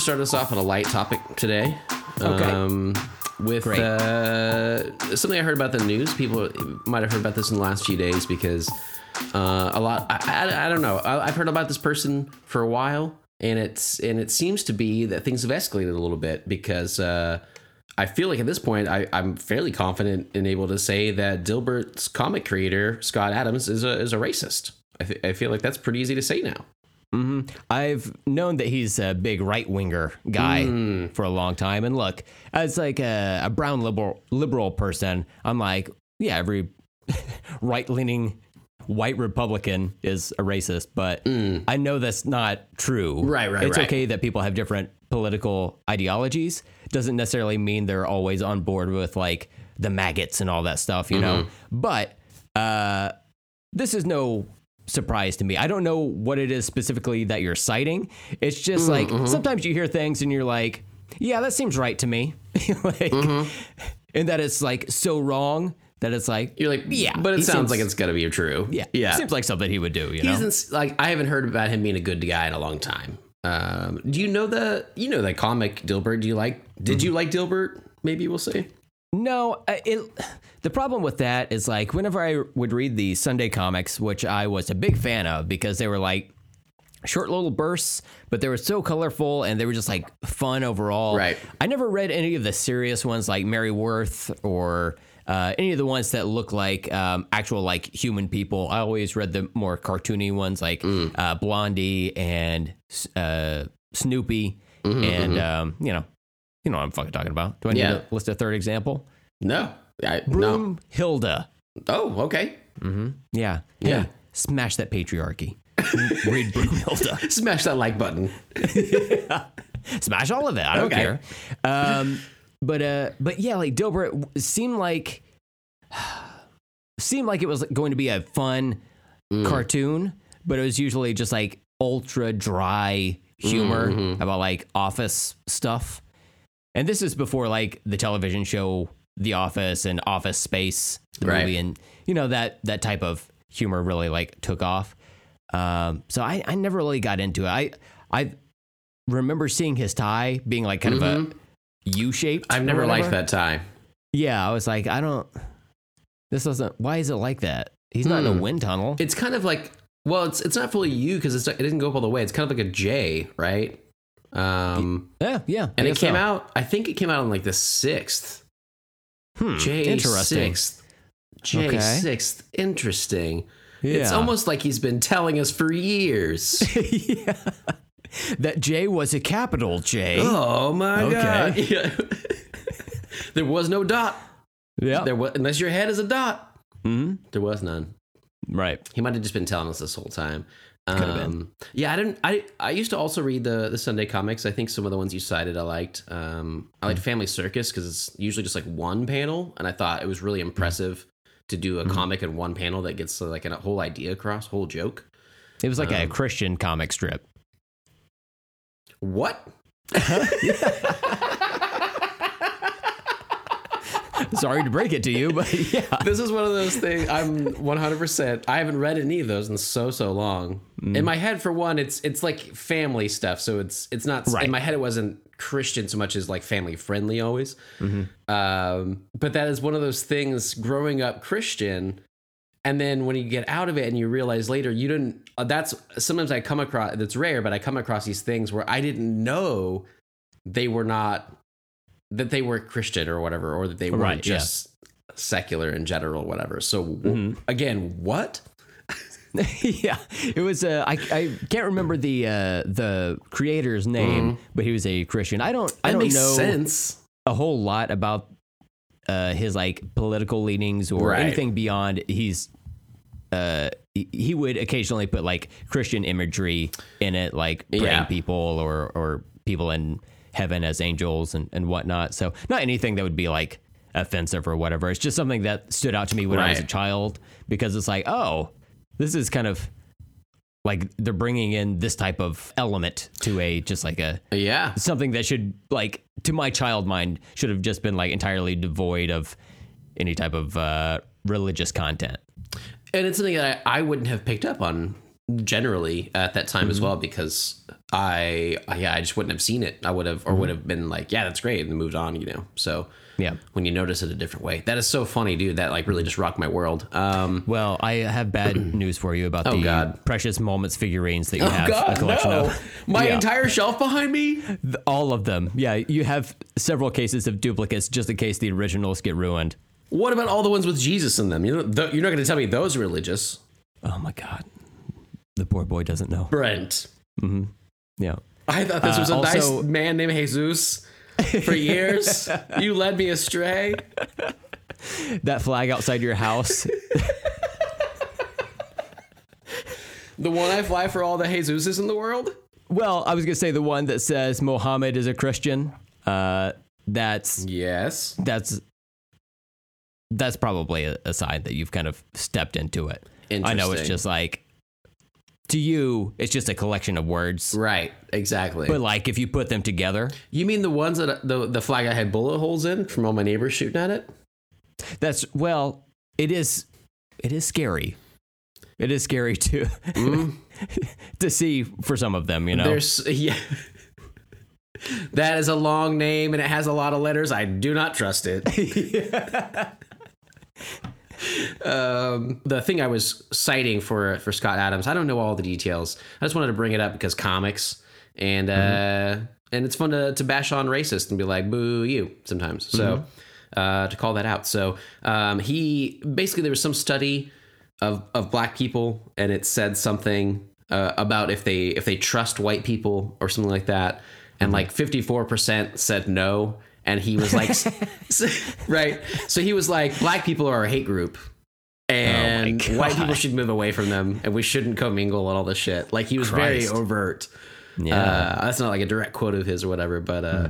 to start us off on a light topic today. Okay. Um, with uh, something I heard about the news. People might have heard about this in the last few days because uh, a lot. I, I, I don't know. I, I've heard about this person for a while, and it's and it seems to be that things have escalated a little bit because uh, I feel like at this point I, I'm fairly confident and able to say that Dilbert's comic creator Scott Adams is a is a racist. I, th- I feel like that's pretty easy to say now. Hmm I've known that he's a big right winger guy Hmm. for a long time. And look, as like a, a brown liberal liberal person, I'm like, yeah, every right leaning white Republican is a racist, but I know that's not true. Right, right, It's right. okay that people have different political ideologies. Doesn't necessarily mean they're always on board with like the maggots and all that stuff, you know. Mm-hmm. But uh, this is no surprise to me. I don't know what it is specifically that you're citing. It's just like sometimes you hear things and you're like, yeah, that seems right to me. like, And that it's like so wrong that it's like, You're like, Yeah, but it sounds seems- like it's gonna be true. yeah, yeah. seems like something he would do, you He know? like. I haven't heard about him being a good guy in a long time. Um, do you know the you know that comic Dilbert? Do you like? Did Mm-hmm. you like Dilbert? Maybe we'll see. No, it, the problem with that is like whenever I would read the Sunday comics, which I was a big fan of because they were like short little bursts, but they were so colorful and they were just like fun overall. Right. I never read any of the serious ones like Mary Worth or uh, any of the ones that look like um, actual like human people. I always read the more cartoony ones like uh, Blondie and uh, Snoopy and um, you know. You know what I'm fucking talking about. Do I need Yeah. to list a third example? No, I, no. Broomhilda. Oh, okay. Yeah. Yeah. Smash that patriarchy. Read Broomhilda. Smash that like button. Smash all of it. I don't Okay. care. Um, but uh, but yeah, like Dilbert seemed like seemed like it was going to be a fun Mm. cartoon, but it was usually just like ultra dry humor Mm-hmm. about like office stuff. And this is before like the television show The Office and Office Space, the Right. movie, and you know that that type of humor really like took off. Um, so I, I never really got into it. I I remember seeing his tie being like kind of a U shaped. Mm-hmm. I've never liked that tie. Yeah, I was like, I don't. This doesn't. Why is it like that? He's not in a Hmm. wind tunnel. It's kind of like well, it's it's not fully U because it didn't go up all the way. It's kind of like a J, right? Um, yeah, yeah. And it came so. out. I think it came out on like the sixth. Hmm, J interesting. sixth. J Okay. sixth. Interesting. Yeah. It's almost like he's been telling us for years. yeah. That J was a capital J. oh my Okay. god! Yeah. there was no dot. yeah. There was unless your head is a dot. Mhm. There was none. Right. He might have just been telling us this whole time. Um, yeah, I didn't. I I used to also read the the Sunday comics. I think some of the ones you cited I liked. Um, I Hmm. liked Family Circus because it's usually just like one panel, and I thought it was really impressive to do Hmm. a comic in one panel that gets like a whole idea across, whole joke. It was like a Um, Christian comic strip. What? Sorry to break it to you, but yeah. this is one of those things i'm 100% i haven't read any of those in so so long Mm. in my head for one it's it's like family stuff so it's it's not Right. in my head it wasn't christian so much as like family friendly always Mm-hmm. um but that is one of those things growing up christian and then when you get out of it and you realize later you didn't uh, that's sometimes i come across that's rare but i come across these things where i didn't know they were not that they were christian or whatever or that they weren't Right, yeah. just secular in general whatever so Mm-hmm. again what yeah, it was. Uh, I I can't remember the uh, the creator's name, but he was a Christian. I don't. I don't know sense a whole lot about uh, his like political leanings or Right. anything beyond. He's uh, he- he would occasionally put like Christian imagery in it, like praying Yeah. people or or people in heaven as angels and and whatnot. So not anything that would be like offensive or whatever. It's just something that stood out to me when I was a child because it's like, oh, this is kind of like they're bringing in this type of element to a just like a yeah something that should like to my child mind should have just been like entirely devoid of any type of uh, religious content. and it's something that I, I wouldn't have picked up on generally at that time as well because I yeah, I just wouldn't have seen it. I would have or would have been like, yeah, that's great, and moved on. You know, so Yeah. when you notice it a different way, that is so funny, dude. That like really just rocked my world. Um, Well, I have bad news for you about the Oh, God. precious moments figurines that you have a collection of. my Yeah. entire shelf behind me. All of them. Yeah, you have several cases of duplicates just in case the originals get ruined. What about all the ones with Jesus in them? You know, th- you're not going to tell me those are religious, Oh my God. The poor boy doesn't know. Brent. Yeah. I thought this Uh, was a also- nice man named Jesus. For years, you led me astray. That flag outside your house. The one I fly for all the Jesuses in the world. well, I was going to say the one that says Mohammed is a Christian. Uh, that's Yes. that's that's probably a, a sign that you've kind of stepped into it. I know it's just like to you, it's just a collection of words. Right. Exactly. But like if you put them together, you mean the ones that the the flag I had bullet holes in from all my neighbors shooting at it? that's well, it is it is scary. It is scary to mm-hmm. to see for some of them, you know. There's yeah. that is a long name and it has a lot of letters. I do not trust it. um, the thing I was citing for for Scott Adams, I don't know all the details. I just wanted to bring it up because comics and uh, and it's fun to, to bash on racist and be like boo you sometimes. So uh, to call that out. So um, he basically there was some study of of black people and it said something uh, about if they if they trust white people or something like that and like 54% said no and he was like s- right so he was like black people are a hate group and Oh white people should move away from them and we shouldn't commingle and all this shit like he was very overt Yeah. uh, that's not like a direct quote of his or whatever, but uh,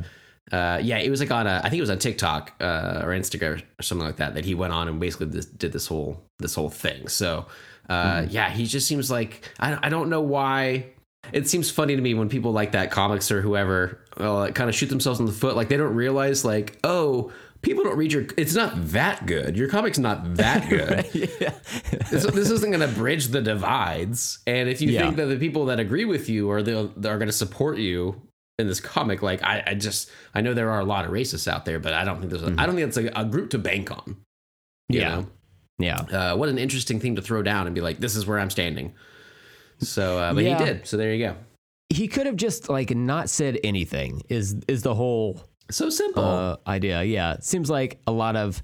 uh, yeah, it was like on a, I think it was on TikTok uh, or Instagram or something like that that he went on and basically this, did this whole this whole thing. So uh, yeah, he just seems like I, I don't know why. It seems funny to me when people like that, comics or whoever, uh, kind of shoot themselves in the foot. Like they don't realize, like, oh, people don't read your. It's not that good. Your comic's not that good. this, this isn't going to bridge the divides. And if you Yeah. think that the people that agree with you or they are going to support you in this comic, like I, I just I know there are a lot of racists out there, but I don't think there's a, I don't think it's a, a group to bank on. Yeah. know? yeah. Uh, what an interesting thing to throw down and be like, this is where I'm standing. So, uh, but Yeah. he did. So there you go. He could have just like not said anything. Is is the whole So simple. uh, idea? Yeah, it seems like a lot of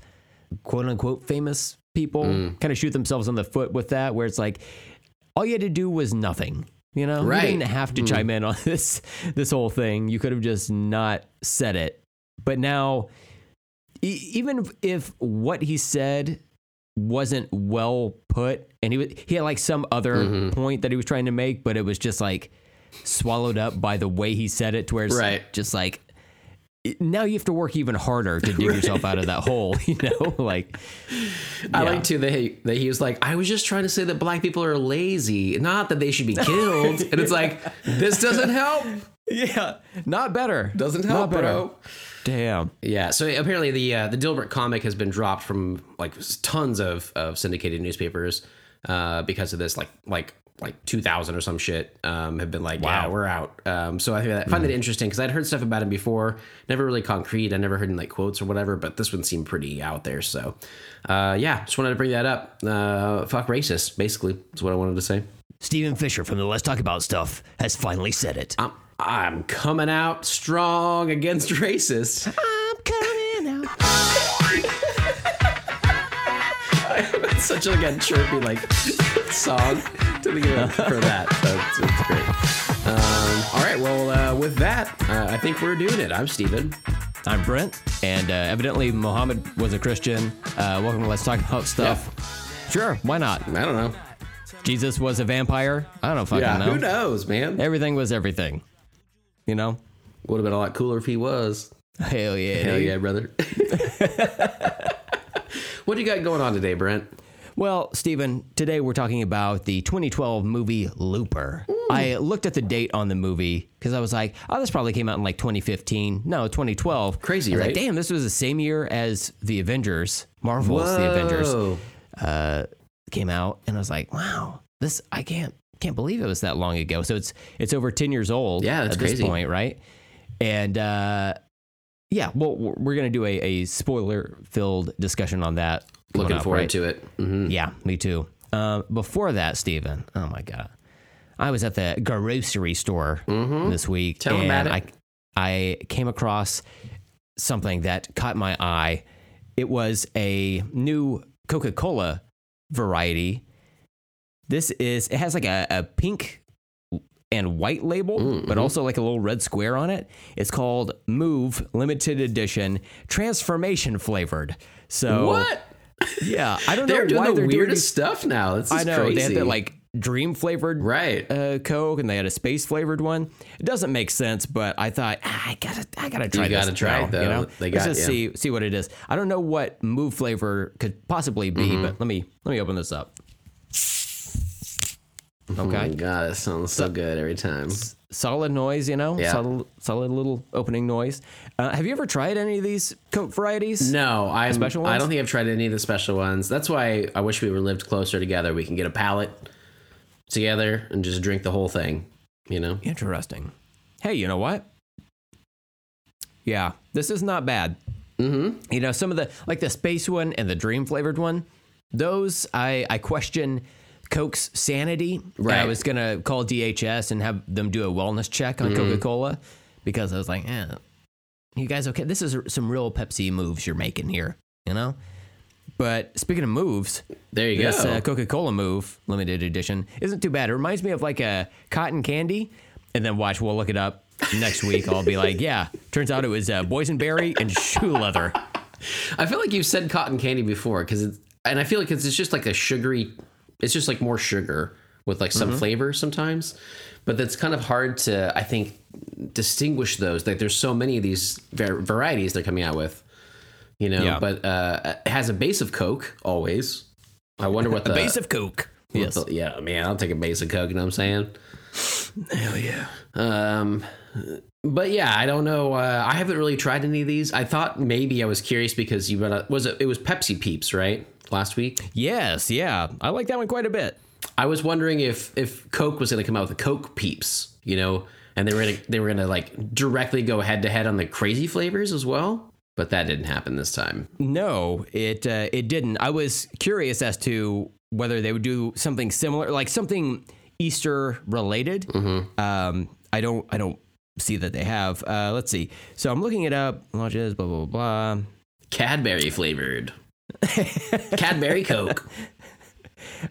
quote unquote famous people Mm. kind of shoot themselves on the foot with that, where it's like all you had to do was nothing. You know, Right. you didn't have to chime in on this this whole thing. You could have just not said it. But now, e- even if what he said wasn't well put, and he was, he had like some other Mm-hmm. point that he was trying to make, but it was just like swallowed up by the way he said it, to where it's Right. just like now you have to work even harder to dig yourself out of that hole. You know, like I yeah. like too that he, that he was like, I was just trying to say that black people are lazy, not that they should be killed. and it's like, this doesn't help. yeah, not better. Doesn't help, Not better. bro. Damn. Yeah. So apparently the uh, the Dilbert comic has been dropped from like tons of, of syndicated newspapers uh, because of this. Like like like two thousand or some shit um, have been like, yeah, we're out. Um, so I think that, find Hmm. it interesting because I'd heard stuff about him before, never really concrete. I never heard in like quotes or whatever, but this one seemed pretty out there. So uh, yeah, just wanted to bring that up. Uh, fuck racist, basically, is what I wanted to say. Stephen Fisher from the Let's Talk About Stuff has finally said it. I'm I'm coming out strong against racists. I'm coming out. It's such like a chirpy like song to think of for that. So it's, it's great. Um, all right, well, uh, with that, uh, I think we're doing it. I'm Steven. I'm Brent, and uh, evidently Mohammed was a Christian. Uh, welcome to Let's Talk About Stuff. Sure, why not? I don't know. Jesus was a vampire. I don't fucking Yeah, know. who knows, man? Everything was everything. You know? Would have been a lot cooler if he was. Hell yeah. Hell dude. yeah, brother. what do you got going on today, Brent? Well, Stephen, today we're talking about the 2012 movie Looper. I looked at the date on the movie because I was like, oh, this probably came out in like 2015. No, 2012. Crazy, right? Like, Damn, this was the same year as The Avengers, Marvel's The Avengers uh, came out. And I was like, wow, this, I can't can't believe it was that long ago. So it's it's over ten years old. Yeah, that's at this point, right? And uh, yeah, well, we're gonna do a, a spoiler filled discussion on that. Looking up, forward right? to it. hmm Yeah, me too. Uh, before that, Stephen. oh my god, I was at the grocery store this week, Mm-hmm. Tell and. I I came across something that caught my eye. It was a new Coca Cola variety. This is it has like a, a pink and white label, Mm-hmm. but also like a little red square on it. It's called Move Limited Edition Transformation Flavored. So What? yeah, I don't They're know doing why the they're doing weirdest these. stuff now. This is I know crazy. they had that like dream flavored right. uh, Coke, and they had a space flavored one. It doesn't make sense, but I thought ah, I gotta, I gotta try. You gotta try now, it, though. You know, They let's got just you. see see what it is. I don't know what move flavor could possibly be, Mm-hmm. but let me let me open this up. Oh my god, it sounds so good every time. solid noise, you know, Yeah. solid, solid little opening noise. Uh, have you ever tried any of these Coke varieties? No, I'm, special I don't think I've tried any of the special ones. That's why I wish we were lived closer together. We can get a pallet together and just drink the whole thing. You know? Interesting. Hey, you know what? Yeah, this is not bad. Mm-hmm. You know, some of the like the space one and the dream flavored one, those I I question Coke's sanity. And I was gonna call DHS and have them do a wellness check on Coca Cola because I was like, eh, you guys okay? This is some real Pepsi moves you're making here, you know. But speaking of moves, There you this go. uh, Coca-Cola move limited edition isn't too bad. It reminds me of like a cotton candy. And then watch, we'll look it up next week. I'll be like, yeah. Turns out it was uh, boysenberry and shoe leather. I feel like you've said cotton candy before because it's, and I feel like it's, it's just like a sugary, it's just like more sugar with like Mm-hmm. some flavor sometimes, but that's kind of hard to I think distinguish those. Like there's so many of these var- varieties they're coming out with, you know. Yeah. But uh, it has a base of Coke always. I wonder what the Base of Coke. Yes. the- yeah, man, I'll take a base of Coke. You know what I'm saying? Hell yeah. Um, but yeah, I don't know. Uh, I haven't really tried any of these. I thought maybe I was curious because you brought up, was it? It was Pepsi Peeps, right? Last week. Yes, yeah. I like that one quite a bit. I was wondering if if Coke was going to come out with the Coke Peeps, you know, and they were gonna, they were going to like directly go head to head on the crazy flavors as well. But that didn't happen this time. No, it uh, it didn't. I was curious as to whether they would do something similar, like something Easter related. Um, I don't I don't see that they have. Uh, let's see. So I'm looking it up. Launches, blah blah blah. Cadbury flavored. Cadbury Coke.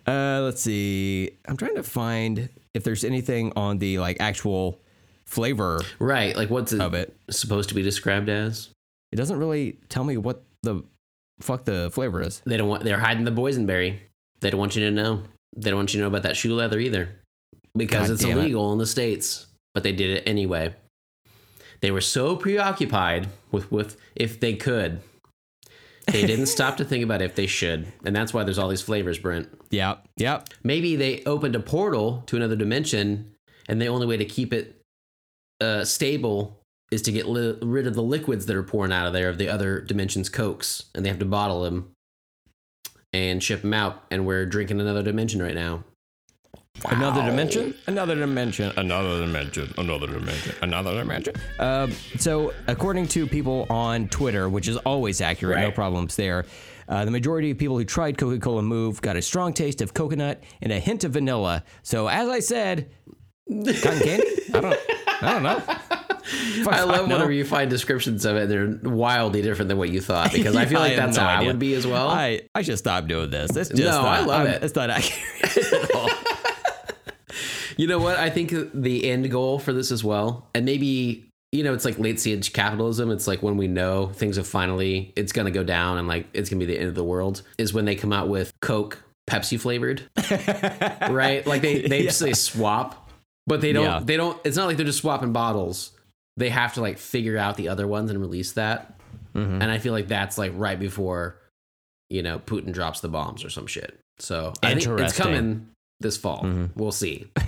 Uh, let's see. I'm trying to find if there's anything on the like actual flavor Right. Like what's it of it. supposed to be described as? It doesn't really tell me what the fuck the flavor is. They don't want. They're hiding the boysenberry. They don't want you to know. They don't want you to know about that shoe leather either, because God it's damn it. illegal in the states. But they did it anyway. They were so preoccupied with with if they could, they didn't stop to think about if they should, and that's why there's all these flavors, Brent. Yeah, yep. Maybe they opened a portal to another dimension, and the only way to keep it uh, stable is to get li- rid of the liquids that are pouring out of there of the other dimension's cokes, and they have to bottle them and ship them out. And we're drinking another dimension right now. Another dimension, another dimension, another dimension, another dimension, another dimension. Uh, so, according to people on Twitter, which is always accurate, no problems there, uh, the majority of people who tried Coca Cola Move got a strong taste of coconut and a hint of vanilla. So, as I said, cotton candy? I don't, I don't know. Fuck, I love whenever you find descriptions of it; they're wildly different than what you thought. Because I feel like I that's no how I would be as well. I, I should stop doing this. It's just No, not, I love I'm- it. It's not accurate at all. You know what? I think the end goal for this as well, and maybe you know, it's like late stage capitalism. It's like when we know things have finally, it's gonna go down, and like it's gonna be the end of the world. Is when they come out with Coke, Pepsi flavored, right? Like they they just they swap, but they don't. Yeah. They don't. It's not like they're just swapping bottles. They have to like figure out the other ones and release that. Mhm. And I feel like that's like right before, you know, Putin drops the bombs or some shit. So I think it's coming this fall. Mm-hmm. We'll see.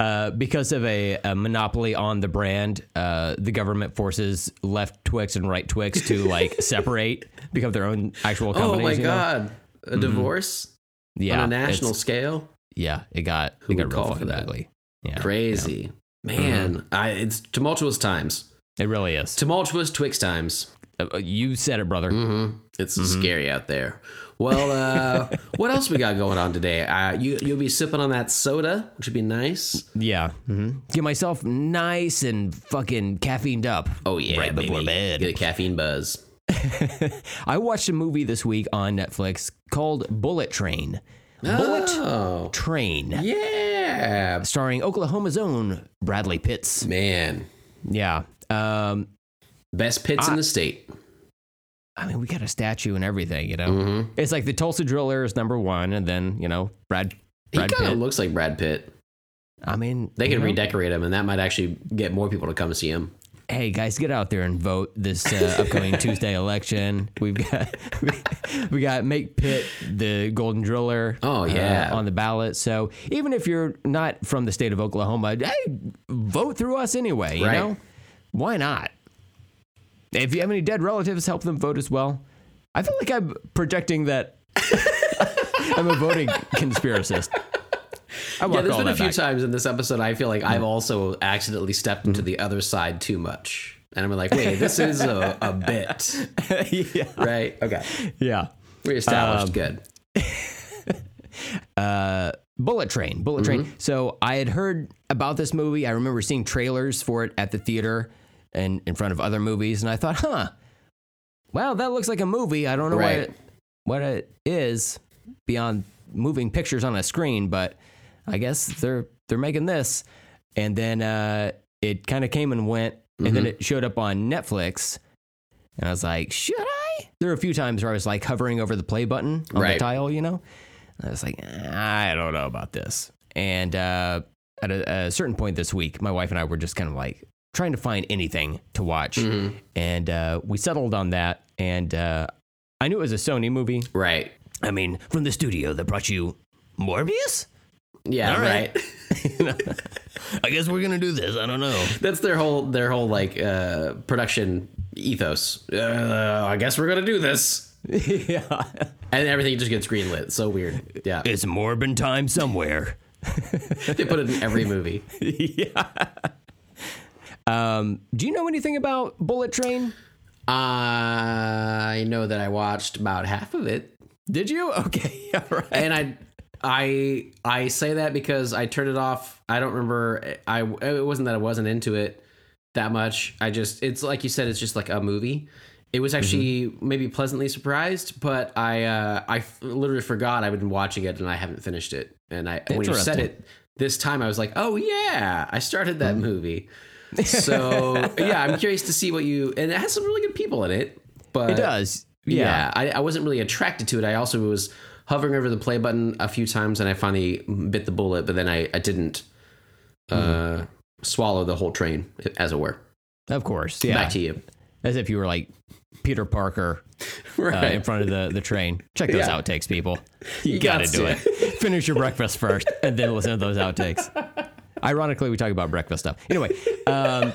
Uh, because of a, a monopoly on the brand, uh, the government forces left Twix and right Twix to like separate, become their own actual companies. Oh my you know? god, a divorce Yeah, on a national scale. yeah, it got Who it got real fucking ugly. Yeah, Crazy. Man, I, it's tumultuous times. it really is. Tumultuous Twix times. Uh, you said it, brother. Mm-hmm. It's Mm-hmm. scary out there. Well, uh, what else we got going on today? Uh, you you'll be sipping on that soda, which would be nice. Yeah, hmm get myself nice and fucking caffeined up. Oh yeah, right before bed. Get a caffeine buzz. I watched a movie this week on Netflix called Bullet Train. Bullet Oh, Train, yeah, starring Oklahoma's own Bradley Pitts. man. Yeah. Um, Best pits Ah. in the state. I mean, we got a statue and everything, you know. Mm-hmm. It's like the Tulsa Driller is number one, and then you know Brad. He kind of looks like Brad Pitt. I mean, They can know, redecorate him, and that might actually get more people to come see him. Hey guys, get out there and vote this uh, upcoming Tuesday election. We've got we got make Pitt the Golden Driller. Oh, uh, yeah. on the ballot. So even if you're not from the state of Oklahoma, hey, vote through us anyway. You Right. know, why not? If you have any dead relatives, help them vote as well. I feel like I'm projecting that I'm a voting conspiracist. I Yeah, there's been a few back. times in this episode I feel like I've also accidentally stepped into the other side too much. And I'm like, wait, this is a, a bit. yeah, Right? Okay. yeah. we Reestablished. Good. uh, Bullet Train. Bullet Train. Mm-hmm. So I had heard about this movie. I remember seeing trailers for it at the theater and in front of other movies, and I thought, huh, well, that looks like a movie. I don't know Right. what it, what it is beyond moving pictures on a screen, but I guess they're they're making this. And then uh, it kind of came and went, and Mm-hmm. then it showed up on Netflix. And I was like, should I? There were a few times where I was like hovering over the play button on Right. the tile, you know? And I was like, I don't know about this. And uh, at a, a certain point this week, my wife and I were just kind of like trying to find anything to watch. Mm-hmm. And uh, we settled on that. And uh, I knew it was a Sony movie. Right. I mean, from the studio that brought you Morbius? Yeah, All right. right. I guess we're going to do this. I don't know. That's their whole their whole like uh production ethos. Uh, I guess we're gonna do this. yeah. And everything just gets greenlit. So weird. Yeah. It's Morbin time somewhere. they put it in every movie. yeah. Um, do you know anything about Bullet Train? I know that I watched about half of it. Did you? Okay. All right. and I, I, I say that because I turned it off. I don't remember. I it wasn't that I wasn't into it that much. I just it's like you said. It's just like a movie. It was actually maybe pleasantly surprised, but I uh, I f- literally forgot I've been watching it and I haven't finished it. And I when you said it this time, I was like, oh yeah, I started that movie. So yeah, I'm curious to see what you and it has some really good people in it. But it does. yeah, Yeah. I, I wasn't really attracted to it. I also was hovering over the play button a few times, and I finally bit the bullet. But then I, I didn't uh, swallow the whole train, as it were. Of course. Yeah. Back to you. As if you were like Peter Parker uh, in front of the, the train. Check those Yeah. outtakes, people. You, You got to got do it. Finish your breakfast first and then listen to those outtakes. Ironically, we talk about breakfast stuff. Anyway, um,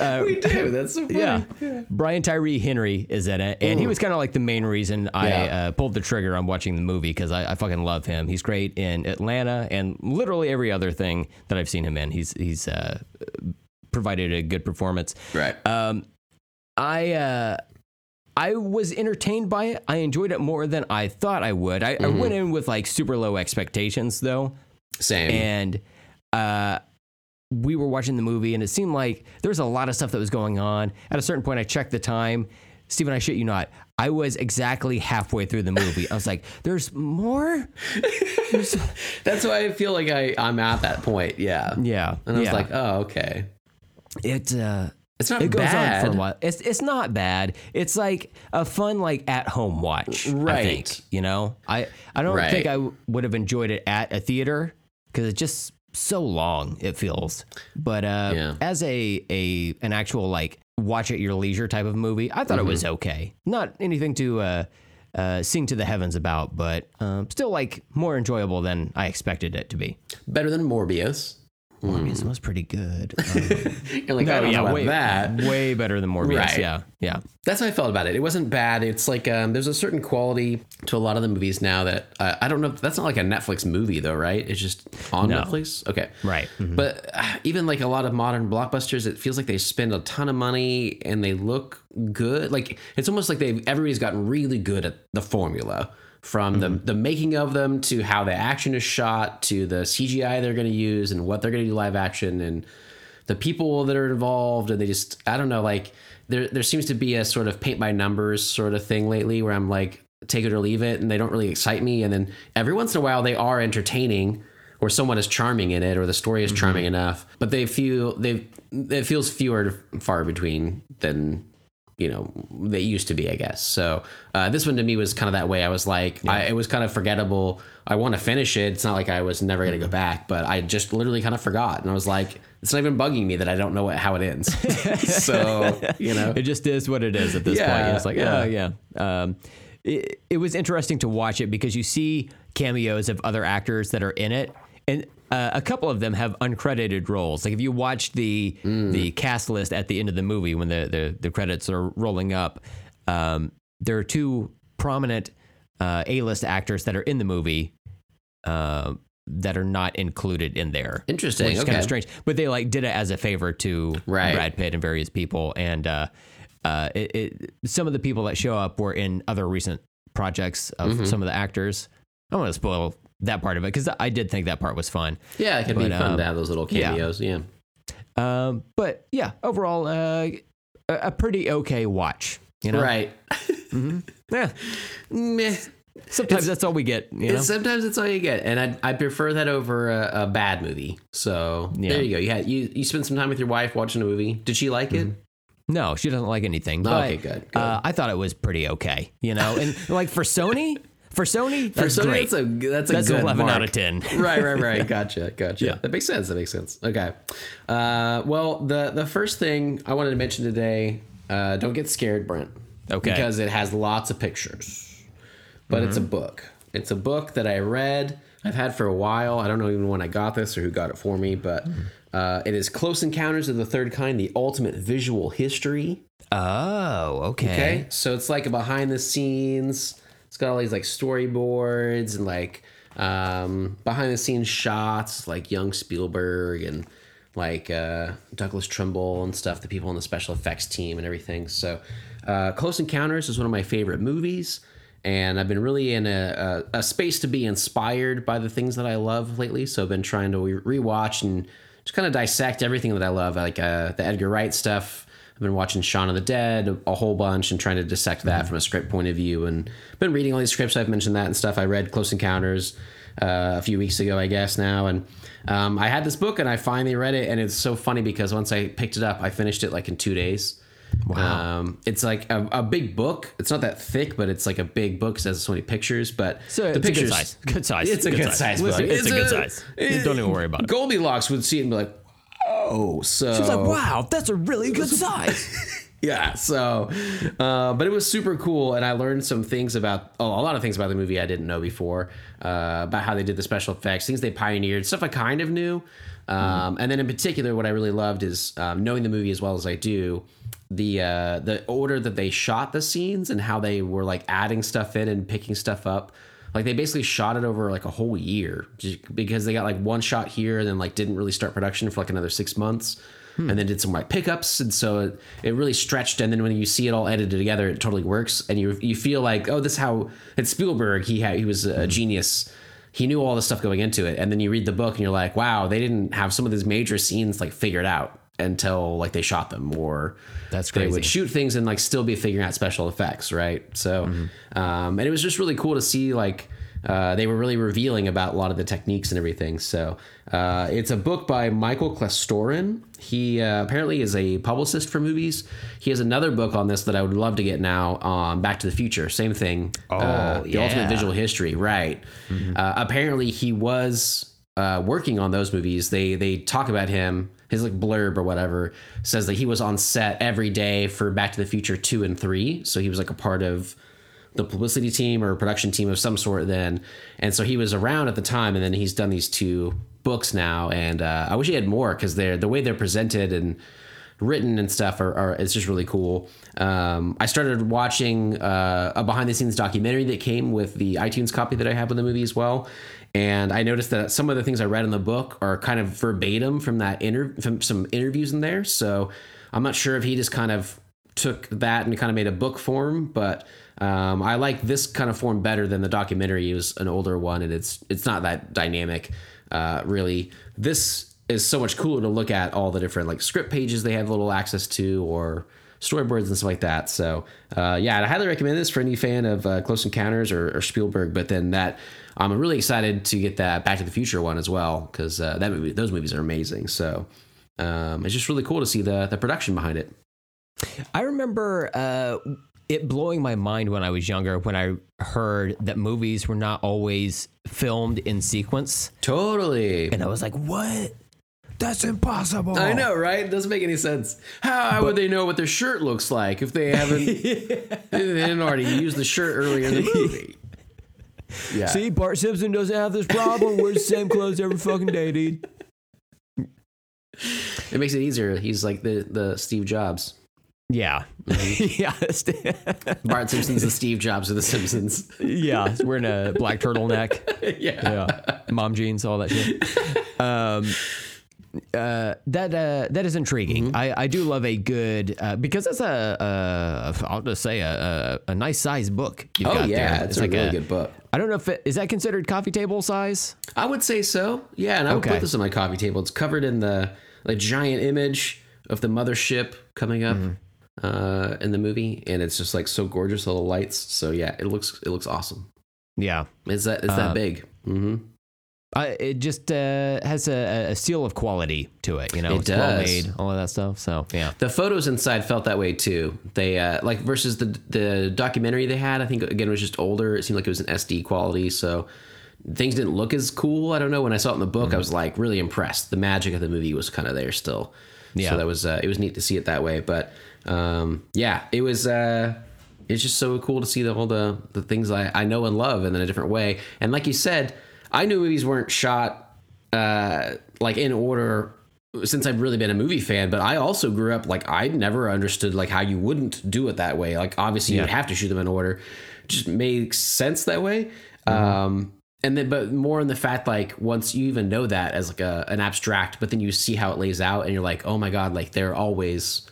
we do. That's so funny. yeah. Brian Tyree Henry is in it, and he was kind of like the main reason I Yeah. uh, pulled the trigger on watching the movie because I, I fucking love him. He's great in Atlanta and literally every other thing that I've seen him in. He's he's uh, provided a good performance. Right. Um, I uh, I was entertained by it. I enjoyed it more than I thought I would. I, I went in with like super low expectations though, Same. and uh, we were watching the movie, and it seemed like there was a lot of stuff that was going on. At a certain point, I checked the time. Steven, I shit you not. I was exactly halfway through the movie. I was like, "There's more." That's why I feel like I, I'm at that point. Yeah. Yeah, And I was yeah. like, oh, okay. "It." Uh, It's not it goes bad. on for a while. It's it's not bad. It's like a fun like at home watch. I Right. think, you know, I I don't Right. think I w- would have enjoyed it at a theater because it just so long. It feels. But uh, Yeah. as a a an actual like watch at your leisure type of movie, I thought it was Mm-hmm. okay. Not anything to uh, uh, sing to the heavens about, but um, still like more enjoyable than I expected it to be. Better than Morbius. Morbius was pretty good. Um, You're like, I don't know about way, that. way better than Morbius. Right. Yeah, yeah. That's how I felt about it. It wasn't bad. It's like um, there's a certain quality to a lot of the movies now that uh, I don't know. That's not like a Netflix movie though, right? It's just on No. Netflix. Okay, Right. Mhm. But uh, even like a lot of modern blockbusters, it feels like they spend a ton of money and they look good. Like it's almost like they've everybody's gotten really good at the formula. From the mm-hmm. the making of them to how the action is shot to the CGI they're going to use and what they're going to do live action and the people that are involved and they just I don't know like there there seems to be a sort of paint by numbers sort of thing lately where I'm like take it or leave it and they don't really excite me. And then every once in a while they are entertaining or someone is charming in it or the story is charming mm-hmm. enough but they feel they it feels fewer far between than you know they used to be i guess. So uh, this one to me was kind of that way. I was like I, it was kind of forgettable. I want to finish it. It's not like i was never going to go back but i just literally kind of forgot. And i was like it's not even bugging me that i don't know what, how it ends. So you know. It just is what it is at this Yeah, point. It's like, yeah. oh yeah. Um, it, it was interesting to watch it because you see cameos of other actors that are in it, and uh, a couple of them have uncredited roles. Like if you watch the Mm. the cast list at the end of the movie when the the, the credits are rolling up, um, there are two prominent uh, A list actors that are in the movie. Uh, that are not included in there. Interesting, Which is kind of strange. But they like did it as a favor to Right. Brad Pitt and various people. And uh, uh, it, it, some of the people that show up were in other recent projects of Mm-hmm. some of the actors. I don't want to spoil that part of it because I did think that part was fun. yeah it could be But, fun um, to have those little yeah. cameos yeah, Um, but yeah, overall, uh, a, pretty okay watch. You know, right Yeah. Meh. Sometimes that's all we get. You know, sometimes it's all you get, and I I prefer that over a, a bad movie. So Yeah. there you go. You had you you spent some time with your wife watching a movie. Did she like it? no, she doesn't like anything. Okay, good, good. Uh, I thought it was pretty okay. You know, and like for Sony, for Sony, that's For Sony, great. That's a that's a That's good eleven mark. out of ten. right, right, right. Gotcha, gotcha. Yeah. That makes sense. That makes sense. Okay. Uh, well, the the first thing I wanted to mention today, uh, don't get scared, Brent. Okay. Because it has lots of pictures, but it's a book. It's a book that I read. I've had for a while. I don't know even when I got this or who got it for me, but uh, it is Close Encounters of the Third Kind: The Ultimate Visual History. Oh, okay. Okay. So it's like a behind the scenes. It's got all these like storyboards and like um, behind the scenes shots, like young Spielberg and like uh, Douglas Trumbull and stuff, the people on the special effects team and everything. So uh, Close Encounters is one of my favorite movies. And I've been really in a, a, a space to be inspired by the things that I love lately. So I've been trying to re- rewatch and just kind of dissect everything that I love, like uh, the Edgar Wright stuff. I've been watching Shaun of the Dead a whole bunch and trying to dissect that from a script point of view, and been reading all these scripts. I've mentioned that and stuff. I read Close Encounters uh, a few weeks ago, I guess now, and um, I had this book and I finally read it, and it's so funny because once I picked it up, I finished it like in two days. Wow! Um, it's like a, a big book. It's not that thick, but it's like a big book. It has so many pictures, but So the it's a pictures, good size. Good size. It's a good, size. book. Listen, It's, a good size. Don't even worry about it. Goldilocks would see it and be like, "Oh, so." She's like, wow, that's a really good size. yeah so uh, but it was super cool and i learned some things about oh, a lot of things about the movie i didn't know before uh, about how they did the special effects things they pioneered stuff i kind of knew um, and then in particular what i really loved is um, knowing the movie as well as i do the uh, the order that they shot the scenes and how they were like adding stuff in and picking stuff up like they basically shot it over like a whole year because they got like one shot here and then like didn't really start production for like another six months and then did some like pickups. And so it, it really stretched. And then when you see it all edited together it totally works. And you you feel like oh this is how it's Spielberg. He had he was a genius. He knew all the stuff going into it. And then you read the book and you're like wow they didn't have some of these major scenes like figured out until like they shot them or That's they would shoot things and like still be figuring out special effects right? So um, and it was just really cool to see like uh, they were really revealing about a lot of the techniques and everything. So uh, it's a book by michael klastorin. He uh, apparently is a publicist for movies. He has another book on this that i would love to get now on back to the future. Same thing. Oh the yeah. ultimate visual history. Right. Uh, apparently he was uh, working on those movies, they they talk about him. His like blurb or whatever says that he was on set every day for Back to the Future two and three. So he was like a part of the publicity team or production team of some sort then. And so he was around at the time, and then he's done these two books now, and uh, I wish he had more because they're the way they're presented and written and stuff are, are it's just really cool. Um, I started watching uh, a behind the scenes documentary that came with the iTunes copy that I have of the movie as well. And I noticed that some of the things I read in the book are kind of verbatim from that inter- from some interviews in there. So I'm not sure if he just kind of took that and kind of made a book form, but um, I like this kind of form better than the documentary. It was an older one, and it's it's not that dynamic, uh, really. This is so much cooler to look at all the different like script pages they have little access to, or storyboards and stuff like that. So uh, yeah, I highly recommend this for any fan of uh, Close Encounters or, or Spielberg. But then that I'm really excited to get that Back to the Future one as well because uh, that movie, those movies are amazing. So um, it's just really cool to see the the production behind it. I remember uh, it blowing my mind when I was younger when I heard that movies were not always filmed in sequence. Totally. And I was like, what? That's impossible. I know, right? It doesn't make any sense. How would they know what their shirt looks like if they haven't they didn't already use the shirt earlier in the movie? Yeah. See, Bart Simpson doesn't have this problem. Wears the same clothes every fucking day, dude. It makes it easier. He's like the the Steve Jobs. Yeah. yeah. Bart Simpson's the Steve Jobs of the Simpsons. yeah. Wearing a black turtleneck. yeah. Yeah. Mom jeans, all that shit. Um, uh, that uh, that is intriguing. I, I do love a good uh, because that's a, a I'll just say a, a, a nice size book. You've Oh got yeah, there. it's, a really good book. I don't know if it is that considered coffee table size. I would say so. Yeah, and I would Okay. put this on my coffee table. It's covered in the like giant image of the mothership coming up uh, in the movie, and it's just like so gorgeous, all the lights. So yeah, it looks it looks awesome. Yeah. It's that it's Uh, that big. hmm I, it just uh, has a, a seal of quality to it. You know, It it's well does. made, all of that stuff. So yeah. The photos inside felt that way too. They uh, like versus the the documentary they had. I think again it was just older. It seemed like it was an SD quality, so things didn't look as cool. I don't know. When I saw it in the book, I was like really impressed. The magic of the movie was kind of there still. Yeah. So that was uh, it was neat to see it that way. But um, yeah, it was. Uh, it's just so cool to see the, all the the things I, I know and love in a different way. And like you said, I knew movies weren't shot uh, like in order since I've really been a movie fan, but I also grew up like I never understood like how you wouldn't do it that way. Like obviously you would have to shoot them in order. It just makes sense that way. Um and then but more in the fact like once you even know that as like a an abstract, but then you see how it lays out and you're like, "Oh my god, like they're always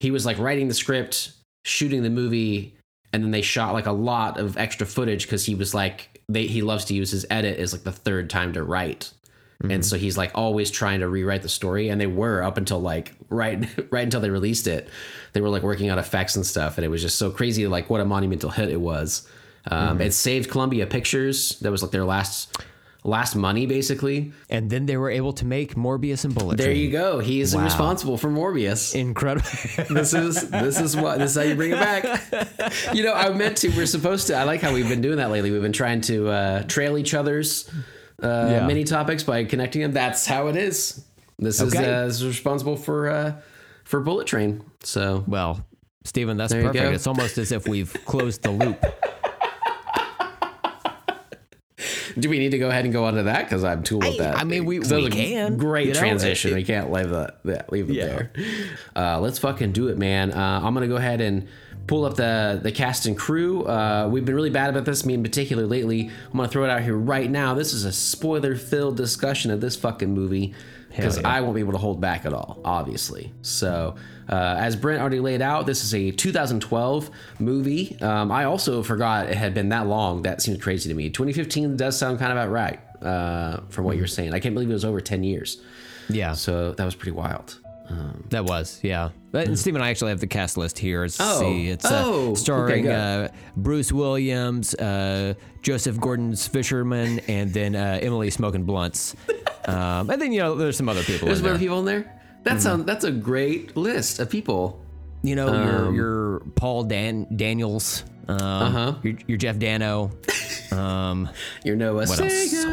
he was like writing the script, shooting the movie, and then they shot like a lot of extra footage because he was like they he loves to use his edit as like the third time to write. And so he's like always trying to rewrite the story, and they were up until like right right until they released it. They were like working on effects and stuff, and it was just so crazy like what a monumental hit it was. Um, It saved Columbia Pictures. That was like their last last money basically. And then they were able to make Morbius and Bullet Train. There Train. you go. He is Wow. responsible for Morbius. Incredible. this is this is what this is how you bring it back. You know, I meant to. We're supposed to. I like how we've been doing that lately. We've been trying to uh, trail each other's uh, Yeah. mini topics by connecting them. That's how it is. This is uh, this is responsible for uh, for Bullet Train. So well, Stephen, that's There perfect. It's almost as if we've closed the loop. do we need to go ahead and go on to that? Because I'm too with that. I mean, we- we can, Great you know? transition. It- we can't leave that. that leave it Yeah. there. Uh, let's fucking do it, man. Uh, I'm gonna go ahead and pull up the the cast and crew. Uh, we've been really bad about this, me in particular lately. I'm gonna throw it out here right now. This is a spoiler filled discussion of this fucking movie because yeah. I won't be able to hold back at all, obviously. So, uh, as Brent already laid out, this is a 2012 movie. Um, I also forgot it had been that long. That seems crazy to me. 2015 does sound kind of about right uh, from what you're saying. I can't believe it was over 10 years. Yeah, So that was pretty wild. that was yeah. But and Stephen, I actually have the cast list here. Let's Oh. see, it's Oh, uh, starring good. uh, Bruce Williams, uh, Joseph Gordon's Fisherman, and then uh, Emily Smoking Blunts. um, and then you know there's some other people There's in some there. other people in there. That sound, That's a great list of people. You know Um, your your Paul Dan Daniels, um, Uh-huh. your, your Jeff Dano. Um, You're Noah What else?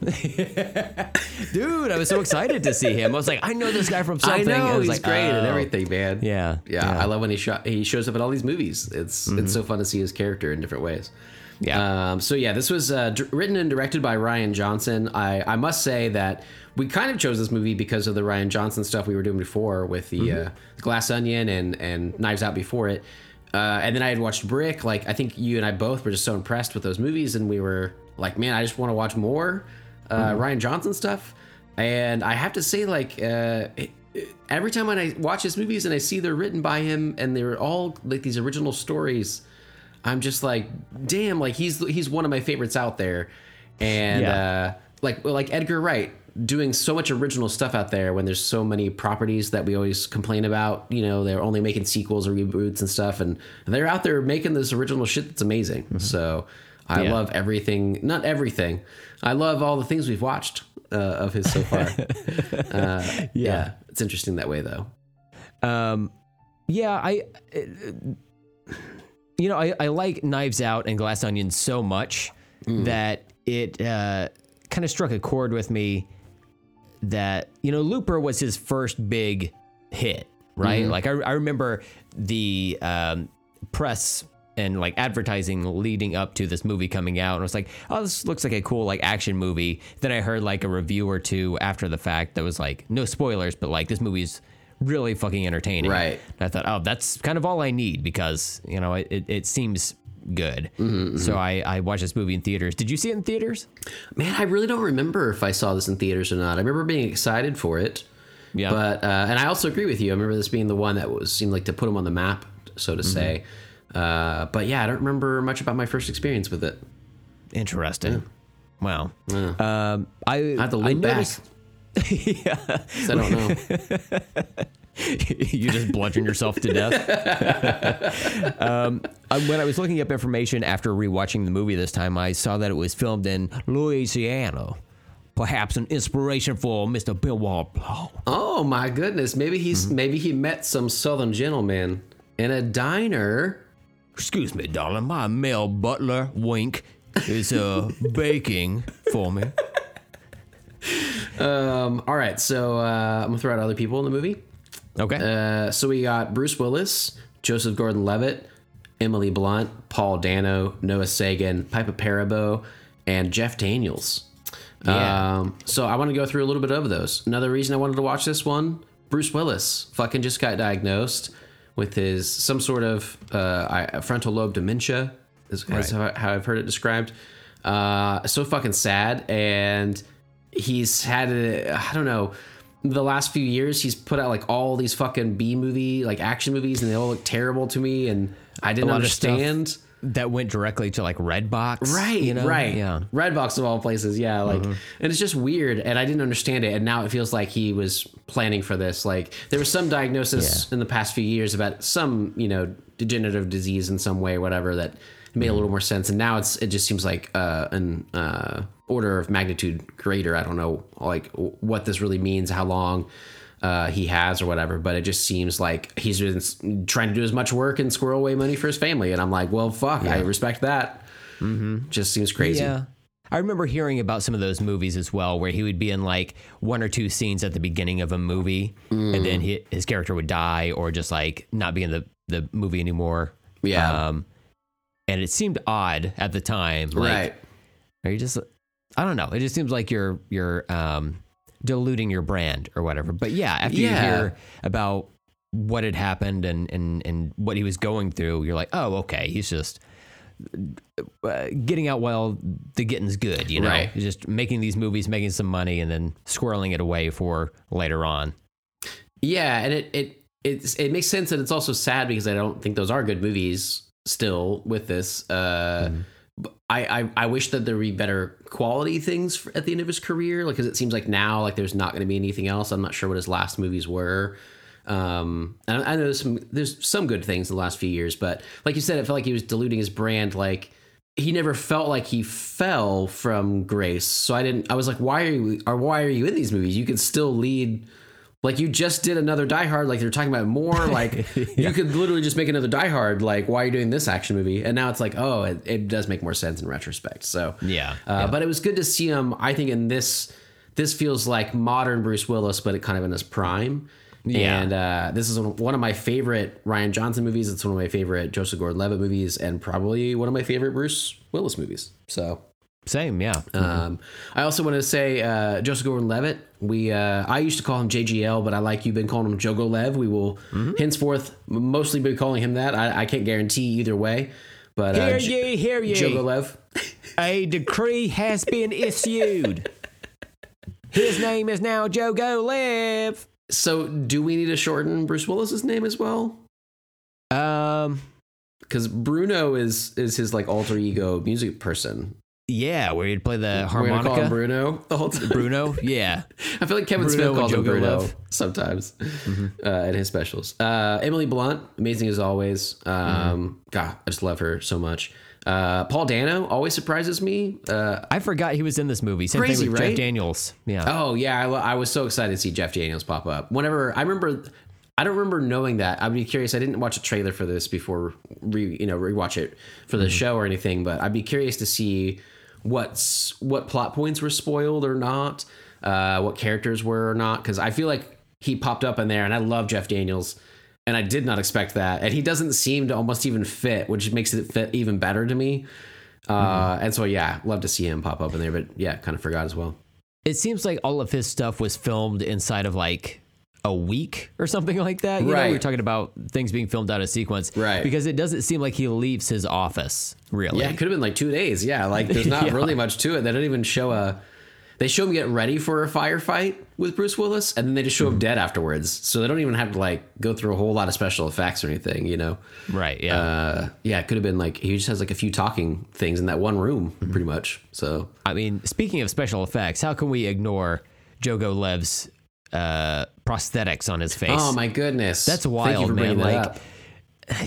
Dude, I was so excited to see him. I was like, I know this guy from I something. know I was he's like, great and oh. everything, man. Yeah, yeah, I love when he shot. He shows up in all these movies. It's Mm-hmm. it's so fun to see his character in different ways. Yeah. Um, so yeah, this was uh, d- written and directed by Rian Johnson. I I must say that we kind of chose this movie because of the Rian Johnson stuff we were doing before with the Mm-hmm. uh, Glass Onion and and Knives Out before it. Uh, and then I had watched Brick. Like I think you and I both were just so impressed with those movies, and we were like, man, I just want to watch more uh, Mm-hmm. Rian Johnson stuff. And I have to say, like, uh, it, it- every time when I watch his movies and I see they're written by him and they're all like these original stories, I'm just like, damn, like he's he's one of my favorites out there. And Yeah. uh, like like Edgar Wright doing so much original stuff out there when there's so many properties that we always complain about. You know, they're only making sequels or reboots and stuff, and they're out there making this original shit that's amazing. So I Yeah. love everything. Not everything. I love all the things we've watched uh, of his so far. uh, yeah. it's interesting that way though. Um, yeah, I, uh, you know, I, I like Knives Out and Glass Onion so much that it uh, kind of struck a chord with me that, you know, Looper was his first big hit, right? Like, I, I remember the um, press and like advertising leading up to this movie coming out and I was like oh this looks like a cool like action movie then i heard like a review or two after the fact that was like no spoilers but like this movie's really fucking entertaining Right. and I thought, oh, that's kind of all I need because you know it, it, seems good. Mm-hmm, mm-hmm. So I I watched this movie in theaters. Did you see it in theaters? Man, I really don't remember if I saw this in theaters or not. I remember being excited for it. Yeah. But uh, and I also agree with you. I remember this being the one that was seemed like to put him on the map, so to mm-hmm. say. Uh, but yeah, I don't remember much about my first experience with it. Interesting. Wow. Um, I I have to loop yeah. I don't know. you just bludgeon yourself to death. um, when I was looking up information after rewatching the movie this time, I saw that it was filmed in Louisiana. Perhaps an inspiration for Mr. Bill Wallblow. Oh my goodness! Maybe he's maybe he met some southern gentleman in a diner. Excuse me, darling. My male butler, Wink, is uh, baking for me. Um, all right, so uh, I'm gonna throw out other people in the movie. Okay. Uh, so we got Bruce Willis, Joseph Gordon-Levitt, Emily Blunt, Paul Dano, Noah Segan, Piper Perabo, and Jeff Daniels. Yeah. Um, so I want to go through a little bit of those. Another reason I wanted to watch this one: Bruce Willis fucking just got diagnosed with his some sort of uh, frontal lobe dementia. Is, is how, I've heard it described. Uh, so fucking sad, and he's had a, I don't know. The last few years, he's put out like all these fucking B movie, like action movies, and they all look terrible to me, and I didn't understand. That went directly to like Redbox. Right, You know? right. Yeah. Redbox of all places, yeah. Like, and it's just weird, and I didn't understand it, and now it feels like he was planning for this. Like, there was some diagnosis in the past few years about some, you know, degenerative disease in some way, whatever that made a little more sense, and now it's it just seems like uh, an uh, order of magnitude greater. I don't know, like w- what this really means, how long. Uh, he has or whatever, but it just seems like he's been trying to do as much work and squirrel away money for his family, and I'm like, well, fuck, I respect that. Just seems crazy. Yeah. I remember hearing about some of those movies as well, where he would be in like one or two scenes at the beginning of a movie, and then he, his character would die or just like not be in the, the movie anymore. Yeah. Um, and it seemed odd at the time. Like, right. Are you just? I don't know. It just seems like you're you're um, diluting your brand or whatever. But yeah, after Yeah. you hear about what had happened and and and what he was going through, you're like, oh, okay, he's just uh, getting out while the getting's good. You know, Right. just making these movies, making some money, and then squirreling it away for later on. Yeah, and it it it's, it makes sense, and it's also sad because I don't think those are good movies still with this. Uh, but I, I I wish that there would be better quality things for, at the end of his career, like because it seems like now like there's not going to be anything else. I'm not sure what his last movies were. Um, and I know there's some there's some good things in the last few years, but like you said, it felt like he was diluting his brand. Like he never felt like he fell from grace. So I didn't. I was like, why are you? Or why are you in these movies? You can still lead. Like you just did another Die Hard. Like they're talking about more. Like you could literally just make another Die Hard. Like why are you doing this action movie? And now it's like, oh, it, it does make more sense in retrospect. So Yeah, uh, but it was good to see him. I think in this, this feels like modern Bruce Willis, but it kind of in his prime. Yeah. And uh, this is one of my favorite Rian Johnson movies. It's one of my favorite Joseph Gordon-Levitt movies, and probably one of my favorite Bruce Willis movies. So Same, yeah. um, I also want to say uh, Joseph Gordon-Levitt. We uh, I used to call him JGL, but I like you've been calling him Jogo Lev. We will henceforth mostly be calling him that. I, I can't guarantee either way, but uh, hear J- ye, hear ye. Jogo Lev. A decree has been issued. His name is now Jogo Live. So, do we need to shorten Bruce Willis's name as well? Um, Because Bruno is is his like alter ego music person. Yeah, where you'd play the We're gonna call him harmonica. Bruno the whole time. Bruno, yeah. I feel like Kevin Bruno Smith calls him Bruno Lev. sometimes uh, in his specials. Uh, Emily Blunt, amazing as always. Um, God, I just love her so much. Uh, Paul Dano always surprises me. Uh, I forgot he was in this movie. Same Crazy, thing with right? Jeff Daniels. Yeah. oh yeah, I, lo- I was so excited to see Jeff Daniels pop up. Whenever I remember, I don't remember knowing that. I'd be curious. I didn't watch a trailer for this before, re, you know, rewatch it for the show or anything. But I'd be curious to see what's what plot points were spoiled or not, uh, what characters were or not. Because I feel like he popped up in there, and I love Jeff Daniels, and I did not expect that. And he doesn't seem to almost even fit, which makes it fit even better to me. Uh, and so yeah, love to see him pop up in there, but yeah, kind of forgot as well. It seems like all of his stuff was filmed inside of like a week or something like that. You know, we are talking about things being filmed out of sequence. Right. Because it doesn't seem like he leaves his office, really. Yeah, it could have been like two days. Yeah, like there's not Yeah. really much to it. They don't even show a. They show him get ready for a firefight with Bruce Willis, and then they just show him dead afterwards. So they don't even have to like go through a whole lot of special effects or anything. You know. Right. Yeah. Uh, yeah, it could have been like he just has like a few talking things in that one room, pretty much. So I mean, speaking of special effects, how can we ignore Jogo Lev's uh, prosthetics on his face? Oh my goodness, That's wild, man. Like.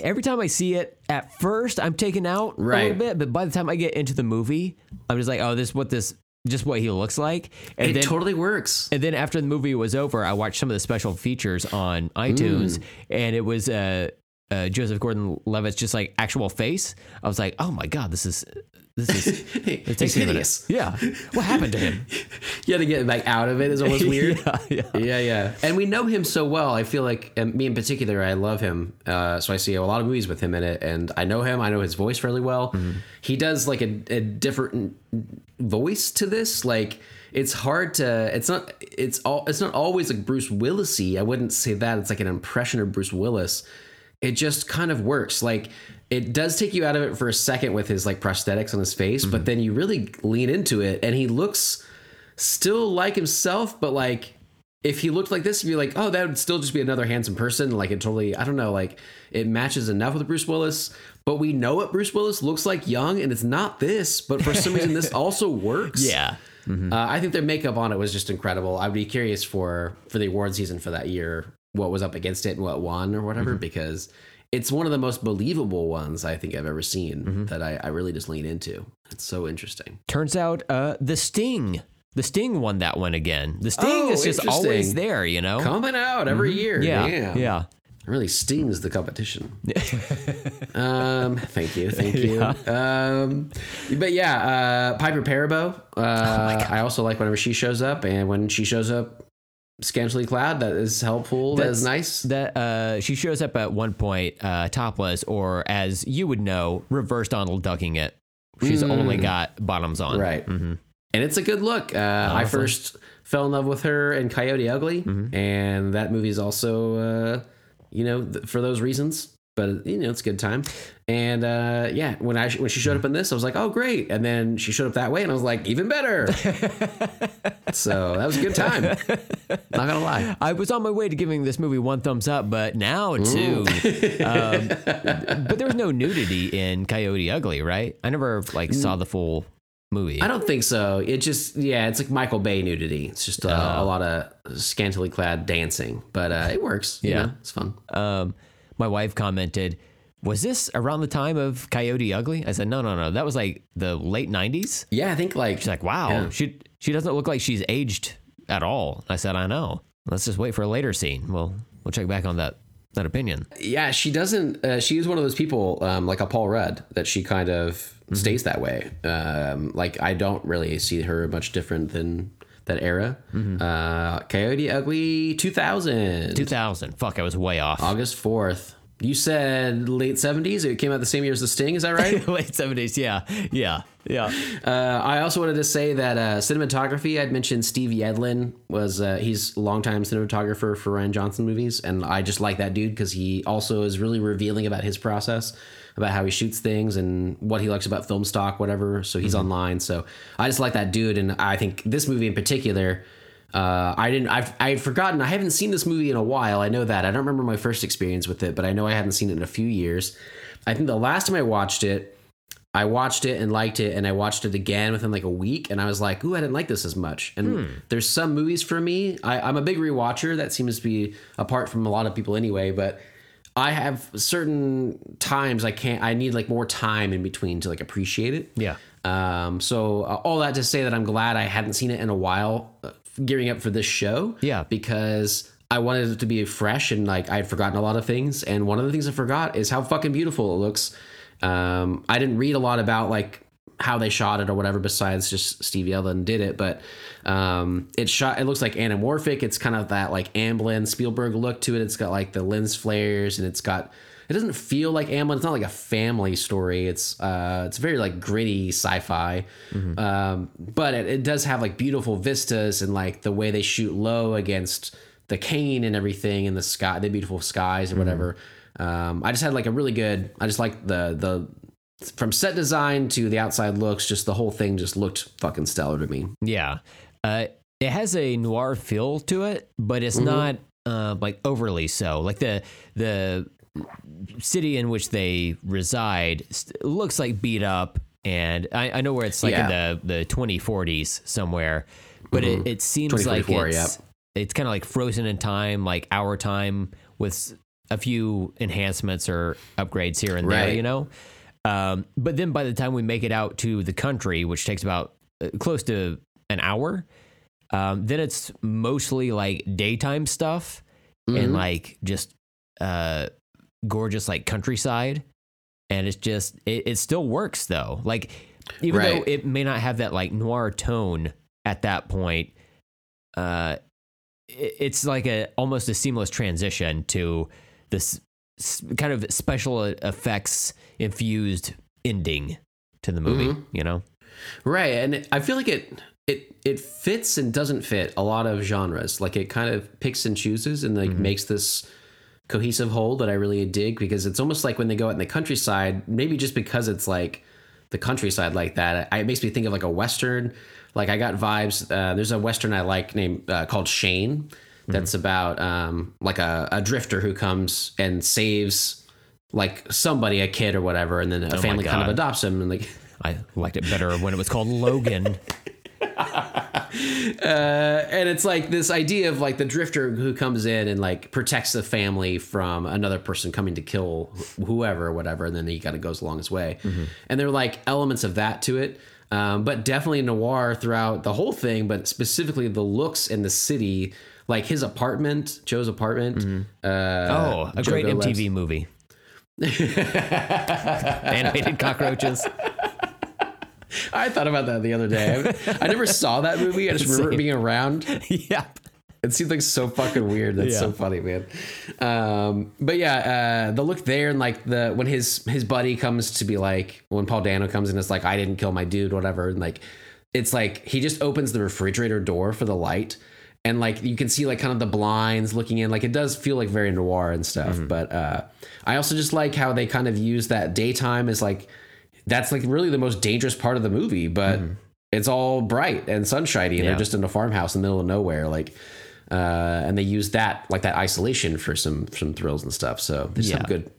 Every time I see it, at first I'm taken out a Right. little bit, but by the time I get into the movie, I'm just like, oh, this is what this just what he looks like. And it then totally works. and then after the movie was over, I watched some of the special features on iTunes, Mm. and it was uh, uh, Joseph Gordon-Levitt's just like actual face. I was like, oh my god, this is this is it takes me a minute. hideous. Yeah, what happened to him? You had to get like out of it is almost weird. yeah, yeah. yeah, yeah. And we know him so well. I feel like, and me in particular, I love him. Uh, so I see a lot of movies with him in it, and I know him. I know his voice fairly well. He does like a, a different voice to this. Like it's hard to. It's not. It's all. It's not always like Bruce Willisy. I wouldn't say that. It's like an impression of Bruce Willis. It just kind of works. Like it does take you out of it for a second with his like prosthetics on his face, but then you really lean into it, and he looks still like himself, but like if he looked like this, you'd be like, oh, that would still just be another handsome person. Like it totally, I don't know, like it matches enough with Bruce Willis, but we know what Bruce Willis looks like young, and it's not this. But for some reason, this also works. Yeah. Uh, I think their makeup on it was just incredible. I'd be curious for for the award season for that year, what was up against it and what won or whatever, because it's one of the most believable ones I think I've ever seen that I, I really just lean into. It's so interesting. Turns out uh, the Sting, the Sting won that one again. The Sting Oh, is just always there, you know. Coming out every year. yeah, Damn. yeah. really stings the competition. um, thank you, thank you. Um, but yeah, uh, Piper Perabo. Uh, I also like whenever she shows up, and when she shows up scantily clad, that is helpful. That is nice. That uh, she shows up at one point uh, topless, or as you would know, reverse Donald ducking it. She's only got bottoms on. Mm. Right. And it's a good look. Uh, I first fell in love with her in Coyote Ugly, and that movie is also, uh, you know, th- for those reasons. But you know, it's a good time. And uh, yeah, when I when she showed up in this, I was like, oh great. And then she showed up that way, and I was like, even better. so that was a good time. Not gonna lie. I was on my way to giving this movie one thumbs up, but now two. um, but there was no nudity in Coyote Ugly, right? I never like saw the full movie. I don't think so. It just yeah, it's like Michael Bay nudity. It's just uh, a lot of scantily clad dancing, but uh, it works. you Yeah. know, it's fun. um, my wife commented, "Was this around the time of Coyote Ugly?" I said, "No, no, no. That was like the late '90s." Yeah, I think like She's like, "Wow, Yeah. she she doesn't look like she's aged at all." I said, "I know. Let's just wait for a later scene. We'll we'll check back on that that opinion." Yeah, she doesn't. Uh, she is one of those people, um, like a Paul Rudd, that she kind of Mm-hmm. stays that way. Um, like I don't really see her much different than that era. Mm-hmm. Uh, Coyote Ugly 2000, 2000. Fuck, I was way off. August 4th. You said late 70s. It came out the same year as The Sting. Is that right? Late 70s. Yeah. Yeah. Yeah. Uh, I also wanted to say that uh, cinematography. I'd mentioned Steve Yedlin was uh, he's a longtime cinematographer for Rian Johnson movies, and I just like that dude because he also is really revealing about his process, about how he shoots things and what he likes about film stock, whatever. So he's online. So I just like that dude, and I think this movie in particular. Uh, I didn't. I've I had forgotten. I haven't seen this movie in a while. I know that. I don't remember my first experience with it, but I know I hadn't seen it in a few years. I think the last time I watched it, I watched it and liked it, and I watched it again within like a week, and I was like, "Ooh, I didn't like this as much." And there's some movies for me. I, I'm a big rewatcher. That seems to be apart from a lot of people anyway, but. I have certain times I can't. I need like more time in between to like appreciate it. Yeah. Um. So uh, all that to say that I'm glad I hadn't seen it in a while, uh, gearing up for this show. Yeah. Because I wanted it to be fresh and like I had forgotten a lot of things, and one of the things I forgot is how fucking beautiful it looks. Um. I didn't read a lot about like how they shot it or whatever besides just Steve Yedlin did it but um it shot it looks like anamorphic it's kind of that like Amblin Spielberg look to it it's got like the lens flares and it's got it doesn't feel like Amblin it's not like a family story it's uh it's very like gritty sci-fi um but it, it does have like beautiful vistas and like the way they shoot low against the cane and everything in the sky the beautiful skies or whatever um I just had like a really good I just like the the from set design to the outside looks, just the whole thing just looked fucking stellar to me. Yeah. Uh, it has a noir feel to it, but it's not uh, like overly so. Like the the city in which they reside st- looks like beat up, and I, I know where it's like Yeah. in the the 2040s somewhere, but it, it seems like 2044, it's it's kind of like frozen in time, like our time with a few enhancements or upgrades here and there, you know. Um, but then by the time we make it out to the country, which takes about uh, close to an hour, um, then it's mostly like daytime stuff and like just uh, gorgeous like countryside. And it's just, it, it still works though. Like, even though it may not have that like noir tone at that point, uh, it- it's like a almost a seamless transition to this kind of special effects infused ending to the movie. Mm-hmm. You know, Right, and I feel like it it it fits and doesn't fit a lot of genres. Like it kind of picks and chooses and like makes this cohesive whole that I really dig because it's almost like when they go out in the countryside, maybe just because it's like the countryside like that, it makes me think of like a western. Like I got vibes. Uh, there's a western I like named uh, called Shane. That's about um, like a, a drifter who comes and saves like somebody, a kid or whatever, and then a family kind of adopts him and like I liked it better when it was called Logan. and it's like this idea of like the drifter who comes in and like protects the family from another person coming to kill wh- whoever or whatever and then he kind of goes along his way and there are like elements of that to it um, but definitely noir throughout the whole thing but specifically the looks in the city like his apartment joe's apartment uh, Oh, a Joe great. MTV movie. Animated cockroaches. i thought about that the other day i, I never saw that movie i just remember it being around yeah. It seems like so fucking weird. That's so funny, man. Um, but yeah, uh, the look there and like the when his his buddy comes to be like when Paul Dano comes and it's like I didn't kill my dude, whatever, and like it's like he just opens the refrigerator door for the light. And like you can see like kind of the blinds looking in, like it does feel like very noir and stuff. Mm-hmm. But uh, I also just like how they kind of use that daytime as like that's like really the most dangerous part of the movie, but it's all bright and sunshiny, and Mm-hmm. Yeah. they're just in a farmhouse in the middle of nowhere, like. Uh, and they use that like that isolation for some some thrills and stuff. So there's some good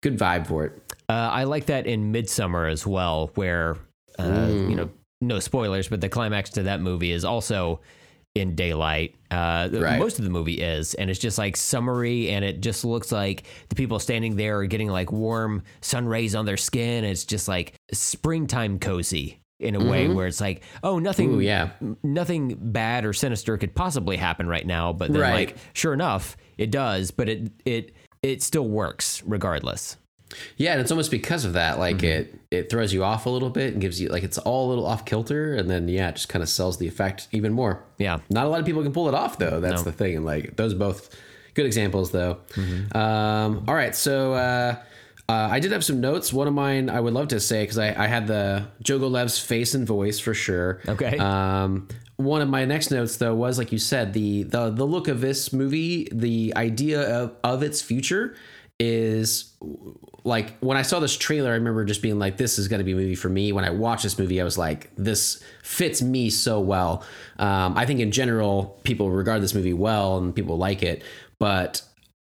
good vibe for it. Uh, I like that in Midsummer as well, where uh, you know, no spoilers, but the climax to that movie is also in daylight. Uh, Right. Most of the movie is, and it's just like summery, and it just looks like the people standing there are getting like warm sun rays on their skin. It's just like springtime cozy in a way where it's like, oh, nothing, Mm-hmm. Ooh, yeah. nothing bad or sinister could possibly happen right now. But then, Right. like, sure enough, it does. But it it it still works regardless. Yeah, and it's almost because of that, like it it throws you off a little bit and gives you like it's all a little off kilter, and then yeah, it just kind of sells the effect even more. Yeah. not a lot of people can pull it off though. That's the thing, and like those both good examples though. Um, all right, so. Uh, uh, I did have some notes. One of mine I would love to say because I, I had the Joe Golev's face and voice for sure. Okay. Um, one of my next notes though was like you said the the the look of this movie, the idea of, of its future is like when I saw this trailer, I remember just being like, "This is going to be a movie for me." When I watched this movie, I was like, "This fits me so well." Um, I think in general, people regard this movie well and people like it, but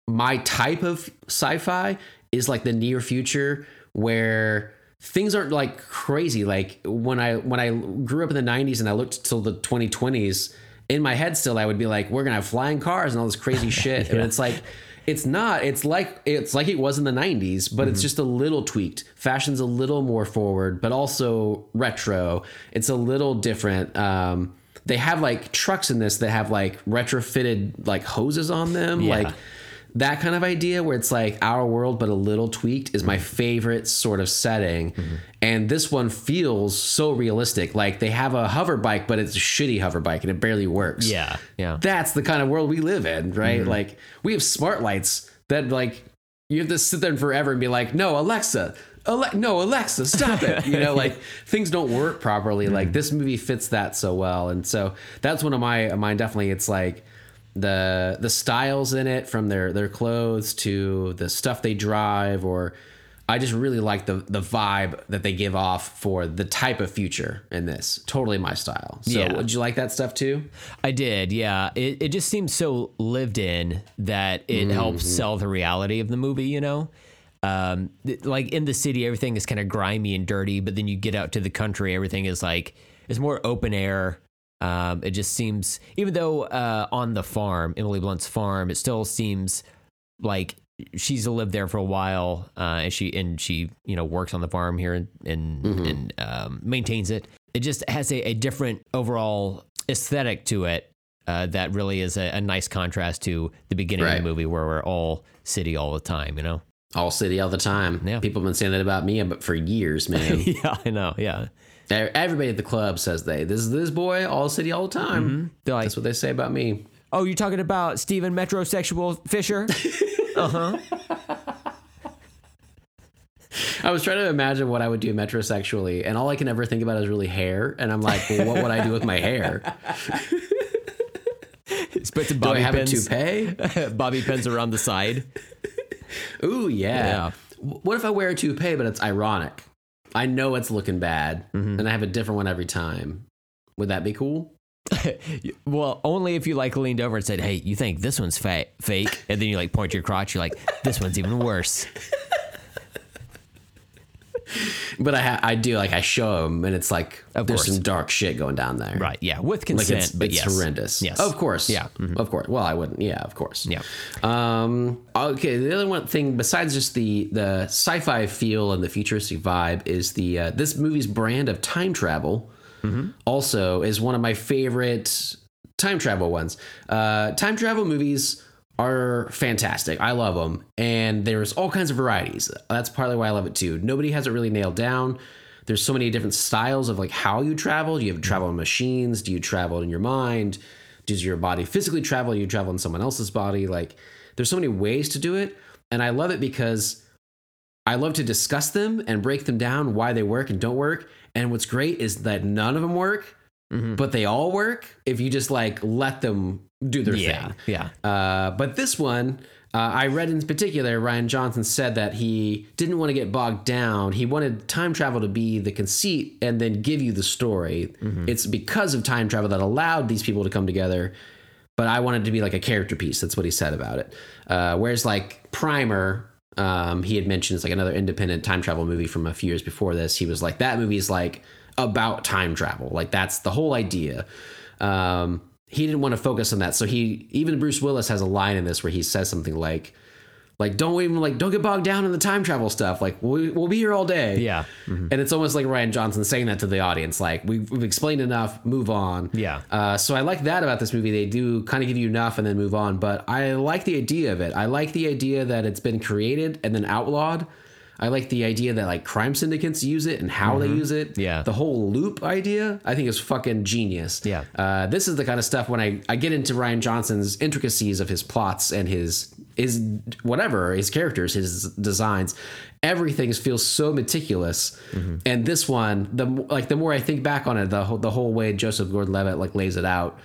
my type of sci-fi is like the near future where things aren't like crazy like when i when i grew up in the 90s and i looked till the 2020s in my head still i would be like we're gonna have flying cars and all this crazy shit and it's like it's not it's like it's like it was in the 90s but it's just a little tweaked. Fashion's a little more forward but also retro. It's a little different. Um they have like trucks in this that have like retrofitted like hoses on them Yeah. like that kind of idea where it's like our world but a little tweaked is my favorite sort of setting. Mm-hmm. And this one feels so realistic. Like they have a hover bike but it's a shitty hover bike and it barely works. Yeah. Yeah. that's the kind of world we live in right? Mm-hmm. Like we have smart lights that like you have to sit there forever and be like no alexa Ale- no alexa stop it. You know like things don't work properly. Like mm-hmm. this movie fits that so well. And so that's one of my mine definitely. It's like the the styles in it from their their clothes to the stuff they drive or I just really like the the vibe that they give off for the type of future in this. Totally my style. So Yeah. would you like that stuff too? I did, yeah. It, it just seems so lived in that it helps sell the reality of the movie, you know? Um, th- like in the city, everything is kind of grimy and dirty, but then you get out to the country, everything is like, it's more open air. Um, it just seems, even though uh, on the farm, Emily Blunt's farm, it still seems like she's lived there for a while, uh, and she and she you know works on the farm here and and, and um, maintains it. It just has a, a different overall aesthetic to it uh, that really is a, a nice contrast to the beginning of the movie where we're all city all the time. You know? All city all the time. Yeah. People have been saying that about me but for years, man. yeah, I know. Yeah, Everybody at the club says they this is this boy all city all the time. they're like, That's what they say about me. oh, you're talking about Steven metrosexual Fisher? Uh huh. I was trying to imagine what I would do metrosexually, and all I can ever think about is really hair. And I'm like, well, what would I do with my hair? Some Do I bobby have pins, a toupee? bobby pins around the side. Ooh, yeah. Yeah. What if I wear a toupee, but it's ironic? I know it's looking bad, Mm-hmm. and I have a different one every time. Would that be cool? Well, only if you like leaned over and said, "Hey, you think this one's fa- fake?" And then you like point your crotch. You're like, "This one's even worse." But I ha- I do like I show them, and it's like Of there's course. some dark shit going down there. Right? Yeah, with Like consent, it's, but it's yes, horrendous. Yes, Of course. Yeah. Mhm. Of course. Well, I wouldn't. Yeah, of course. Yeah. Um. Okay. The other one thing besides just the the sci-fi feel and the futuristic vibe is the uh, this movie's brand of time travel. Also, is one of my favorite time travel ones. Uh, time travel movies are fantastic. I love them, and there's all kinds of varieties. That's partly why I love it too. Nobody has it really nailed down. There's so many different styles of like how you travel. Do you have travel in machines? Do you travel in your mind? Does your body physically travel? Do you travel in someone else's body? Like, there's so many ways to do it, and I love it because I love to discuss them and break them down why they work and don't work. And what's great is that none of them work, Mm-hmm. but they all work if you just like let them do their Yeah, thing. yeah. Uh, but this one, uh, I read in particular, Rian Johnson said that he didn't want to get bogged down. He wanted time travel to be the conceit and then give you the story. It's because of time travel that allowed these people to come together. But I wanted to be like a character piece. That's what he said about it. Uh, whereas like Primer, um, he had mentioned it's like another independent time travel movie from a few years before this. He was like, that movie's like about time travel. Like that's the whole idea. Um, he didn't want to focus on that. So he even Bruce Willis has a line in this where he says something like, like don't even like don't get bogged down in the time travel stuff. Like we'll, we'll be here all day. Yeah. And it's almost like Rian Johnson saying that to the audience, like we've, we've explained enough, move on. Yeah. Uh, so I like that about this movie. They do kind of give you enough and then move on. But I like the idea of it. I like the idea that it's been created and then outlawed. I like the idea that like crime syndicates use it and how they use it. Mm-hmm. Yeah. The whole loop idea, I think is fucking genius. Yeah. Uh, this is the kind of stuff when I, I get into Rian Johnson's intricacies of his plots and his his whatever his characters, his designs, everything feels so meticulous. Mm-hmm. And this one, the like the more I think back on it, the whole, the whole way Joseph Gordon-Levitt like lays it out,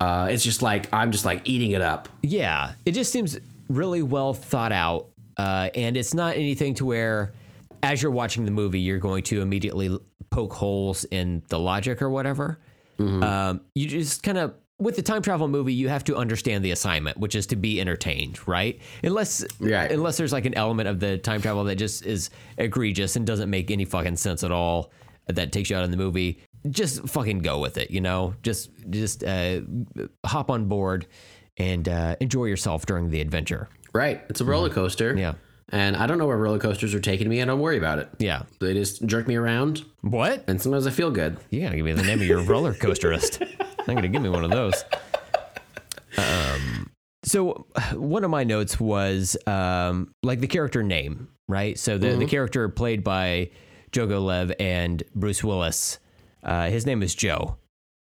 uh, it's just like I'm just like eating it up. Yeah, it just seems really well thought out, uh, and it's not anything to where, as you're watching the movie, you're going to immediately poke holes in the logic or whatever. Um, you just kind of with the time travel movie, you have to understand the assignment, which is to be entertained, right? Unless, Right. unless there's like an element of the time travel that just is egregious and doesn't make any fucking sense at all, that takes you out of the movie. Just fucking go with it, you know. Just, just uh, hop on board and uh, enjoy yourself during the adventure. Right. It's a roller coaster. Mm-hmm. Yeah. And I don't know where roller coasters are taking me. I don't worry about it. Yeah. They just jerk me around, What? and sometimes I feel good. You gotta give me the name of your roller coasterist. I'm gonna give me one of those. Um, so one of my notes was um, like the character name, right? So the, the character played by Jogo Lev and Bruce Willis, uh, his name is Joe.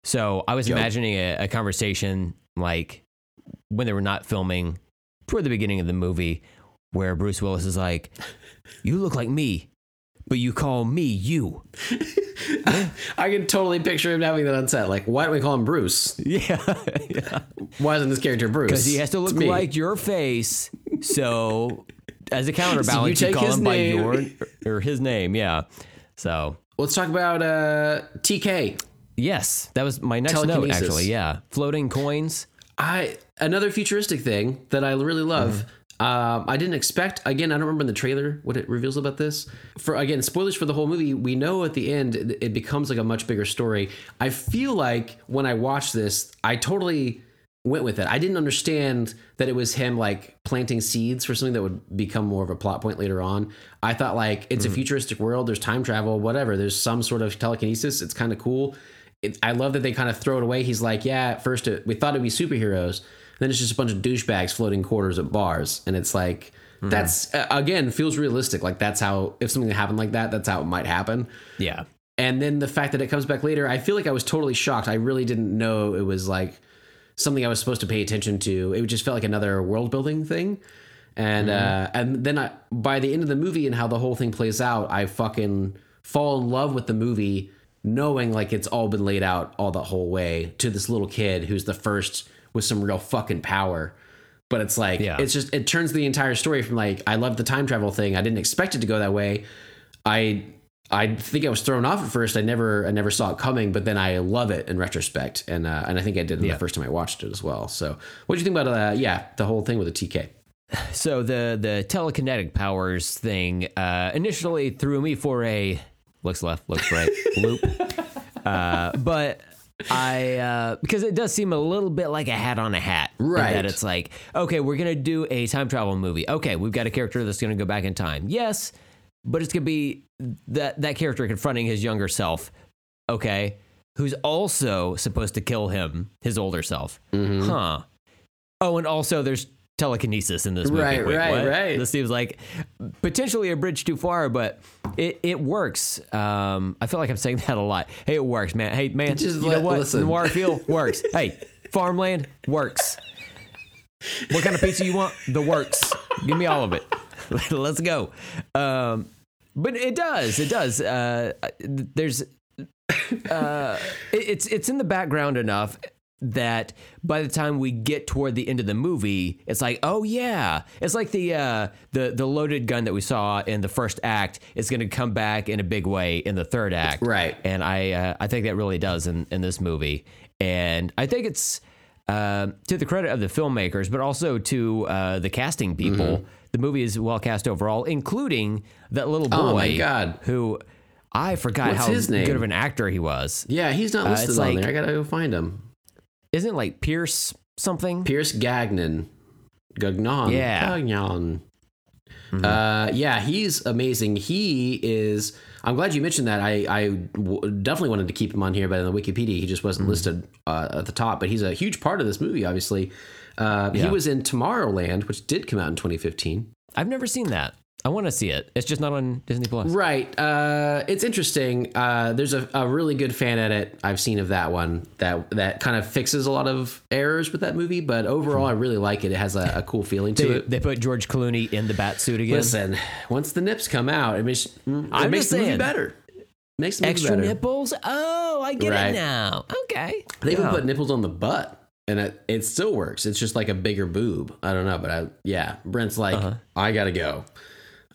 So I was imagining a, a conversation like when they were not filming toward the beginning of the movie, where Bruce Willis is like, "You look like me, but you call me you." I can totally picture him having that on set. Like, why don't we call him Bruce? Yeah, yeah. Why isn't this character Bruce? Because he has to look like your face. So, as a counterbalance, So you, you take call his him by name. your or his name. Yeah. So, Let's talk about uh, TK. yes, that was my next note. Actually, yeah, floating coins. I another futuristic thing that I really love. Um, I didn't expect. Again, I don't remember in the trailer what it reveals about this. For again, spoilers for the whole movie. We know at the end it, it becomes like a much bigger story. I feel like when I watched this, I totally went with it. I didn't understand that it was him like planting seeds for something that would become more of a plot point later on. I thought like it's a futuristic world. There's time travel, whatever. There's some sort of telekinesis. It's kind of cool. It, I love that they kind of throw it away. He's like, yeah, at first it, we thought it'd be superheroes. Then it's just a bunch of douchebags floating quarters at bars, and it's like that's uh, again feels realistic. Like that's how if something happened like that, that's how it might happen. Yeah. And then the fact that it comes back later, I feel like I was totally shocked. I really didn't know it was like something I was supposed to pay attention to. It just felt like another world building thing. And uh, and then I, by the end of the movie and how the whole thing plays out, I fucking fall in love with the movie, knowing like it's all been laid out all the whole way to this little kid who's the first with some real fucking power. But it's like Yeah. it's just it turns the entire story from like I love the time travel thing. I didn't expect it to go that way. I I think I was thrown off at first. I never I never saw it coming, but then I love it in retrospect, and uh, and I think I did Yeah. the first time I watched it as well. So, what do you think about uh, yeah the whole thing with the TK? So the the telekinetic powers thing uh, initially threw me for a looks left, looks right loop, uh, but I uh, because it does seem a little bit like a hat on a hat, Right. That it's like okay, we're gonna do a time travel movie. Okay, we've got a character that's gonna go back in time. Yes, but it's gonna be that that character confronting his younger self. Okay, who's also supposed to kill him, his older self. Mm-hmm. Huh. Oh, and also there's telekinesis in this movie. Right, Wait, right, what? right. This seems like potentially a bridge too far, but it, it works. Um, I feel like I'm saying that a lot. Hey, it works, man. Hey, man, Just you let- know what? listen. Noir feel works. hey, farmland works. What kind of pizza you want? The works. Give me all of it. Let's go. Um, but it does. It does. Uh, there's uh, it- it's it's in the background enough that by the time we get toward the end of the movie, it's like, oh yeah, it's like the uh, the the loaded gun that we saw in the first act is going to come back in a big way in the third act, Right. And I uh, I think that really does in in this movie, and I think it's. Uh, to the credit of the filmmakers, but also to uh, the casting people, Mm-hmm. the movie is well cast overall, including that little boy Oh, my God. who I forgot What's how good of an actor he was. Yeah, he's not listed Uh, on like- there. I gotta go find him. Isn't it like Pierce something? Pierce Gagnon, Gagnon, Yeah. Gagnon. Uh, yeah, he's amazing. He is. I'm glad you mentioned that. I, I w- definitely wanted to keep him on here, but in the Wikipedia, he just wasn't listed uh, at the top. But he's a huge part of this movie, obviously. Uh, He was in Tomorrowland, which did come out in 2015. I've never seen that. I want to see it. It's just not on Disney Plus. Right. Uh, it's interesting. Uh, there's a, a really good fan edit I've seen of that one that that kind of fixes a lot of errors with that movie. But overall, I really like it. It has a, a cool feeling to They, it. they put George Clooney in the bat suit again. Listen, once the nips come out, it makes, it I'm makes the movie better. Makes the movie Extra better. nipples. Oh, I get Right. it now. Okay. They even Yeah. put nipples on the butt, and it, it still works. It's just like a bigger boob. I don't know, but I yeah. Brent's like, I gotta go.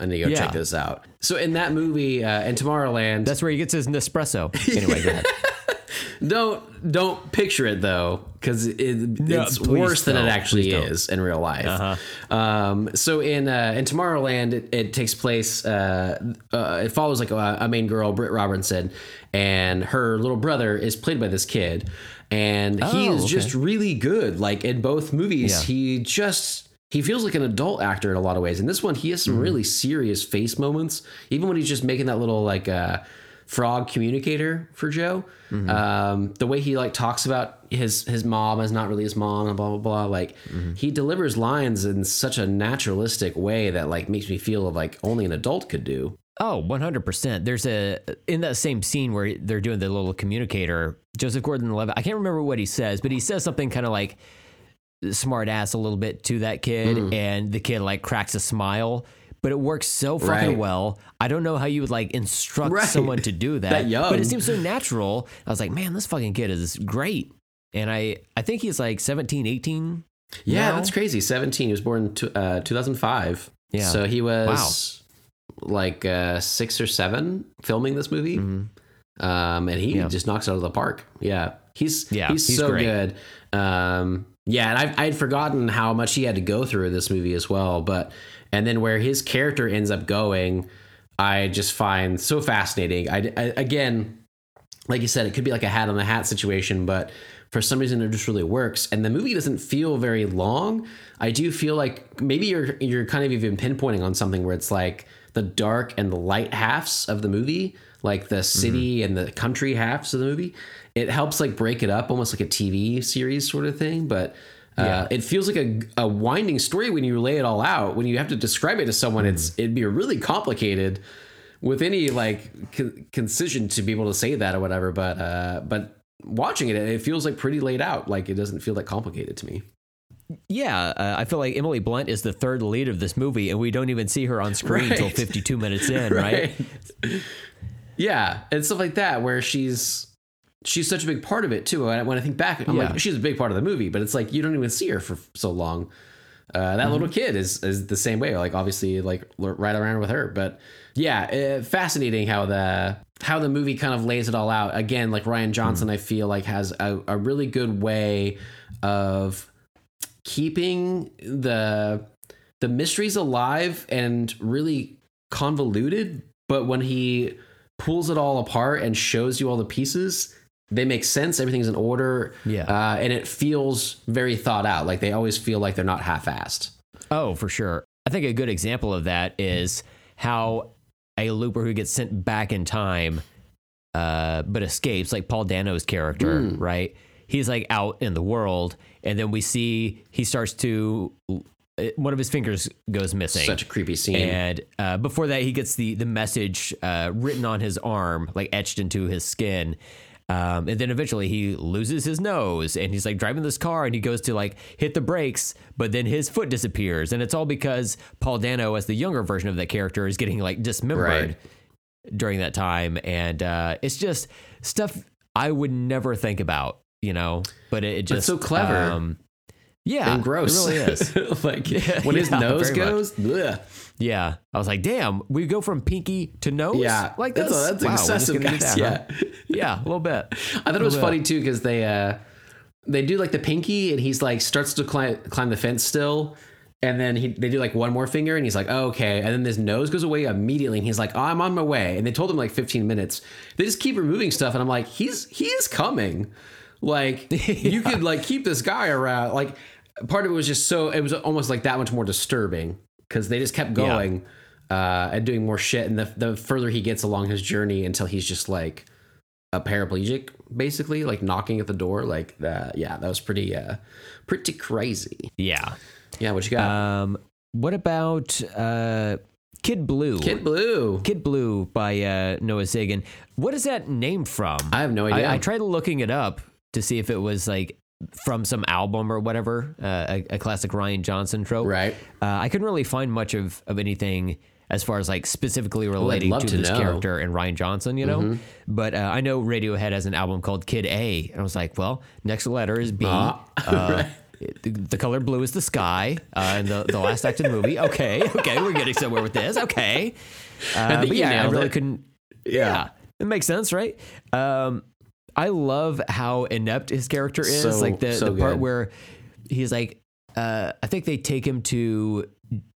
I need to go Uh-huh. Yeah. check this out. So in that movie, uh, in Tomorrowland, That's where he gets his Nespresso. Anyway, go ahead. don't don't picture it though, because it, it's worse than it actually. Uh-huh. is in real life. Um, so in uh, in Tomorrowland, it, it takes place. Uh, uh, it follows like a, a main girl, Britt Robertson, and her little brother is played by this kid, and he Oh, is okay. just really good. Like in both movies, Yeah. he just he feels like an adult actor in a lot of ways. In this one, he has some Mm-hmm. really serious face moments, even when he's just making that little like uh, frog communicator for Joe. Mm-hmm. Um, the way he like talks about his his mom as not really his mom and blah blah blah. Like Mm-hmm. he delivers lines in such a naturalistic way that like makes me feel like only an adult could do. Oh, 100%. There's a, in that same scene where they're doing the little communicator, Joseph Gordon Levitt, I can't remember what he says, but he says something kind of like smart ass a little bit to that kid, Mm. and the kid like cracks a smile. But it works so fucking Right. well. I don't know how you would like instruct Right. someone to do that. That young. But it seems so natural. I was like, man, this fucking kid is great. And I, I think he's like 17, 18. Yeah, now. that's crazy. Seventeen. He was born in uh, 2005. Yeah. So he was like uh, six or seven filming this movie. Um, and he Mm-hmm. Yeah. just knocks it out of the park. Yeah. He's Yeah, he's, he's so great. good. Um, yeah, and I've I'd forgotten how much he had to go through in this movie as well. But and then where his character ends up going, I just find so fascinating. I, I again, like you said, it could be like a hat on the hat situation, but for some reason it just really works. And the movie doesn't feel very long. I do feel like maybe you're you're kind of even pinpointing on something where it's like the dark and the light halves of the movie, like the mm-hmm. city and the country halves of the movie. It helps like break it up, almost like a TV series sort of thing. But uh, Yeah. it feels like a, a winding story when you lay it all out. When you have to describe it to someone, it's it'd be really complicated with any like con- concision to be able to say that or whatever. But uh, but watching it, it feels like pretty laid out. Like it doesn't feel that complicated to me. Yeah, uh, I feel like Emily Blunt is the third lead of this movie, and we don't even see her on screen until Right. 52 minutes in, right? yeah, and stuff like that where she's she's such a big part of it too. When I, when I think back, I'm Yeah. like she's a big part of the movie, but it's like you don't even see her for so long. Uh, that little kid is is the same way. Like obviously, like right around with her, but yeah, uh, fascinating how the how the movie kind of lays it all out. Again, like Rian Johnson, I feel like has a, a really good way of keeping the the mysteries alive and really convoluted. But when he pulls it all apart and shows you all the pieces, they make sense. Everything's in order. Yeah. Uh, and it feels very thought out. Like they always feel like they're not half assed. Oh, for sure. I think a good example of that is how a looper who gets sent back in time, uh, but escapes, like Paul Dano's character, Mm. right? He's like out in the world, and then we see he starts to uh, one of his fingers goes missing. Such a creepy scene. And uh, before that, he gets the the message uh, written on his arm, like etched into his skin. Um, and then eventually he loses his nose and he's like driving this car and he goes to like hit the brakes, but then his foot disappears. And it's all because Paul Dano, as the younger version of that character, is getting like dismembered Right. during that time. And uh, it's just stuff I would never think about, you know, but it, it just so clever. Um, yeah, and gross. It really is. like when his Yeah, nose goes. Yeah, I was like, damn, we go from pinky to nose. yeah, like that's, this. that's Wow, excessive, guys. that, huh? yeah. yeah, a little bit. I thought it was funny too because they uh they do like the pinky and he's like starts to climb climb the fence still. And then he, they do like one more finger, and he's like, oh, "Okay." And then his nose goes away immediately, and he's like, oh, "I'm on my way." And they told him like 15 minutes. They just keep removing stuff, and I'm like, "He's he is coming." Like you could like keep this guy around. Like part of it was just so it was almost like that much more disturbing because they just kept going uh, and doing more shit. And the the further he gets along his journey until he's just like a paraplegic, basically, like knocking at the door. Like that. Yeah, that was pretty uh, pretty crazy. Yeah. Yeah, what you got? Um, what about uh, Kid Blue. Kid Blue. Kid Blue by uh, Noah Segan. What is that name from? I have no idea. I, I tried looking it up to see if it was like from some album or whatever, uh, a, a classic Rian Johnson trope. Right. Uh, I couldn't really find much of, of anything as far as like specifically relating love to, to this know. Mm-hmm. character and Rian Johnson, you know. But uh, I know Radiohead has an album called Kid A, and I was like, well, next letter is B. Ah. Uh, the, the color blue is the sky, uh, and the, the last act of the movie. Okay, okay, we're getting somewhere with this. Okay, uh, but yeah, I really it. couldn't. Yeah. Yeah, it makes sense, right? Um, I love how inept his character is. So- like the so the part where he's like, uh, I think they take him to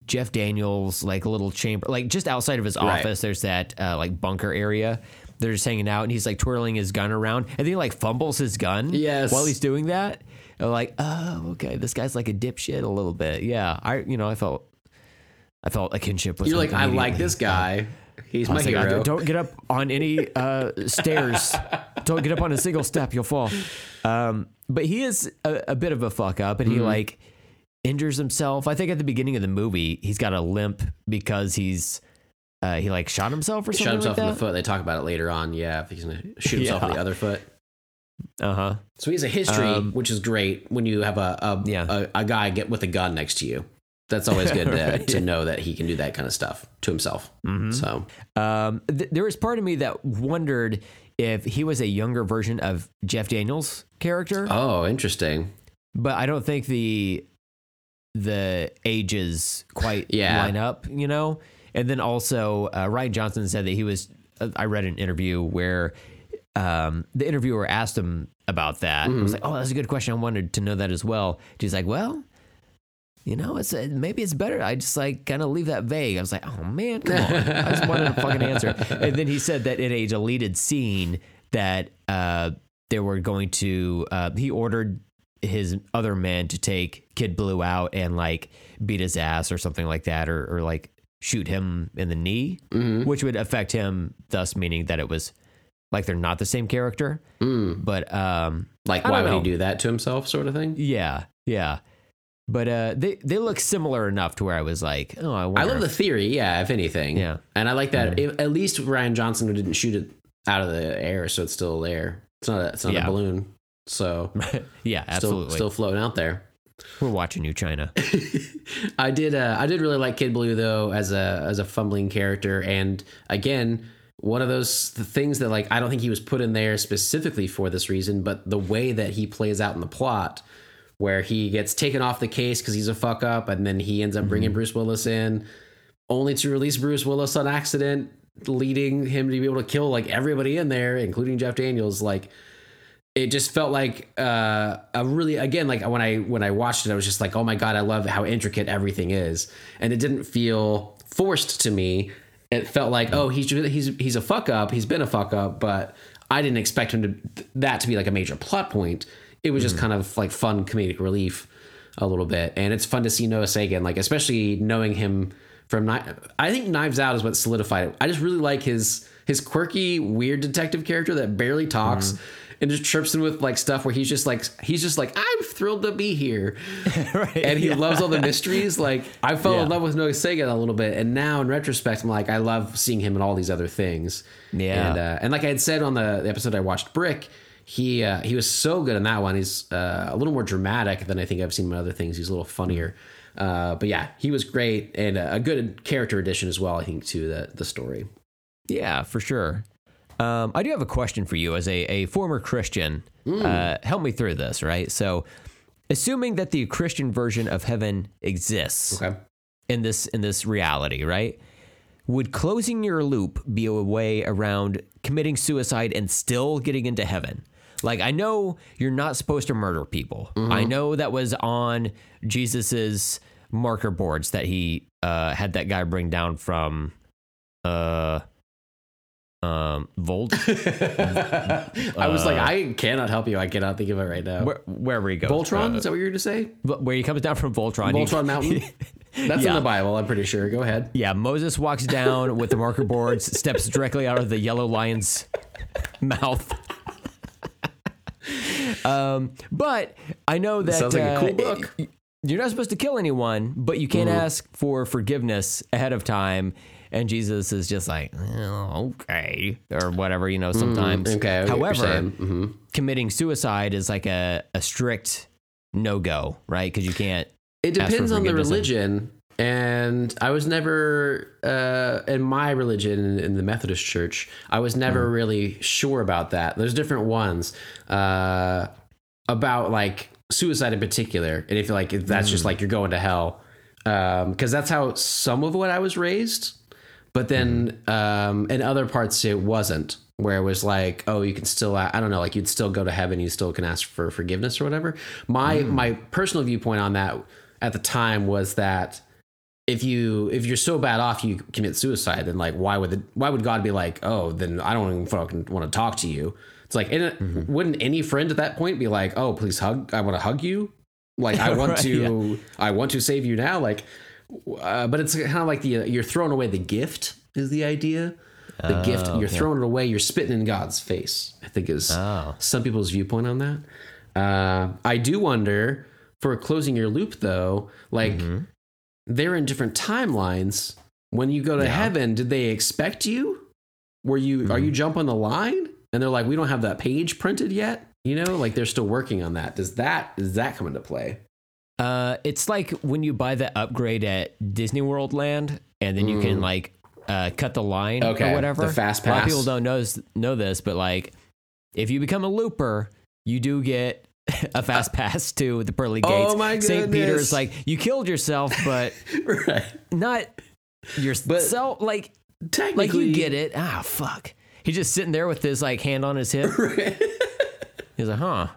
Jeff Daniels' like little chamber, like just outside of his Right. office. There's that uh, like bunker area. They're just hanging out, and he's like twirling his gun around, and then he like fumbles his gun. Yes. while he's doing that. I'm like, oh, okay, this guy's like a dipshit a little bit. Yeah, I, you know, I felt, I felt a kinship with. You're him like, I like this guy. He's my like, hero. don't get up on any uh, stairs. Don't get up on a single step. You'll fall. Um, but he is a, a bit of a fuck up, and he Mm-hmm. like injures himself. I think at the beginning of the movie, he's got a limp because he's uh, he like shot himself or something Shot himself like in the foot. They talk about it later on. Yeah, if he's gonna shoot himself in the other foot. Uh huh. So he has a history, Um, which is great when you have a a, Yeah. a a guy get with a gun next to you. That's always good to, Right. to know that he can do that kind of stuff to himself. Mm-hmm. So Um, th- there was part of me that wondered if he was a younger version of Jeff Daniels' character. oh, interesting. but I don't think the the ages quite Yeah. line up, you know. And then also, uh, Rian Johnson said that he was. Uh, I read an interview where um, the interviewer asked him about that. I was like, "Oh, that's a good question. I wanted to know that as well." He's like, "Well." You know, it's uh maybe it's better. I just like kind of leave that vague. I was like, oh man, come on! I just wanted a fucking answer. And then he said that in a deleted scene that uh, they were going to. Uh, he ordered his other men to take Kid Blue out and like beat his ass or something like that, or, or like shoot him in the knee, which would affect him, thus meaning that it was like they're not the same character. But um, Like, why would he do that to himself, sort of thing? yeah, yeah. But uh, they they look similar enough to where I was like, oh, I, I love the theory, yeah, if anything. Yeah. And I like that. If, at least Rian Johnson didn't shoot it out of the air, so it's still there. It's not a, it's not Yeah. a balloon. So yeah, still, absolutely. still floating out there. We're watching you, China. I did. Uh, I did really like Kid Blue though as a as a fumbling character, and again, one of those things that like I don't think he was put in there specifically for this reason, but the way that he plays out in the plot, where he gets taken off the case because he's a fuck up, and then he ends up bringing Bruce Willis in, only to release Bruce Willis on accident, leading him to be able to kill like everybody in there, including Jeff Daniels. Like it just felt like uh, a really again like when I when I watched it, I was just like, oh my god, I love how intricate everything is, and it didn't feel forced to me. It felt like, oh, he's he's he's a fuck up. He's been a fuck up, but I didn't expect him to that to be like a major plot point. It was just kind of like fun comedic relief a little bit, and it's fun to see Noah Segan, like especially knowing him from. I think Knives Out is what solidified it. I just really like his his quirky, weird detective character that barely talks. And just trips in with like stuff where he's just like he's just like I'm thrilled to be here, right. and he loves all the mysteries. Like I fell in love with Noah Segan a little bit, and now in retrospect, I'm like I love seeing him in all these other things. Yeah. and uh, and like I had said on the, the episode I watched, Brick, he uh, he was so good in that one. He's uh, a little more dramatic than I think I've seen in other things. He's a little funnier, uh, but yeah, he was great and a good character addition as well. I think to the the story. Yeah, for sure. Um, I do have a question for you as a, a former Christian. Uh, help me through this, right? So, assuming that the Christian version of heaven exists Okay. in this in this reality, right? Would closing your loop be a way around committing suicide and still getting into heaven? Like I know you're not supposed to murder people. I know that was on Jesus's marker boards that he uh, had that guy bring down from uh um Volt I was like, I cannot help you. I cannot think of it right now. where, wherever he goes. Voltron? Uh, is that what you were going to say? where he comes down from Voltron. he- Voltron Mountain. That's in the Bible. I'm pretty sure. Go ahead. Yeah, Moses walks down with the marker boards, steps directly out of the yellow lion's mouth. Um, but I know that Sounds like a uh, cool book. you're not supposed to kill anyone, but you can't Mm-hmm. ask for forgiveness ahead of time. And Jesus is just like, "Oh, okay, or whatever, you know, sometimes. Mm, Okay. I get what you're However. Mhm. committing suicide is like a, a strict no go, right? Because you can't. It depends on the religion. And I was never, uh, in my religion, in the Methodist Church, I was never Mm. really sure about that. There's different ones uh, about like suicide in particular. And if like if that's Mm. just like you're going to hell, because that's how some of what I was raised. But then Mm. um, in other parts, it wasn't. Where it was like, oh, you can still, I don't know, like you'd still go to heaven, you still can ask for forgiveness or whatever. My Mm. my personal viewpoint on that at the time was that if you if you're so bad off you commit suicide, then like why would the, why would God be like, oh, then I don't even fucking want to talk to you? It's like, and Mm-hmm. wouldn't any friend at that point be like, oh, please hug, I want to hug you, like I want Right, to, I want to save you now, like. Uh, but it's kind of like the you're throwing away the gift is the idea. The gift Oh, you're yeah. throwing it away. You're spitting in God's face. I think is Oh. some people's viewpoint on that. Uh, I do wonder for closing your loop though, like Mm-hmm. They're in different timelines. When you go to Yeah. heaven, did they expect you? Were you are you Mm-hmm. jump on the line? And they're like, we don't have that page printed yet. You know, like they're still working on that. Does that does that come into play? Uh, it's like when you buy the upgrade at Disney World Land, and then you can like uh, cut the line Mm. Okay, or whatever. the fast pass. A lot of people don't know know this, but like if you become a looper, you do get a fast uh, pass to the pearly Oh gates. my St. Peter's like you killed yourself, but right. not yourself. like Technically, like you get it. Ah, fuck. He's just sitting there with his like hand on his hip. He's like, huh.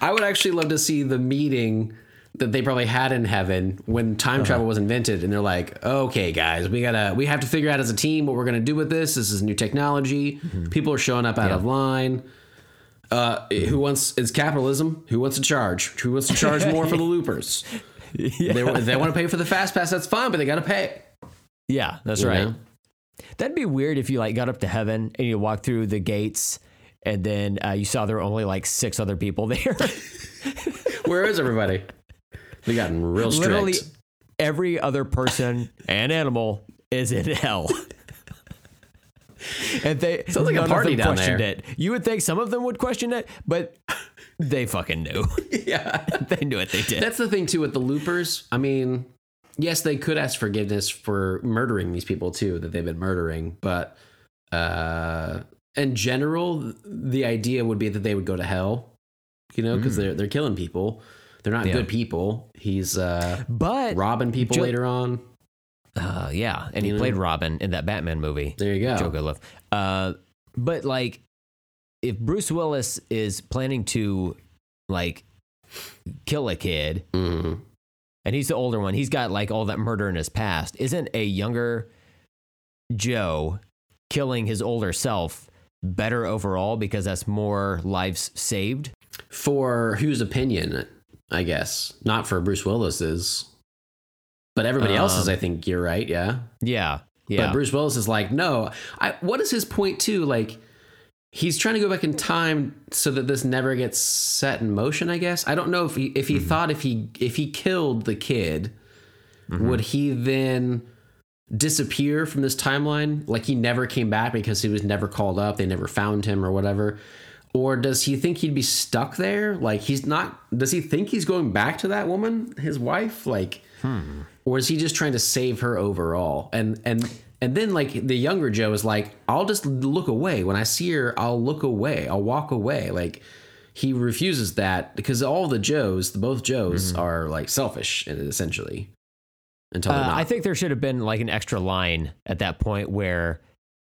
I would actually love to see the meeting that they probably had in heaven when time travel uh-huh. was invented and they're like okay guys we gotta we have to figure out as a team what we're gonna do with this this is new technology mm-hmm. people are showing up out of line uh, who wants it's capitalism who wants to charge who wants to charge more for the loopers Yeah, they, they want to pay for the fast pass that's fine but they gotta pay yeah that's you right. know? That'd be weird if you like got up to heaven and you walked through the gates and then uh, you saw there were only like six other people there. where is everybody they gotten real strict Literally every other person and animal is in hell. And they Sounds like a party down questioned there. it. You would think some of them would question it, but they fucking knew. yeah they knew what they did. That's the thing too with the loopers. I mean, yes, they could ask forgiveness for murdering these people too that they've been murdering, but uh, in general, the idea would be that they would go to hell. You know, because they're they're killing people. They're not Yeah. good people. He's uh, but robbing people later on. Uh, yeah, and he played Robin in that Batman movie. There you go, Joe go. Goodlove. Uh, but like, if Bruce Willis is planning to like kill a kid, Mhm. and he's the older one, he's got like all that murder in his past. Isn't a younger Joe killing his older self better overall because that's more lives saved? For whose opinion? I guess not for Bruce Willis's, but everybody else's. Um, I think you're right. Yeah. Yeah, yeah. But Bruce Willis is like, no. I, what is his point too? Like, he's trying to go back in time so that this never gets set in motion. I guess I don't know if he if he Mm-hmm. thought if he if he killed the kid, would he then disappear from this timeline? Like he never came back because he was never called up. They never found him or whatever. Or does he think he'd be stuck there? Like he's not. Does he think he's going back to that woman, his wife? Like, or is he just trying to save her overall? And and and then like the younger Joe is like, I'll just look away when I see her. I'll look away. I'll walk away. Like he refuses that because all the Joes, the both Joes, are like selfish essentially. Until Uh. I think there should have been like an extra line at that point where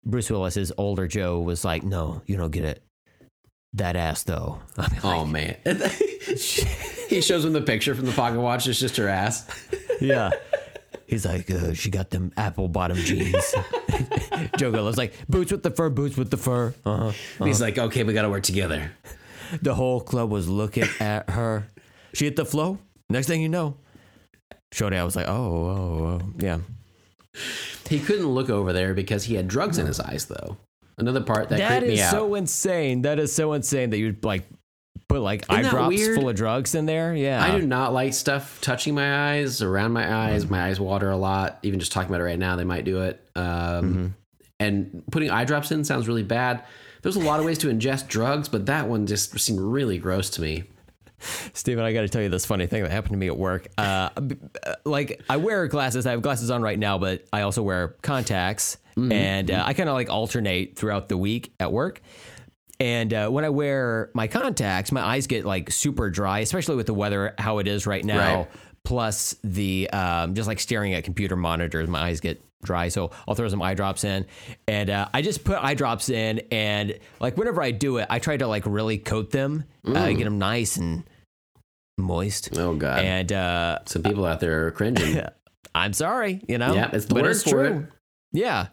Bruce Willis's older Joe was like, "No, you don't get it. That ass though." Mean, Oh man. he shows him the picture from the pocket watch. It's just her ass. yeah. He's like, uh, she got them apple bottom jeans. Joe Goodlove's like, boots with the fur, boots with the fur. Uh-huh. And He's like, okay, we got to work together. The whole club was looking at her. She hit the flow. Next thing you know, Shorty, I was like, oh, oh, oh, yeah. He couldn't look over there because he had drugs in his eyes, though. Another part that, That creeped me is so insane. That is so insane that you'd like put like eye drops weird? full of drugs in there. Yeah. I do not like stuff touching my eyes, around my eyes. My eyes water a lot. Even just talking about it right now, they might do it. Um, And putting eye drops in sounds really bad. There's a lot of ways to ingest drugs, but that one just seemed really gross to me. Steven, I got to tell you this funny thing that happened to me at work. Uh, uh, like, I wear glasses. I have glasses on right now, but I also wear contacts. And uh, I kind of like alternate throughout the week at work. And uh, when I wear my contacts, my eyes get like super dry, especially with the weather how it is right now. Right. Plus the um, just like staring at computer monitors, my eyes get dry. So I'll throw some eye drops in, and uh, I just put eye drops in, and like whenever I do it, I try to like really coat them, uh, get them nice and moist. Oh god, And uh, some people out there are cringing. I'm sorry, you know. Yeah, it's the but word it's for true. it. Yeah,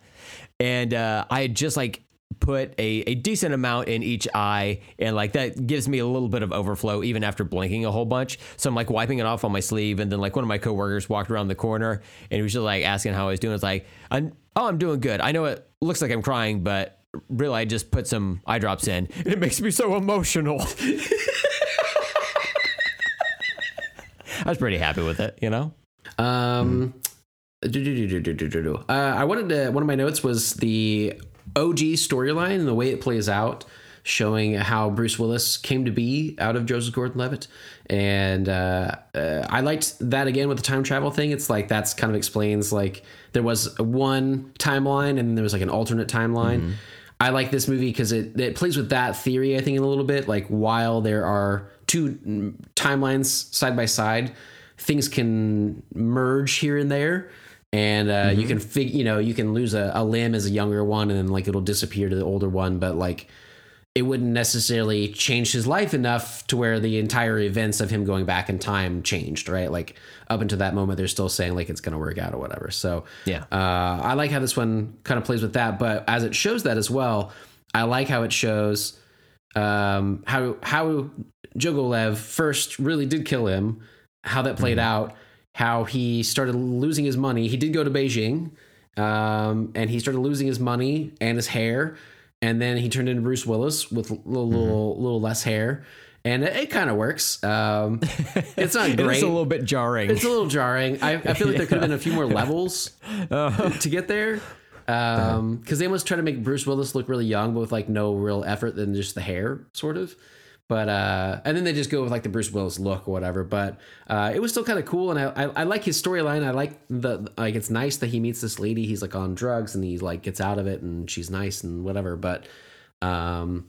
and uh, I just like put a, a decent amount in each eye and like that gives me a little bit of overflow even after blinking a whole bunch so i'm like wiping it off on my sleeve and then like one of my coworkers walked around the corner and he was just like asking how i was doing it's like I'm, oh i'm doing good i know it looks like i'm crying but really i just put some eye drops in and it makes me so emotional i was pretty happy with it you know um mm. Uh, I wanted to. One of my notes was the OG storyline and the way it plays out, showing how Bruce Willis came to be out of Joseph Gordon-Levitt, and uh, uh, I liked that again with the time travel thing. It's like that's kind of explains like there was one timeline and there was like an alternate timeline. I like this movie because it, it plays with that theory, I think, in a little bit. Like, while there are two timelines side by side, things can merge here and there. And uh, you can fig, you know, you can lose a, a limb as a younger one, and then like it'll disappear to the older one. But like, it wouldn't necessarily change his life enough to where the entire events of him going back in time changed, right? Like up until that moment, they're still saying like it's going to work out or whatever. So Yeah. uh, I like how this one kind of plays with that, but as it shows that as well, I like how it shows um, how how Jogolev first really did kill him, how that played out, how he started losing his money. He did go to Beijing, um, and he started losing his money and his hair, and then he turned into Bruce Willis with a little little, little less hair, and it, it kind of works. Um, it's not great. is a little bit jarring. It's a little jarring. I, I feel like there could have been a few more levels Uh-huh. to get there. Um, because they almost try to make Bruce Willis look really young, but with like no real effort than just the hair, sort of. But uh, and then they just go with like the Bruce Willis look or whatever. But uh, it was still kind of cool, and I, I I like his storyline. I like the like it's nice that he meets this lady. He's like on drugs, and he like gets out of it, and she's nice and whatever. But um,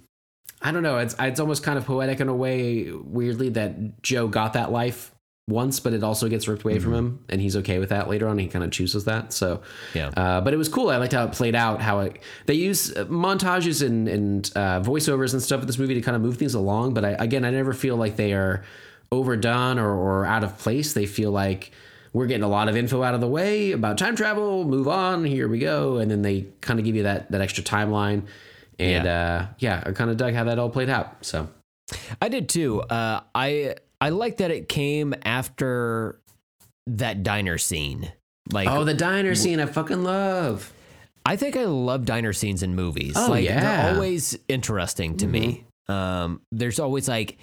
I don't know. It's it's almost kind of poetic in a way, weirdly, that Joe got that life once, but it also gets ripped away from him, and he's okay with that later on. He kind of chooses that. So, Yeah. Uh, but it was cool. I liked how it played out. How it they use uh, montages and and uh, voiceovers and stuff in this movie to kind of move things along. But I, again, I never feel like they are overdone or, or out of place. They feel like we're getting a lot of info out of the way about time travel. Move on. Here we go. And then they kind of give you that that extra timeline. And yeah, uh, yeah I kind of dug how that all played out. So I did too. Uh, I I like that it came after that diner scene. Like, oh, the diner scene I fucking love. I think I love diner scenes in movies. Oh, like, yeah. they're always interesting to me. Um, there's always like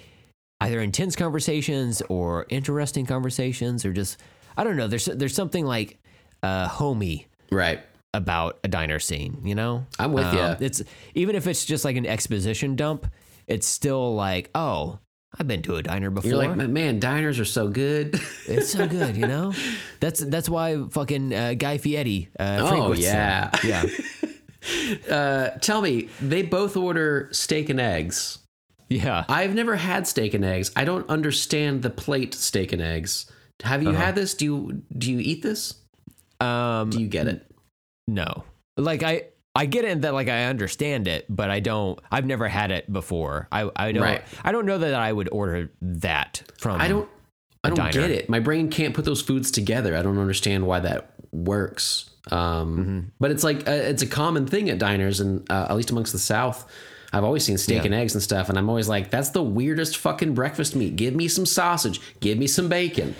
either intense conversations or interesting conversations, or just I don't know. There's there's something like uh, homey Right. about a diner scene. You know, I'm with Um, ya. It's even if it's just like an exposition dump, it's still like, oh, I've been to a diner before. You're like, man, diners are so good. It's so good, you know. That's that's why fucking uh, Guy Fieri. Uh, Oh, yeah. yeah, uh, tell me, they both order steak and eggs. yeah. I've never had steak and eggs. I don't understand the plate steak and eggs. Have you had this? Do you do you eat this? Um, Do you get it? no, like I I get it that like I understand it, but I don't. I've never had it before. I I don't. Right. I don't know that I would order that from. I don't. I don't diner. get it. My brain can't put those foods together. I don't understand why that works. Um, Mm-hmm. But it's like uh, it's a common thing at diners, and uh, at least amongst the South, I've always seen steak Yeah. and eggs and stuff, and I'm always like, that's the weirdest fucking breakfast meat. Give me some sausage. Give me some bacon.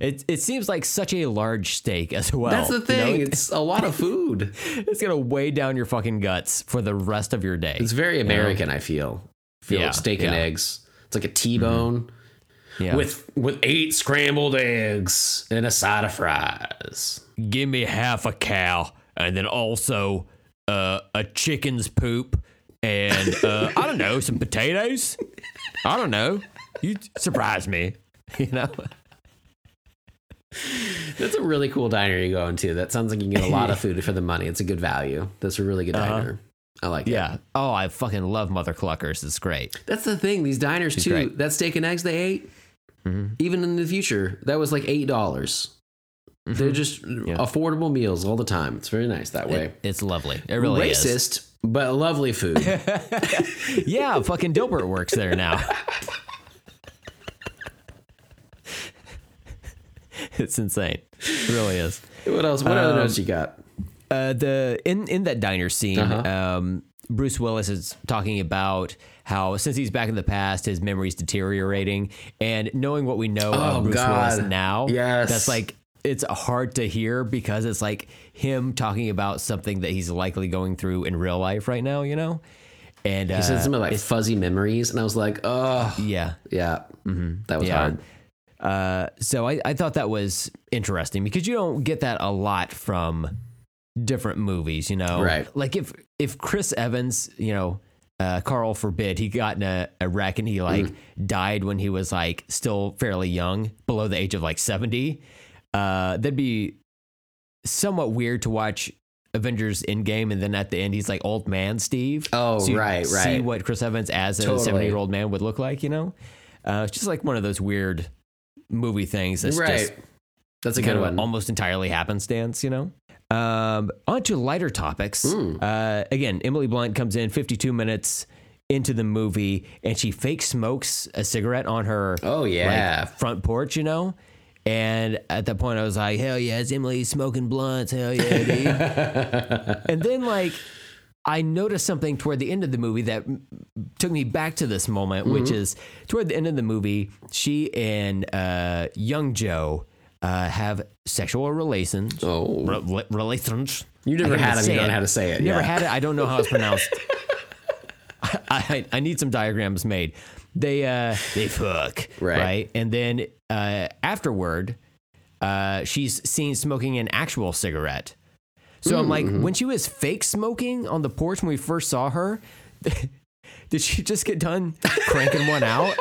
It it seems like such a large steak as well. That's the you know? thing. It's a lot of food. it's gonna weigh down your fucking guts for the rest of your day. It's very American. I feel. feel Yeah, like steak and eggs. It's like a T-bone Yeah. with with eight scrambled eggs and a side of fries. give me half a cow and then also uh, a chicken's poop and uh, I don't know some potatoes. I don't know. You surprise me. You know. That's a really cool diner you go into. That sounds like you can get a lot of food for the money. It's a good value. That's a really good uh-huh. diner. I like it. Yeah. Oh, I fucking love Mother Cluckers. It's great. That's the thing. These diners too. great. That steak and eggs they ate, mm-hmm. even in the future, that was like eight dollars. Mm-hmm. They're just affordable meals all the time. It's very nice that way. It's lovely. It really is. Racist, but lovely food. Yeah, fucking Dilbert works there now. it's insane. It really is. what else? What Um, other notes you got? Uh, the in in that diner scene, Uh-huh. um, Bruce Willis is talking about how since he's back in the past, his memory's deteriorating, and knowing what we know Oh, of Bruce God. Willis now, Yes. that's like it's hard to hear because it's like him talking about something that he's likely going through in real life right now, you know. And uh, He said something like fuzzy memories, and I was like, oh, yeah, yeah, that was Yeah. hard. Uh, so I, I thought that was interesting because you don't get that a lot from different movies, you know. Right. Like if if Chris Evans, you know, uh, Carl forbid, he got in a, a wreck and he like Mm-hmm. died when he was like still fairly young, below the age of like seventy. Uh, that'd be somewhat weird to watch Avengers Endgame and then at the end he's like old man Steve. Oh, you right, See what Chris Evans as a Totally. seventy year old man would look like, you know. Uh, it's just like one of those weird movie things that's right. just That's a kind good of one. almost entirely happenstance, you know. Um, on to lighter topics. Hmm. Uh, again, Emily Blunt comes in 52 minutes into the movie and she fake smokes a cigarette on her Oh, yeah. like, front porch, you know. And at that point, I was like, "Hell yeah, it's Emily smoking blunts. Hell yeah, dude!" and then like. I noticed something toward the end of the movie that took me back to this moment, which Mm-hmm. is toward the end of the movie, she and uh, young Joe uh, have sexual relations. Oh. Re- relations. You never had them, you don't know how to say it, Never yeah. had it. I don't know how it's pronounced. I, I, I need some diagrams made. They uh they fuck Right. and then uh, afterward, uh, she's seen smoking an actual cigarette. So I'm like, Mm-hmm. when she was fake smoking on the porch when we first saw her, did she just get done cranking one out?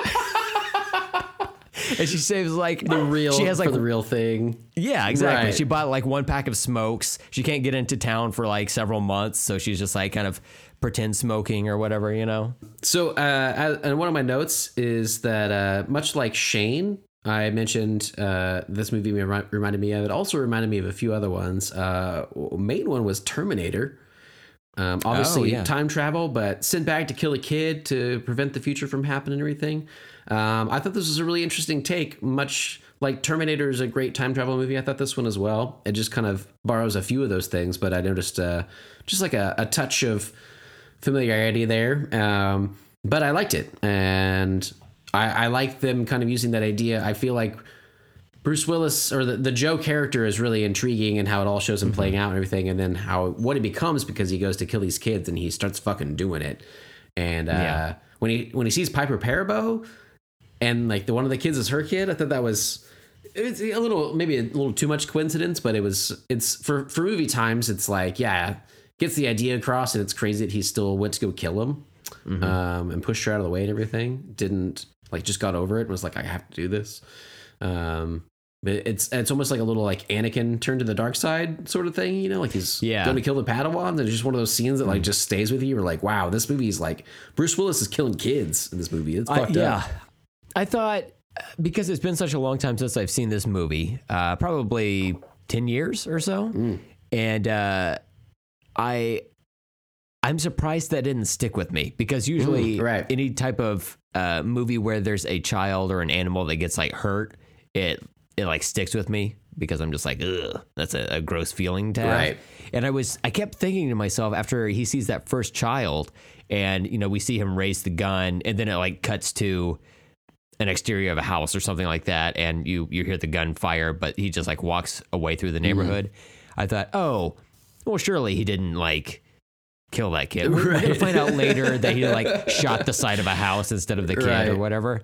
and she says like the real, She has like the real thing. yeah, exactly. Right. She bought like one pack of smokes. She can't get into town for like several months, so she's just like kind of pretend smoking or whatever, you know. So, uh, and one of my notes is that uh, much like Shane, I mentioned uh, this movie remi- reminded me of. It also reminded me of a few other ones. Uh, main one was Terminator. Um, obviously, yeah. time travel, but sent back to kill a kid to prevent the future from happening and everything. Um, I thought this was a really interesting take. Much like Terminator is a great time travel movie, I thought this one as well. It just kind of borrows a few of those things, but I noticed uh, just like a, a touch of familiarity there. Um, but I liked it, and I, I like them kind of using that idea. I feel like Bruce Willis or the, the Joe character is really intriguing and how it all shows him playing out and everything, and then how what he becomes because he goes to kill these kids and he starts fucking doing it. And uh, Yeah. when he when he sees Piper Perabo and like the one of the kids is her kid, I thought that was it's a little maybe a little too much coincidence, but it was it's for for movie times. It's like yeah, gets the idea across, and it's crazy that he still went to go kill him um, and pushed her out of the way and everything. Didn't like just got over it and was like I have to do this. Um, but it's it's almost like a little like Anakin turned to the dark side sort of thing, you know, like he's Yeah. going to kill the Padawans. And it's just one of those scenes that like just stays with you. You're like, wow, this movie is like Bruce Willis is killing kids in this movie. It's I- fucked yeah, up. I thought uh, because it's been such a long time since I've seen this movie, uh, probably ten years or so, Mm. and uh, I I'm surprised that didn't stick with me because usually Mm, right. any type of uh, movie where there's a child or an animal that gets like hurt, it it like sticks with me because I'm just like, ugh, that's a, a gross feeling to have. Right. And I was I kept thinking to myself after he sees that first child, and you know we see him raise the gun, and then it like cuts to an exterior of a house or something like that, and you you hear the gun fire, but he just like walks away through the neighborhood. I thought, oh, well, surely he didn't like kill that kid. We're, we're gonna find out later that he like shot the side of a house instead of the kid or whatever.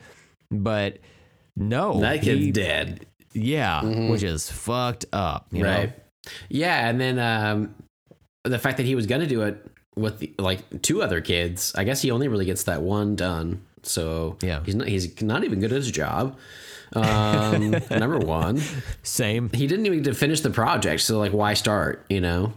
But no, That kid's he- dead. Yeah, which is fucked up. You right. Know? Yeah, and then um, the fact that he was gonna do it with the, like two other kids, I guess he only really gets that one done. So Yeah. he's not he's not even good at his job. Um, number one, Same. he didn't even get to finish the project. So like, why start? You know,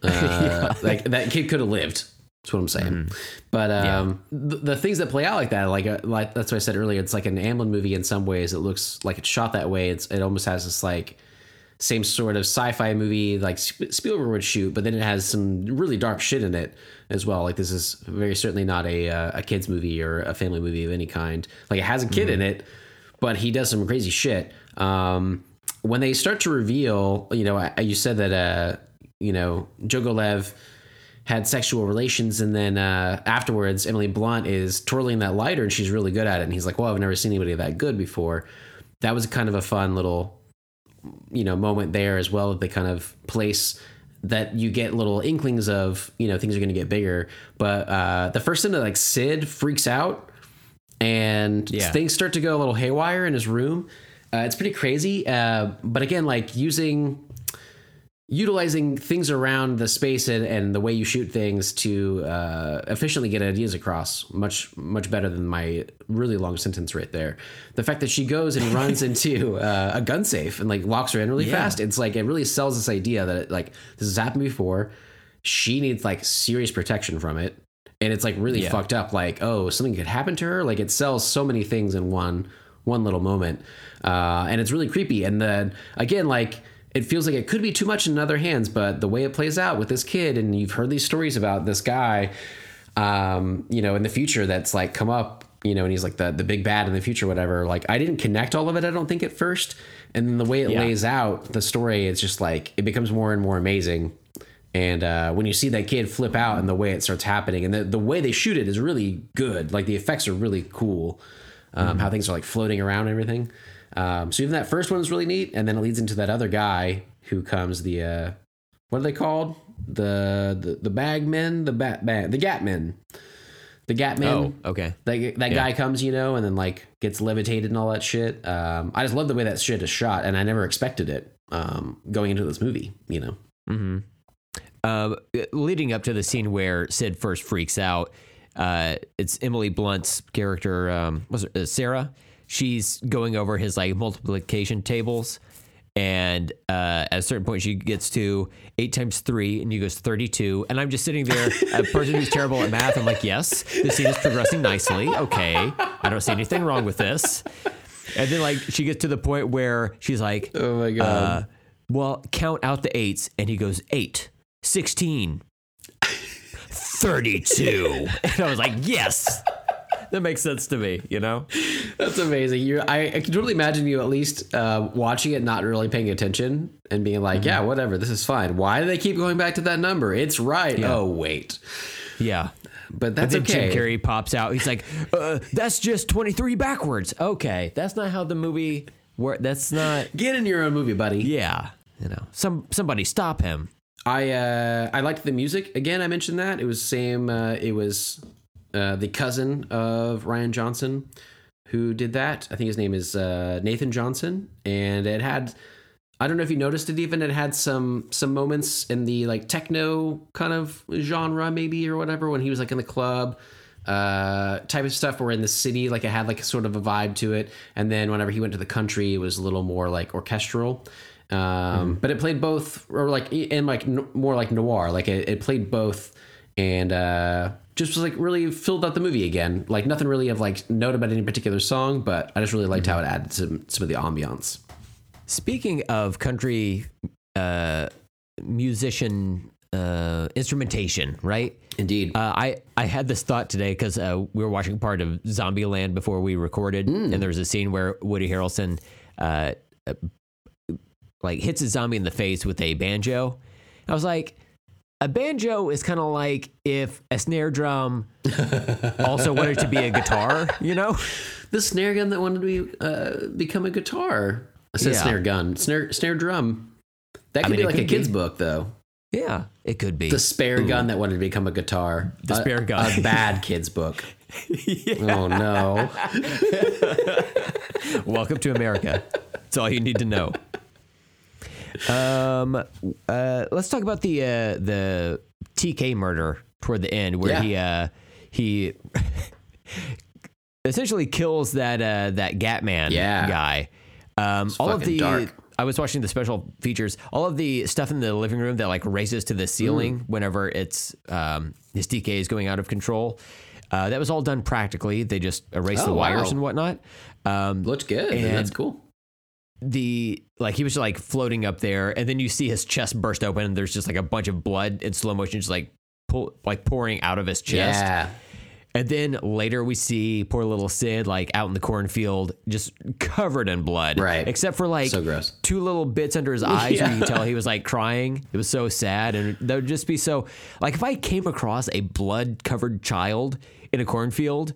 uh, like that kid could have lived. That's what I'm saying. Mm-hmm. But um, the, the things that play out like that, like uh, like that's what I said earlier. It's like an Amblin movie in some ways. It looks like it's shot that way. It's it almost has this like same sort of sci-fi movie like Sp- Spielberg would shoot, but then it has some really dark shit in it as well. Like this is very certainly not a uh, a kids movie or a family movie of any kind. Like it has a kid in it, but he does some crazy shit. Um, when they start to reveal, you know, I, you said that uh, you know Joe Golev had sexual relations, and then uh, afterwards, Emily Blunt is twirling that lighter, and she's really good at it. And he's like, "Well, I've never seen anybody that good before." That was kind of a fun little you know moment there as well that they kind of place that you get little inklings of you know things are going to get bigger but uh the first time that like sid freaks out and Yeah. things start to go a little haywire in his room uh, it's pretty crazy uh but again like using utilizing things around the space and, and the way you shoot things to uh, efficiently get ideas across much much better than my really long sentence right there. The fact that she goes and runs into uh, a gun safe and like locks her in really Yeah. fast it's like it really sells this idea that it, like this has happened before. She needs like serious protection from it. And it's like really Yeah. fucked up like oh something could happen to her? Like it sells so many things in one one little moment. Uh, and it's really creepy. And then again like it feels like it could be too much in other hands but the way it plays out with this kid and you've heard these stories about this guy um, you know in the future that's like come up you know and he's like the the big bad in the future whatever like i didn't connect all of it i don't think at first. And then the way it Yeah. lays out the story it's just like it becomes more and more amazing. And uh, when you see that kid flip out and the way it starts happening and the, the way they shoot it is really good. Like the effects are really cool um, how things are like floating around and everything um, so even that first one is really neat and then it leads into that other guy who comes the uh, what are they called the the, the bag men the bat bag the gat men the gat men Oh, okay. that, that guy comes, you know, and then like gets levitated and all that shit. Um, I just love the way that shit is shot, and I never expected it um, going into this movie. You know, Um, leading up to the scene where Sid first freaks out, uh, it's Emily Blunt's character, um, was it uh, Sarah? She's going over his like multiplication tables, and uh, at a certain point, she gets to eight times three, and he goes thirty-two. And I'm just sitting there, a person who's terrible at math. I'm like, yes, the scene is progressing nicely. Okay, I don't see anything wrong with this. And then like she gets to the point where she's like, Oh my God. uh, well, count out the eights. And he goes, eight, 16, 32. And I was like, yes. That makes sense to me, you know? that's amazing. You, I, I can totally imagine you at least uh, watching it, not really paying attention, and being like, "Yeah, whatever, this is fine." Why do they keep going back to that number? It's right. Oh wait, Yeah. but But that's then okay. Jim Carrey pops out. He's like, uh, that's just 23 backwards. Okay. That's not how the movie works. That's not, Get in your own movie, buddy. yeah. You know, some somebody stop him. I uh, I liked the music. Again, I mentioned that it was same. Uh, it was uh, the cousin of Rian Johnson who did that. I think his name is uh, Nathan Johnson, and it had. I don't know if you noticed it. Even it had some some moments in the like techno kind of genre, maybe or whatever, when he was like in the club uh type of stuff or in the city like it had like a sort of a vibe to it and then whenever he went to the country it was a little more like orchestral um but it played both or like in like n- more like noir like it, it played both and uh just was like really filled out the movie again like nothing really of like note about any particular song but i just really liked how it added some some of the ambiance Speaking of country uh, musician uh, instrumentation, right? indeed Uh, I I had this thought today because uh, we were watching part of Zombieland before we recorded, and there was a scene where Woody Harrelson uh, uh, like hits a zombie in the face with a banjo. I was like, a banjo is kind of like if a snare drum also wanted to be a guitar, you know? the snare gun that wanted to be uh become a guitar i said Yeah. snare gun snare snare drum that could mean, be like a kid's be. book though Yeah, It could be. The spare gun that wanted to become a guitar. The spare gun. A bad kid's book. Oh no. Welcome to America. That's all you need to know. Um, uh, let's talk about the uh, the TK murder toward the end, where Yeah. he uh, he essentially kills that uh, that Gatman Yeah. guy. Um, all of the dark. I was watching the special features. All of the stuff in the living room that like raises to the ceiling whenever it's um, his TK is going out of control. Uh, that was all done practically. They just erased the Oh, wires wow. and whatnot. Um, Looked good. And- That's cool. The like he was just like floating up there and then you see his chest burst open and there's just like a bunch of blood in slow motion just like pull like pouring out of his chest Yeah. and then later we see poor little sid like out in the cornfield just covered in blood Right. except for like So gross. two little bits under his eyes where you can tell he was like crying it was so sad and that would just be so like if i came across a blood covered child in a cornfield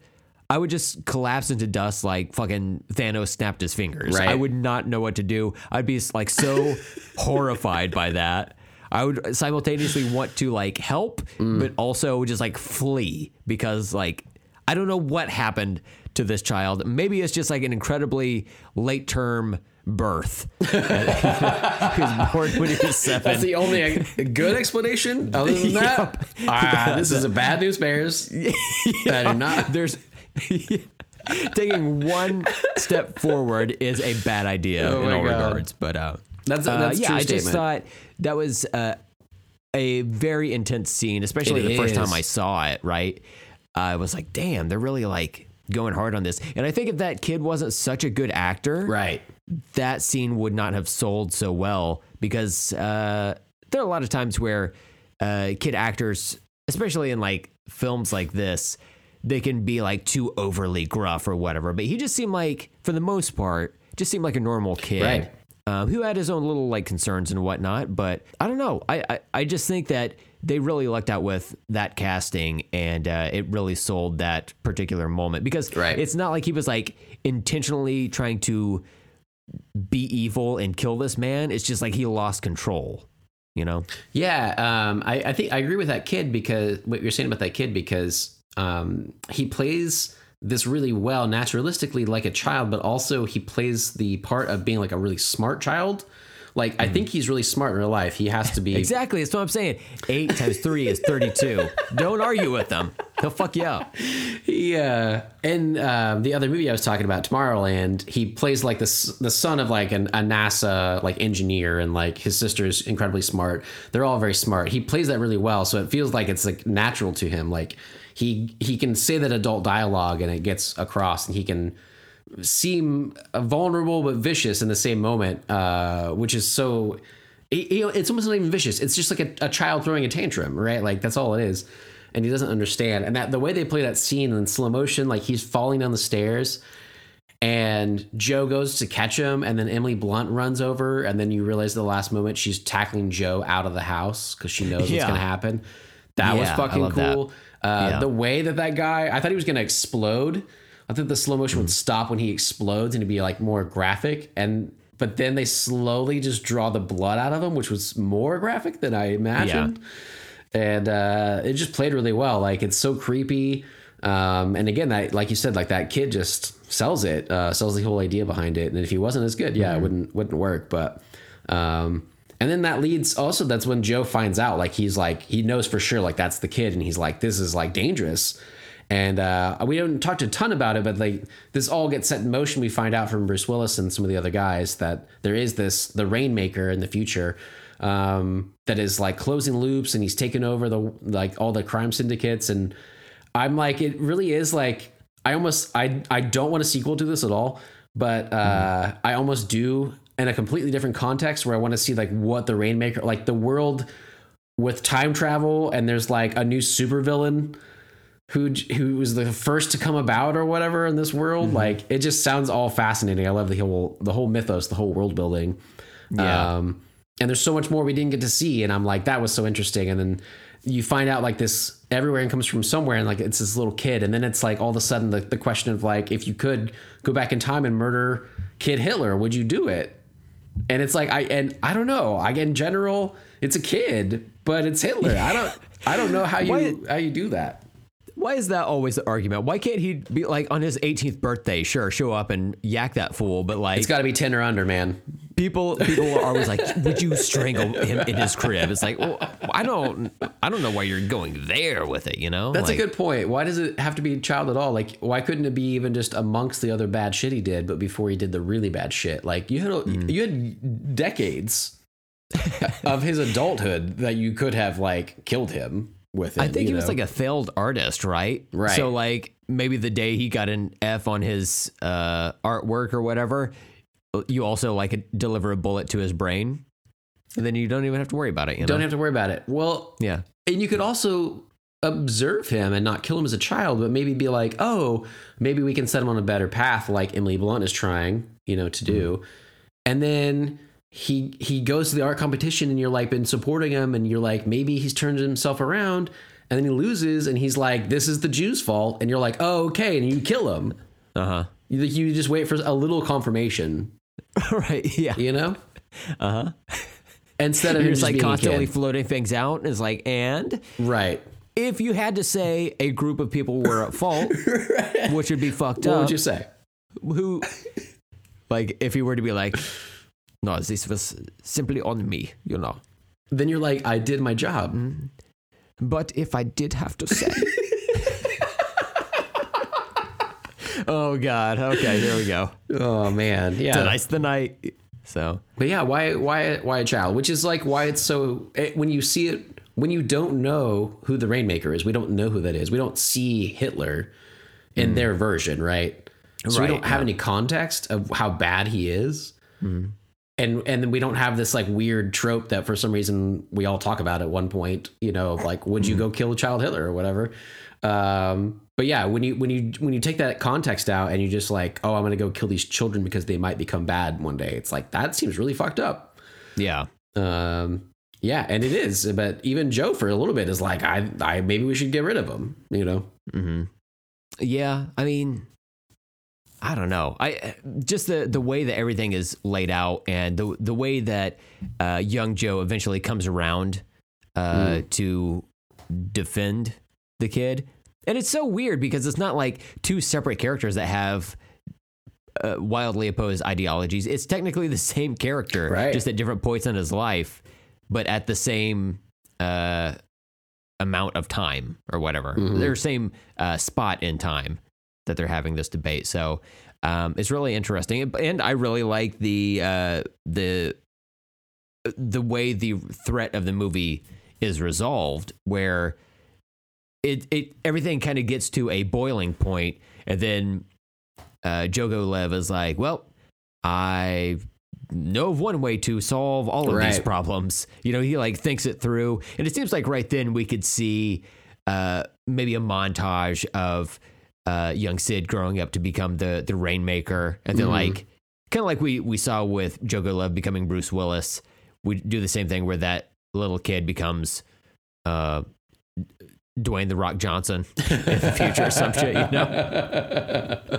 I would just collapse into dust like fucking Thanos snapped his fingers. Right. I would not know what to do. I'd be like so horrified by that. I would simultaneously want to like help, Mm. but also just like flee because like I don't know what happened to this child. Maybe it's just like an incredibly late term birth. he was born when he was seven. That's the only good explanation. Other than that, ah, this is a bad news bears. I do not. There's taking one step forward is a bad idea Oh in all God. regards. But uh, That's- uh, that's a yeah. I just thought that was uh, a very intense scene, especially It the first time I saw it. Right, I was like, damn, they're really like going hard on this. And I think if that kid wasn't such a good actor, Right. that scene would not have sold so well because uh, there are a lot of times where uh, kid actors, especially in like films like this, they can be like too overly gruff or whatever. But he just seemed like, for the most part, just seemed like a normal kid. Right. Um, who had his own little like concerns and whatnot, but I don't know. I, I, I just think that they really lucked out with that casting, and uh, it really sold that particular moment because Right. it's not like he was like intentionally trying to be evil and kill this man. It's just like he lost control, you know? Yeah, um, I, I think I agree with that kid because what you're saying about that kid because um, he plays this really well, naturalistically like a child, but also he plays the part of being like a really smart child. Like I think he's really smart in real life. He has to be Exactly. That's what I'm saying. Eight times three is 32. Don't argue with him. He'll fuck you up. He uh, in um, the other movie I was talking about, Tomorrowland, he plays like the the son of like an, a NASA like engineer, and like his sister is incredibly smart. They're all very smart. He plays that really well, so it feels like it's like natural to him. Like he he can say that adult dialogue and it gets across, and he can seem vulnerable but vicious in the same moment, uh, which is so. you know, it's almost not even vicious. It's just like a, a child throwing a tantrum, right? Like that's all it is, and he doesn't understand. And that the way they play that scene in slow motion, like he's falling down the stairs, and Joe goes to catch him, and then Emily Blunt runs over, and then you realize the last moment she's tackling Joe out of the house because she knows what's going to happen. That was Yeah, I fucking cool. that. Uh, Yeah. The way that that guy, I thought he was going to explode. I thought the slow motion would stop when he explodes and it'd be like more graphic. And but then they slowly just draw the blood out of him, which was more graphic than I imagined. And uh, it just played really well. Like it's so creepy. Um, and again, that like you said, like that kid just sells it, uh, sells the whole idea behind it. And if he wasn't as good, yeah, it wouldn't wouldn't work. But um, and then that leads also that's when Joe finds out like he's like he knows for sure like that's the kid and he's like this is like dangerous. And uh, we don't talk a ton about it, but like this all gets set in motion. We find out from Bruce Willis and some of the other guys that there is this the Rainmaker in the future um, that is like closing loops and he's taken over the like all the crime syndicates. And I'm like, it really is like I almost I I don't want a sequel to this at all, but uh, I almost do in a completely different context where I want to see like what the Rainmaker like the world with time travel and there's like a new supervillain who who was the first to come about or whatever in this world like it just sounds all fascinating. I love the whole the whole mythos the whole world building. Yeah. um and there's so much more we didn't get to see and i'm like that was so interesting. And then you find out like this everywhere and comes from somewhere and like it's this little kid and then it's like all of a sudden the, the question of like if you could go back in time and murder kid hitler would you do it and it's like I and I don't know. I in general, it's a kid, but it's Hitler. I don't I don't know how you Why- how you do that. Why is that always the argument? Why can't he be like on his 18th birthday? Sure, show up and yak that fool, but like It's got to be ten or under, man. People people are always like, "Would you strangle him in his crib?" It's like, well, I don't, I don't know why you're going there with it. You know, That's like, a good point. Why does it have to be a child at all? Like, why couldn't it be even just amongst the other bad shit he did, but before he did the really bad shit? Like, you had a, Mm. you had decades of his adulthood that you could have like killed him with. It, I think he was like a failed artist, right? Right. So like maybe the day he got an F on his uh, artwork or whatever, you also like deliver a bullet to his brain, and then you don't even have to worry about it. You don't have to worry about it. Well, yeah. and you could also observe him and not kill him as a child, but maybe be like, oh, maybe we can set him on a better path, like Emily Blunt is trying, you know, to do. And then he he goes to the art competition, and you're like been supporting him, and you're like, maybe he's turned himself around, and then he loses, and he's like, this is the Jews' fault, and you're like, oh, okay, and you kill him. Uh huh. You, you just wait for a little confirmation, right. Yeah. you know. Uh huh. Instead of You're just like constantly floating things out. It's like, and right. if you had to say a group of people were at fault, which would be fucked What up, would you say? who, like, if you were to be like, no, this was simply on me, you know. Then you're like, I did my job. But if I did have to say. Oh, God. Okay, here we go. Oh man, yeah. Tonight's the night. So, But yeah, why why why a child? Which is like why it's so it, when you see it when you don't know who the Rainmaker is, we don't know who that is. We don't see Hitler in hmm. their version, right? So we don't have yeah. any context of how bad he is. Hmm. And and then we don't have this like weird trope that for some reason we all talk about at one point, you know, of like would you hmm. go kill a child Hitler or whatever. Um but yeah, when you when you when you take that context out and you just like, oh, I'm gonna go kill these children because they might become bad one day, it's like that seems really fucked up. yeah. Um, yeah, and it is. But even Joe, for a little bit, is like, I, I maybe we should get rid of him. You know, Mm-hmm. Yeah, I mean, I don't know. I just the the way that everything is laid out and the the way that uh, young Joe eventually comes around uh, to defend the kid, and it's so weird because it's not like two separate characters that have. Uh, wildly opposed ideologies. It's technically the same character, Right. just at different points in his life, but at the same uh, amount of time or whatever. Mhm. Their same uh, spot in time that they're having this debate. So um, it's really interesting, and I really like the uh, the the way the threat of the movie is resolved, where it it everything kind of gets to a boiling point, and then uh, Jogo Lev is like, "Well, I." know of one way to solve all of these problems. You know, he like thinks it through, and it seems like right then we could see uh, maybe a montage of uh, young Sid growing up to become the the Rainmaker, and then Mhm. like kind of like we we saw with Jogo Lev becoming Bruce Willis. We do the same thing where that little kid becomes uh, Dwayne the Rock Johnson in the future or some shit, you know.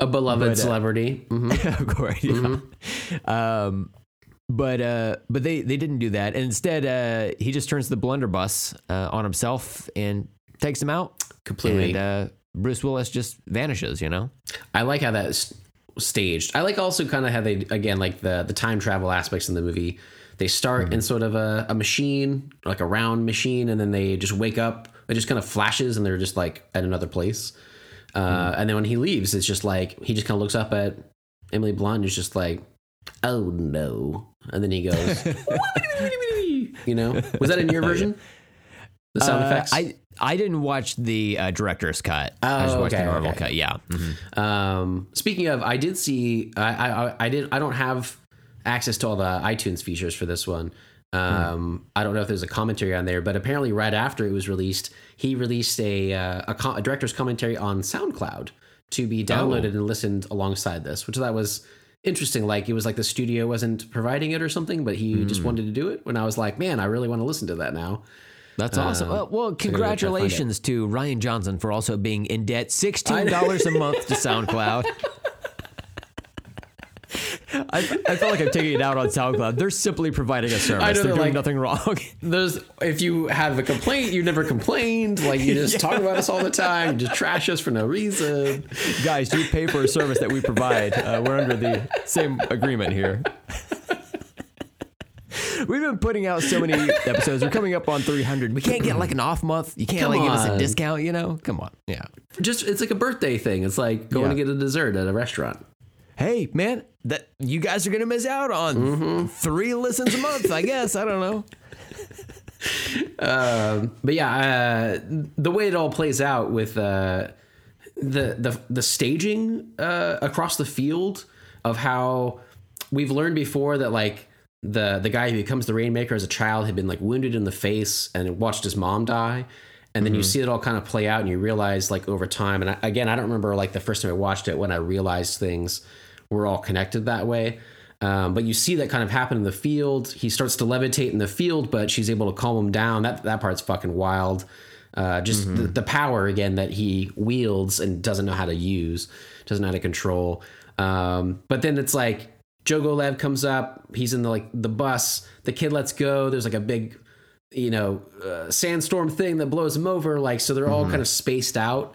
a beloved But, uh, celebrity. Mhm. of course. Yeah. Um, but uh, but they they didn't do that. And instead, uh, he just turns the blunderbuss uh, on himself and takes him out. Completely. And uh, Bruce Willis just vanishes. You know. I like how that's staged. I like also kind of how they again like the the time travel aspects in the movie. They start in sort of a, a machine, like a round machine, and then they just wake up. It just kind of flashes, and they're just like at another place. Uh, And then when he leaves, it's just like he just kind of looks up at Emily Blunt, and is just like, "Oh no!" And then he goes, "You know, was that in your version? The sound Uh, effects. I I didn't watch the uh, director's cut. I just Oh, watched okay, the normal okay. cut. Yeah. Mhm. Um, speaking of, I did see. I, I I did. I don't have access to all the iTunes features for this one. Um, I don't know if there's a commentary on there, but apparently, right after it was released, he released a uh, a, co- a director's commentary on SoundCloud to be downloaded and listened alongside this, which thought was interesting. Like it was like the studio wasn't providing it or something, but he just wanted to do it. When I was like, man, I really want to listen to that now. That's awesome. Well, well, Uh, so I'm gonna go try to find it. congratulations to Rian Johnson for also being in debt sixteen dollars a month to SoundCloud. I, I feel like I'm taking it out on SoundCloud. They're simply providing a service. Know, they're they're doing like- nothing wrong. Those, if you have a complaint, you never complained. Like you just talk about us all the time. You just trash us for no reason. Guys, you pay for a service that we provide. Uh, we're under the same agreement here. We've been putting out so many episodes. We're coming up on 300. We can't get like an off month. You can't Come like give us a discount, you know? Come on. Yeah. Just it's like a birthday thing. It's like going Yeah. to get a dessert at a restaurant. Hey, man, that you guys are going to miss out on three listens a month, I guess. I don't know. But yeah, uh, the way it all plays out with uh, the the the staging uh, across the field of how we've learned before that like the the guy who becomes the rainmaker as a child had been like wounded in the face and watched his mom die. And then you see it all kind of play out, and you realize, like over time. And I, again, I don't remember like the first time I watched it when I realized things were all connected that way. Um, but you see that kind of happen in the field. He starts to levitate in the field, but she's able to calm him down. That that part's fucking wild. Uh, just the, the power again that he wields and doesn't know how to use, doesn't know how to control. Um, but then it's like Jogo Lev comes up. He's in the like the bus. The kid lets go. There's like a big, you know, uh, sandstorm thing that blows him over. Like so, they're all kind of spaced out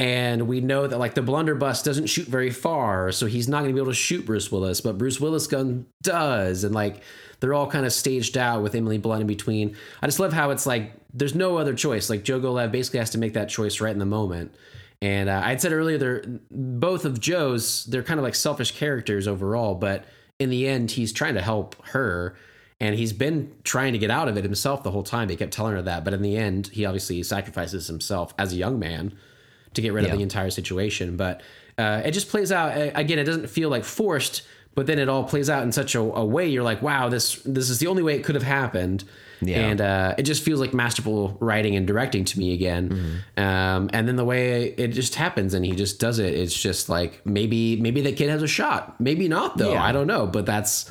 and we know that like the blunderbuss doesn't shoot very far so he's not going to be able to shoot bruce willis but bruce willis gun does and like they're all kind of staged out with emily blunt in between. I just love how it's like there's no other choice. Like joe golev basically has to make that choice right in the moment. And uh, i'd said earlier they're both of joe's they're kind of like selfish characters overall but in the end he's trying to help her and he's been trying to get out of it himself the whole time. He kept telling her that but in the end he obviously sacrifices himself as a young man to get rid of the entire situation. But uh, it just plays out again. It doesn't feel like forced, but then it all plays out in such a, a way. You're like, wow, this this is the only way it could have happened. Yeah. And uh, it just feels like masterful writing and directing to me again. Mm-hmm. Um, and then the way it just happens and he just does it, it's just like maybe maybe that kid has a shot, maybe not though. Yeah. Mm-hmm. I don't know, but that's.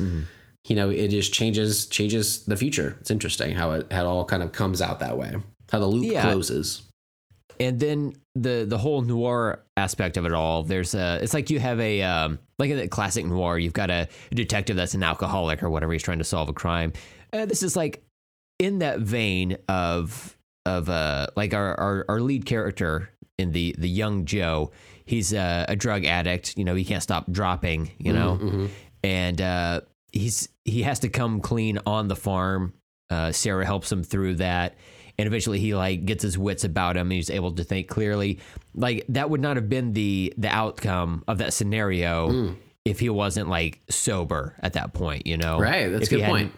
You know, it just changes changes the future. It's interesting how it how it all kind of comes out that way. How the loop Yeah. closes. And then the the whole noir aspect of it all there's a it's like you have a um like in the classic noir. You've got a detective that's an alcoholic or whatever he's trying to solve a crime. Uh, this is like in that vein of of uh like our our, our lead character in the the young joe he's a, a drug addict you know he can't stop dropping you know? And uh he's he has to come clean on the farm. Uh sarah helps him through that and eventually he like gets his wits about him and he's able to think clearly. Like that would not have been the the outcome of that scenario if he wasn't like sober at that point you know? Right, that's if a good point.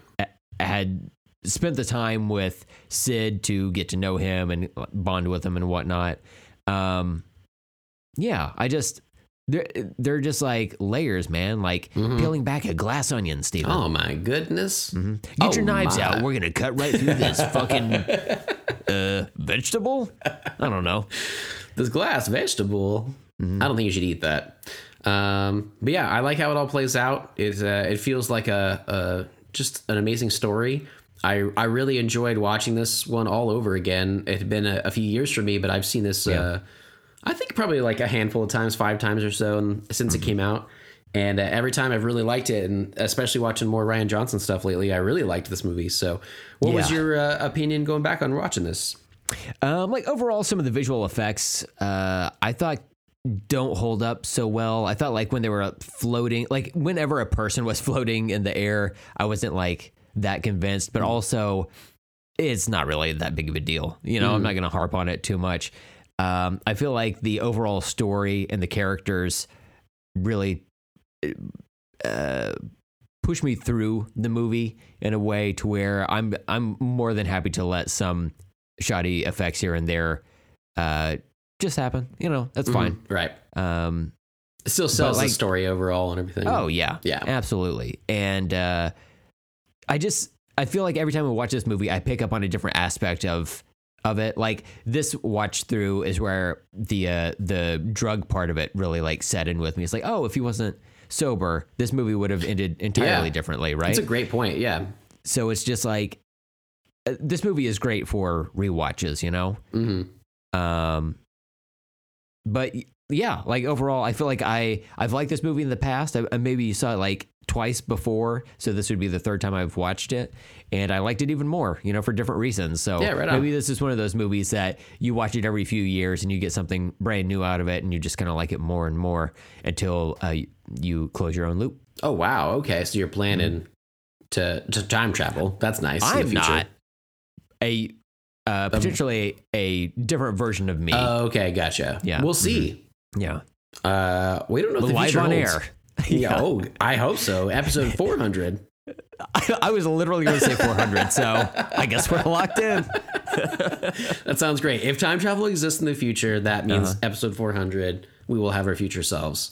had spent the time with sid to get to know him and bond with him and whatnot. Um yeah i just they're, they're just like layers man like peeling back a glass onion steven Oh my goodness. Get Oh, your knives my. out. We're gonna cut right through this fucking uh, vegetable. I don't know. This glass vegetable. Mm-hmm. I don't think you should eat that. Um, but yeah, I like how it all plays out. It uh, it feels like a, a just an amazing story. I I really enjoyed watching this one all over again. It had been a, a few years for me, but I've seen this. Uh, I think probably like a handful of times, five times or so, and since Mm-hmm. it came out. And uh, every time I've really liked it, and especially watching more Rian Johnson stuff lately, I really liked this movie. So, what was your uh, opinion going back on watching this? Um, like overall, some of the visual effects, uh, I thought don't hold up so well. I thought like when they were floating, like whenever a person was floating in the air, I wasn't like that convinced. But also, it's not really that big of a deal. You know, I'm not going to harp on it too much. Um, I feel like the overall story and the characters really uh, push me through the movie in a way to where I'm I'm more than happy to let some shoddy effects here and there uh, just happen. You know, that's fine. Right. Um, It still sells like- the story overall and everything. Oh yeah, Yeah. absolutely. And uh, I just I feel like every time I watch this movie, I pick up on a different aspect of of it. Like this watch through is where the uh, the drug part of it really like set in with me. It's like, oh, if he wasn't sober, this movie would have ended entirely Yeah. differently, right? That's a great point. Yeah. so it's just like uh, this movie is great for rewatches, you know. hmm Um, but yeah, like overall, I feel like I I've liked this movie in the past. I, I maybe you saw it like twice before, so this would be the third time I've watched it, and I liked it even more. You know, for different reasons. So Yeah, right on. maybe this is one of those movies that you watch it every few years and you get something brand new out of it, and you just kind of like it more and more until uh, you, close your own loop. Oh wow. Okay, so you're planning to to time travel. That's nice. I'm not a uh, potentially a different version of me. Oh, okay, gotcha. Yeah. we'll see. yeah, Uh, we don't know if the live on holds. air. Yeah. Oh, I hope so. Episode 400. I, I was literally going to say 400, so I guess we're locked in. That sounds great. If time travel exists in the future, that means Uh-huh. episode 400, we will have our future selves.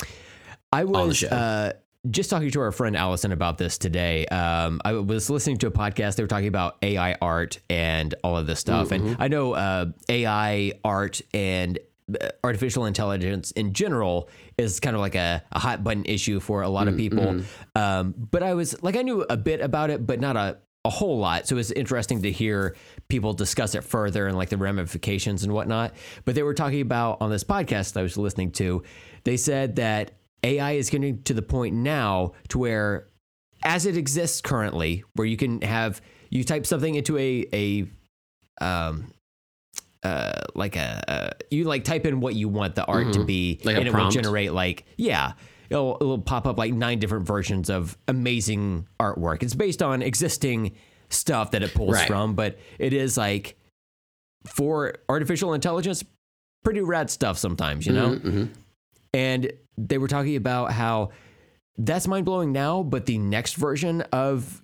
I was uh, just talking to our friend Allison about this today. Um, I was listening to a podcast. They were talking about AI art and all of this stuff. And I know uh, AI art and uh, artificial intelligence in general is kind of like a, a hot button issue for a lot of people. Um, but I was like, I knew a bit about it, but not a, a whole lot. So it was interesting to hear people discuss it further and like the ramifications and whatnot. But they were talking about on this podcast I was listening to, they said that AI is getting to the point now to where, as it exists currently, where you can have you type something into a a um uh like a uh, you like type in what you want the art to be, Mm-hmm. Like a and it will generate like yeah. It'll, it'll pop up like nine different versions of amazing artwork. It's based on existing stuff that it pulls Right. from, but it is like for artificial intelligence, pretty rad stuff sometimes, you know? Mm-hmm. And they were talking about how that's mind blowing now, but the next version of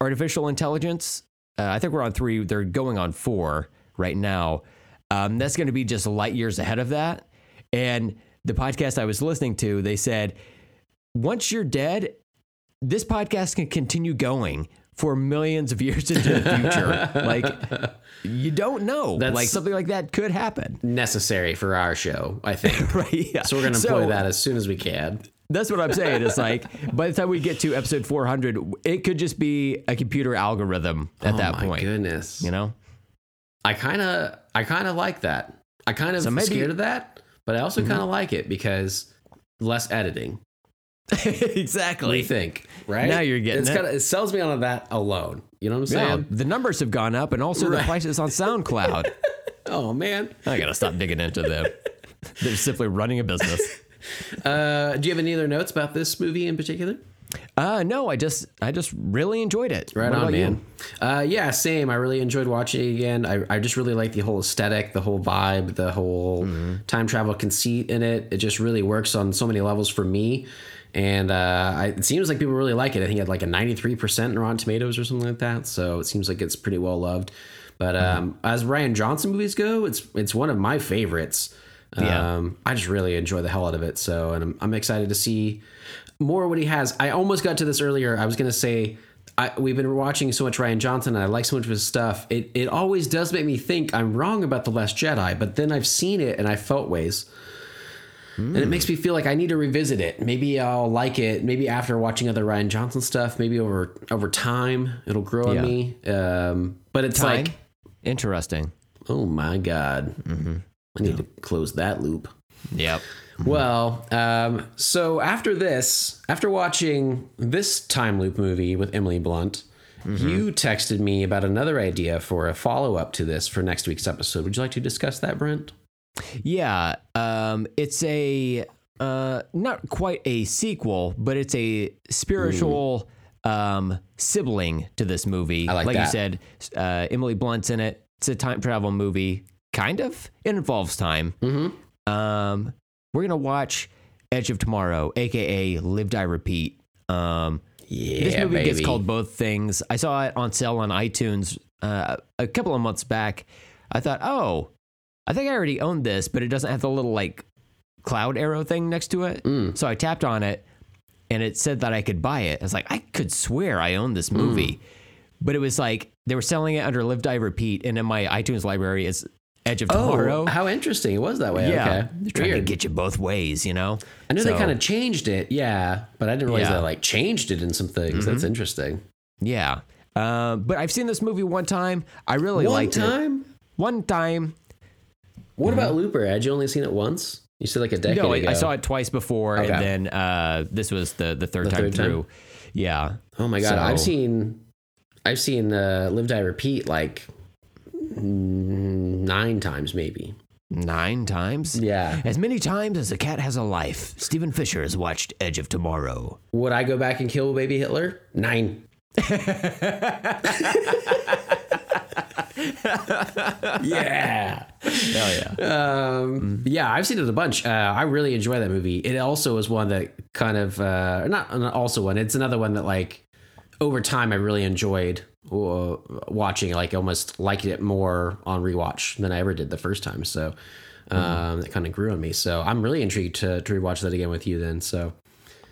artificial intelligence, uh, I think we're on three, they're going on four right now. Um, that's going to be just light years ahead of that. And the podcast I was listening to, they said, once you're dead, this podcast can continue going for millions of years into the future. like, you don't know. That's- like, something like that could happen. Necessary for our show, I think. Right. Yeah. So we're going to employ that as soon as we can. That's what I'm saying. It's like by the time we get to episode 400, it could just be a computer algorithm at oh that my point. goodness. You know? I kind of I kind of like that. I kind of So maybe- scared of that, but I also kind of like it because less editing. Exactly. you think? Right? Now you're getting it's it. Kinda, it sells me on that alone. You know what I'm Yeah, saying? the numbers have gone up, and also the prices on SoundCloud. Oh man. I gotta stop digging into them. They're simply running a business. Uh, do you have any other notes about this movie in particular? Uh, no, I just I just really enjoyed it. Right What on, man. Uh, yeah, same. I really enjoyed watching it again. I, I just really like the whole aesthetic, the whole vibe, the whole Mm-hmm. time travel conceit in it. It just really works on so many levels for me. And uh, I, it seems like people really like it. I think it had like a 93% in Rotten Tomatoes or something like that. So it seems like it's pretty well loved. But Mm-hmm. um, as Rian Johnson movies go, it's it's one of my favorites. Yeah. Um, I just really enjoy the hell out of it. So, and I'm, I'm excited to see more what he has. I almost got to this earlier. I was going to say, I, we've been watching so much Rian Johnson and I like so much of his stuff. It, it always does make me think I'm wrong about The Last Jedi, but then I've seen it and I felt ways. And it makes me feel like I need to revisit it. Maybe I'll like it. Maybe after watching other Rian Johnson stuff. Maybe over over time it'll grow Yeah. on me. Um, but it's Time? like, Interesting. oh my god, I need to close that loop. Yep. Well, um, so after this, after watching this time loop movie with Emily Blunt, you texted me about another idea for a follow up to this for next week's episode. Would you like to discuss that, Brent? Yeah, um, it's a uh, not quite a sequel, but it's a spiritual um, sibling to this movie. I like you that. said, uh, Emily Blunt's in it. It's a time travel movie, kind of. It involves time. Mm-hmm. Um, we're gonna watch Edge of Tomorrow, aka Live Die Repeat. Um, Yeah, this movie baby. gets called both things. I saw it on sale on iTunes uh, a couple of months back. I thought, oh, I think I already owned this, but it doesn't have the little like cloud arrow thing next to it. Mm. So I tapped on it, and it said that I could buy it. I was like, I could swear I owned this movie, Mm. but it was like they were selling it under Live Die Repeat, and in my iTunes library is Edge of Oh, Tomorrow. how interesting! It was that way. yeah, Okay, they're trying Weird. to get you both ways, you know. I knew they kind of changed it, yeah, but I didn't realize Yeah. they like changed it in some things. That's interesting. Yeah. Um, but I've seen this movie one time. I really One liked it. One time. One time. What about Looper? Had you only seen it once? You said like a decade No, I, ago. I saw it twice before, Okay. and then uh, this was the the third time third time? through. Yeah. Oh my god, So- I've seen, I've seen uh, Live Die Repeat like nine times maybe. Nine times? Yeah. As many times as a cat has a life. Stephen Fisher has watched Edge of Tomorrow. Would I go back and kill baby Hitler? Nine. yeah. Hell yeah. Um, Yeah, I've seen it a bunch. Uh, I really enjoy that movie. It also is one that kind of uh, not, not also one. It's another one that like over time I really enjoyed watching. Like almost liked it more on rewatch than I ever did the first time. So um, it kind of grew on me. So I'm really intrigued to to rewatch that again with you. Then so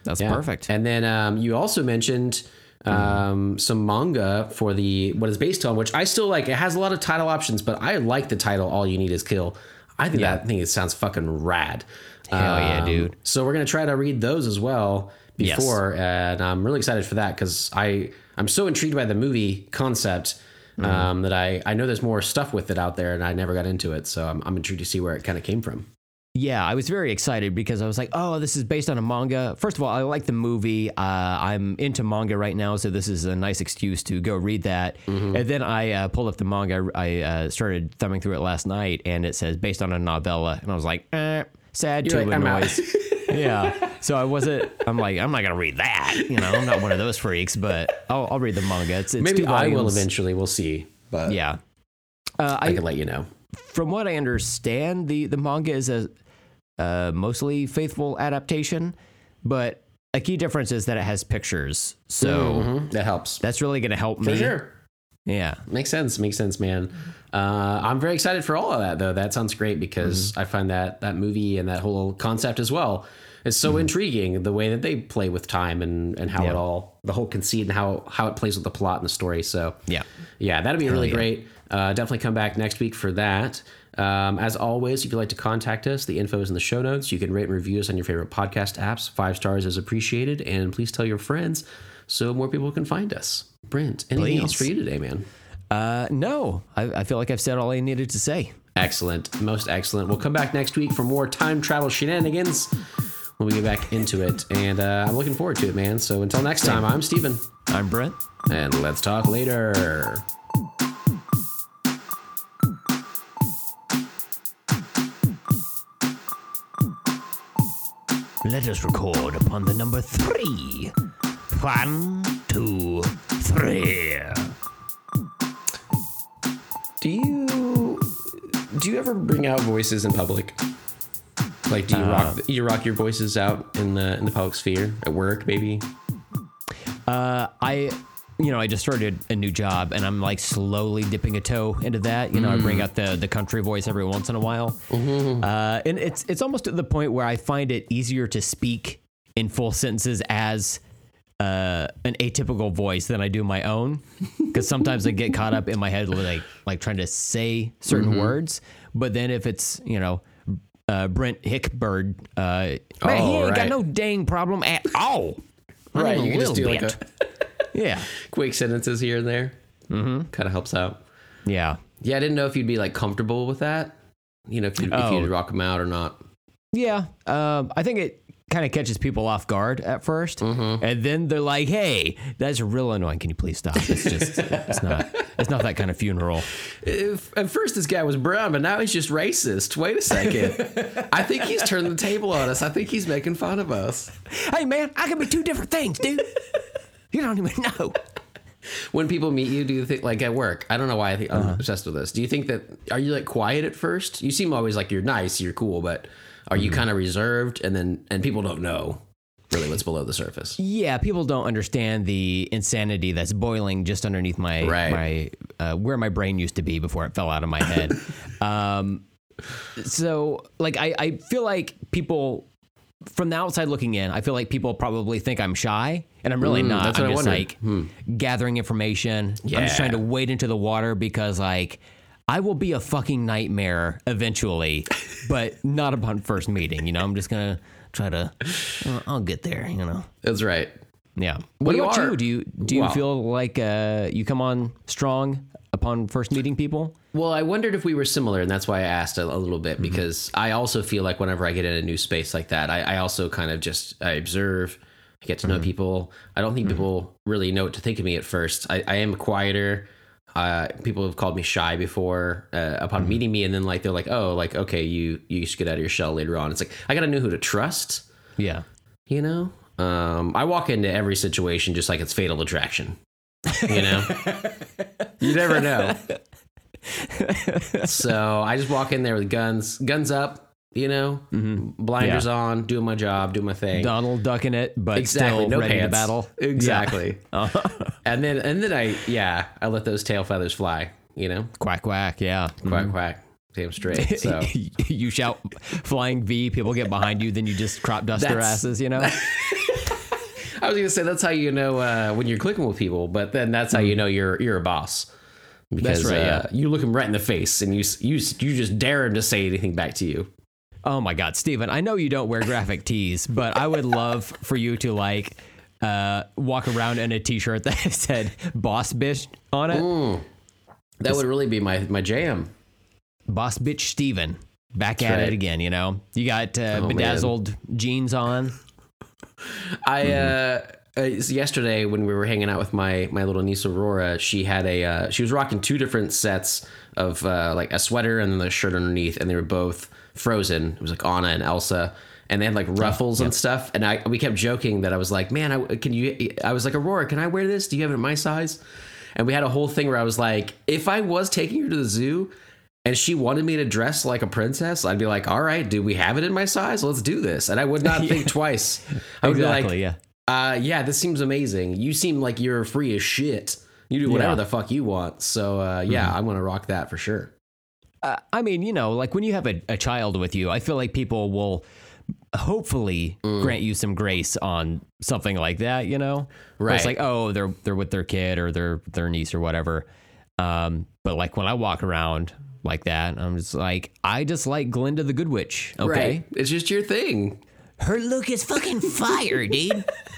That's yeah. perfect. And then um, you also mentioned um, some manga for the what is based on, which I still like. It has a lot of title options, but I like the title "All You Need Is Kill." I think that thing it sounds fucking rad. Hell yeah, Um, dude. So we're gonna try to read those as well Yes. before, and I'm really excited for that because I I'm so intrigued by the movie concept. Mm-hmm. Um, that I, I know there's more stuff with it out there and I never got into it. So I'm, I'm intrigued to see where it kind of came from. Yeah, I was very excited because I was like, oh, this is based on a manga. First of all, I like the movie. Uh, I'm into manga right now, so this is a nice excuse to go read that. Mm-hmm. And then I uh, pulled up the manga. I uh, started thumbing through it last night, and it says based on a novella. And I was like, eh, sad You're tuba like, noise. yeah. So I wasn't, I'm like, I'm not going to read that. You know, I'm not one of those freaks, but I'll, I'll read the manga. It's, it's Maybe I will eventually. We'll see. But Yeah. Uh, I I, can let you know. from what I understand, the the manga is a uh, mostly faithful adaptation, but a key difference is that it has pictures. So Mhm. that helps. that's really going to help For me. sure. Yeah. Makes sense. Makes sense, man. Uh, I'm very excited for all of that, though. That sounds great because Mm-hmm. I find that that movie and that whole concept as well is so intriguing. The way that they play with time and and how Mm-hmm. Yeah. it all, the whole conceit and how how it plays with the plot and the story. So Yeah. yeah, that'd be really yeah. great. Uh, definitely come back next week for that. Um, as always, if you'd like to contact us, the info is in the show notes. You can rate and review us on your favorite podcast apps. Five stars is appreciated, and please tell your friends so more people can find us. Brent, anything else for you today, man? Uh, no, I, I feel like I've said all I needed to say. Excellent. Most excellent. We'll come back next week for more time travel shenanigans when we get back into it. And uh, I'm looking forward to it, man. So until next time, I'm Steven. I'm Brent. And let's talk later. Let us record upon the number three. One, two, three. Do you do you ever bring out voices in public? Like, do you rock you rock your voices out in the in the public sphere at work, maybe? Uh, I, you know, I just started a new job, and I'm like slowly dipping a toe into that. You know, I bring out the the country voice every once in a while, uh, and it's it's almost to the point where I find it easier to speak in full sentences as uh, an atypical voice than I do my own, because sometimes I get caught up in my head like like trying to say certain words, but then if it's you know. Uh, Brent Hickbird, uh, man, he Oh, ain't got no dang problem at all. Right, you can just do little like a Yeah. quick sentences here and there. Mm-hmm. Kind of helps out. Yeah. Yeah, I didn't know if you'd be like comfortable with that. You know, if you if Oh. you'd rock them out or not. Yeah. Um, I think it kind of catches people off guard at 1st And then they're like, hey, that's real annoying. Can you please stop? It's just, it's not, it's not that kind of funeral. If, at first, this guy was brown, but now he's just racist. Wait a second. I think he's turned the table on us. I think he's making fun of us. Hey, man, I can be two different things, dude. You don't even know. When people meet you, do you think like at work? I don't know why I think I'm obsessed with this. Do you think that are you like quiet at first? You seem always like you're nice, you're cool, but are you kind of reserved? And then and people don't know really what's below the surface. Yeah, people don't understand the insanity that's boiling just underneath my Right. my uh, where my brain used to be before it fell out of my head. um, so, like, I, I feel like people from the outside looking in, I feel like people probably think I'm shy, and I'm really not. Mm, that's I'm what I just wondered. like gathering information. Yeah. I'm just trying to wade into the water because, like. I will be a fucking nightmare eventually, but not upon first meeting. You know, I'm just gonna try to. I'll- I'll get there. You know. That's right. Yeah. What you about are- you? Do you do you Wow. feel like uh, you come on strong upon first meeting people? Well, I wondered if we were similar, and that's why I asked a, a little bit because I also feel like whenever I get in a new space like that, I, I also kind of just I observe, I get to know people. I don't think people really know what to think of me at first. I, I am quieter. Uh, people have called me shy before uh, upon meeting me, and then like they're like, "Oh, like okay, you you should get out of your shell later on." It's like I gotta know who to trust. Yeah. You know, um, I walk into every situation just like it's Fatal Attraction. You know, you never know. so I just walk in there with guns, guns up. You know, mm-hmm. blinders Yeah. on, doing my job, doing my thing. Donald ducking it, but Exactly, still no ready to battle. Exactly. Yeah. Uh-huh. And then and then I yeah I let those tail feathers fly. You know, quack quack. Yeah. quack mm-hmm. quack, damn straight. So you shout flying V, people get behind you, then you just crop dust their asses, you know? I was gonna say that's how you know uh, when you're clicking with people, but then that's how you mm. know you're you're a boss. Because right, uh, yeah. you look him right in the face and you you you just dare him to say anything back to you. Oh my God, Steven, I know you don't wear graphic tees, but I would love for you to like uh, walk around in a t shirt that said boss bitch on it. That would really be my my jam. Boss bitch Steven. Back That's at right. it again, you know? You got uh, Oh, man. bedazzled jeans on. I uh, uh, yesterday when we were hanging out with my my little niece Aurora, she had a uh, she was rocking two different sets of uh, like a sweater and then the shirt underneath, and they were both frozen. It was like Anna and Elsa, and they had like ruffles and stuff. And I we kept joking that I was like, man, I, can you? I was like, Aurora, can I wear this? Do you have it in my size? And we had a whole thing where I was like, if I was taking her to the zoo. And she wanted me to dress like a princess. I'd be like, "All right, do we have it in my size? Let's do this." And I would not think twice. I would Exactly, be like, yeah. Uh, yeah, this seems amazing. You seem like you're free as shit. You do whatever Yeah. the fuck you want. So uh, yeah, I'm gonna rock that for sure. Uh, I mean, you know, like when you have a, a child with you, I feel like people will hopefully Mm. grant you some grace on something like that, you know? Where It's like, oh, they're they're with their kid or their their niece or whatever. Um, but like when I walk around like that, I'm just like, I just like Glinda the Good Witch. Okay. Right? It's just your thing. Her look is fucking fire, dude.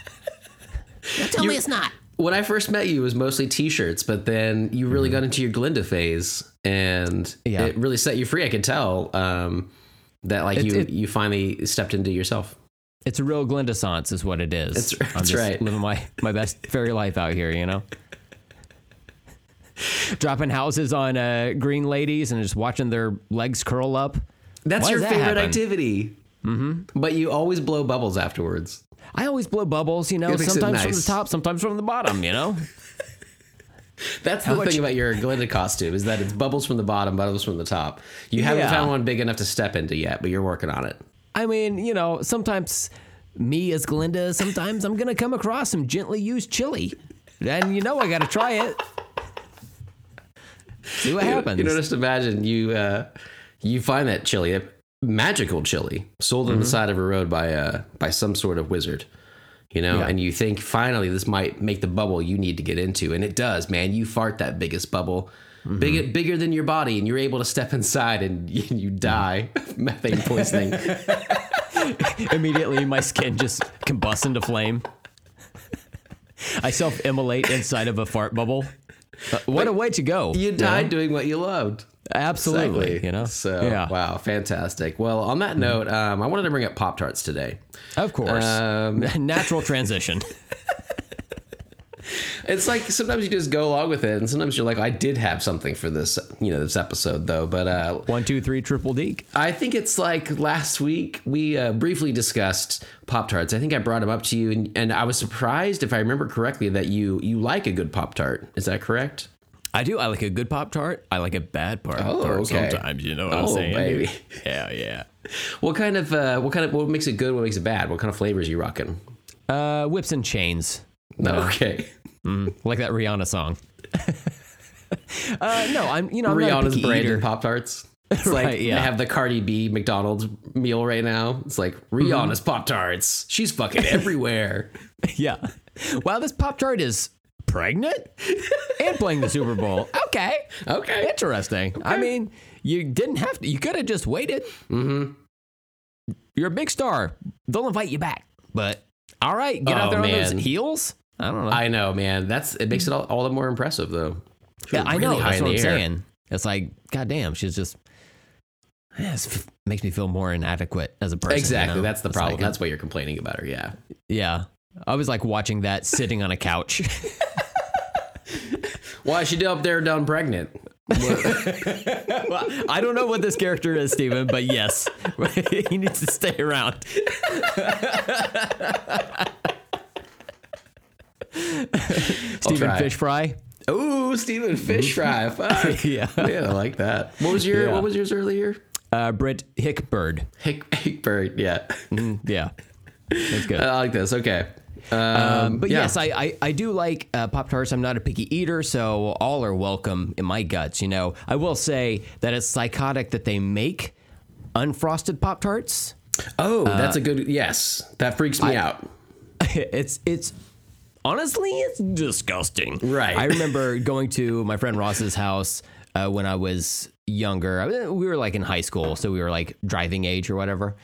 Don't tell me it's not. When I first met you, it was mostly t-shirts, but then you really got into your Glinda phase, and Mm-hmm. Yeah. it really set you free. I could tell um, that like It's- you it- you finally stepped into yourself. It's a real Glinda Sance is what it is. That's- I'm that's just right. living my, my best fairy life out here, you know? Dropping houses on uh, green ladies and just watching their legs curl up. That's Why your that favorite happen? activity. Mm-hmm. But you always blow bubbles afterwards. I always blow bubbles, you know, It makes it sometimes from the top, sometimes from the bottom, you know? That's the much- thing about your Glinda costume is that it's bubbles from the bottom, bubbles from the top. You haven't Yeah. found one big enough to step into yet, but you're working on it. I mean, you know, sometimes me as Glinda, sometimes I'm going to come across some gently used chili. And you know, I got to try it. See what happens. You know, just imagine you uh, you find that chili, magical chili, sold on the side of a road by uh, by some sort of wizard. You know, Yeah. and you think finally this might make the bubble you need to get into, and it does, man. You fart that biggest bubble, big, bigger than your body, and you're able to step inside, and you, you die of methane poisoning. Immediately, my skin just combusts into flame. I self immolate inside of a fart bubble. Uh, what a way to go. you know? died doing what you loved. Absolutely. You know? So yeah. Wow, fantastic. Well, on that note, um, I wanted to bring up Pop Tarts today. Of course. Um, Natural transition. It's like sometimes you just go along with it, and sometimes you're like, I did have something for this, you know, this episode though. But uh, One, two, three, triple deke. I think it's like last week we uh, briefly discussed Pop Tarts. I think I brought them up to you, and, and I was surprised, if I remember correctly, that you you like a good Pop Tart. Is that correct? I do. I like a good Pop Tart. I like a bad Pop Tart Oh, okay. sometimes. You know what I'm Oh, saying? baby. Yeah, yeah. What kind of uh, what kind of what makes it good? What makes it bad? What kind of flavors you rocking? Uh, whips and chains. No, okay. Like that Rihanna song. uh, no, I'm, you know, I'm Rihanna's branded. Pop Tarts. It's like Right, yeah. they have the Cardi B McDonald's meal right now. It's like Mm-hmm. Rihanna's Pop Tarts. She's fucking everywhere. Yeah. Wow, this Pop Tart is pregnant and playing the Super Bowl. Okay. Okay. Interesting. I mean, you didn't have to. You could have just waited. Mm-hmm. You're a big star. They'll invite you back. But all right, get out Oh, there on those heels. I don't know. I know, man. That's it makes it all, all the more impressive though. yeah, I know. That's what I'm air. saying. It's like, goddamn, she's just. Yeah, f- makes me feel more inadequate as a person. you exactly. know? That's the It's problem. like- That's why you're complaining about her. Yeah. yeah. I was like watching that sitting on a couch. Why is she up there done pregnant? well, I don't know what this character is, Steven, but yes, he needs to stay around. Stephen. Fish Fry. Oh, Stephen Fish fry. Fuck. Yeah. Yeah, I like that. What was your Yeah. What was yours earlier? Uh, Britt Hickbird. Hick, Hickbird. Yeah. Yeah. That's good. I like this. Okay. Um, Um, but yeah. yes, I, I, I do like uh, Pop Tarts. I'm not a picky eater, so all are welcome in my guts. You know, I will say that it's psychotic that they make unfrosted Pop Tarts. Oh, that's a good. Yes, that freaks me out. it's it's honestly it's disgusting. Right. I remember going to my friend Ross's house uh, when I was younger. I we were like in high school, so we were like driving age or whatever,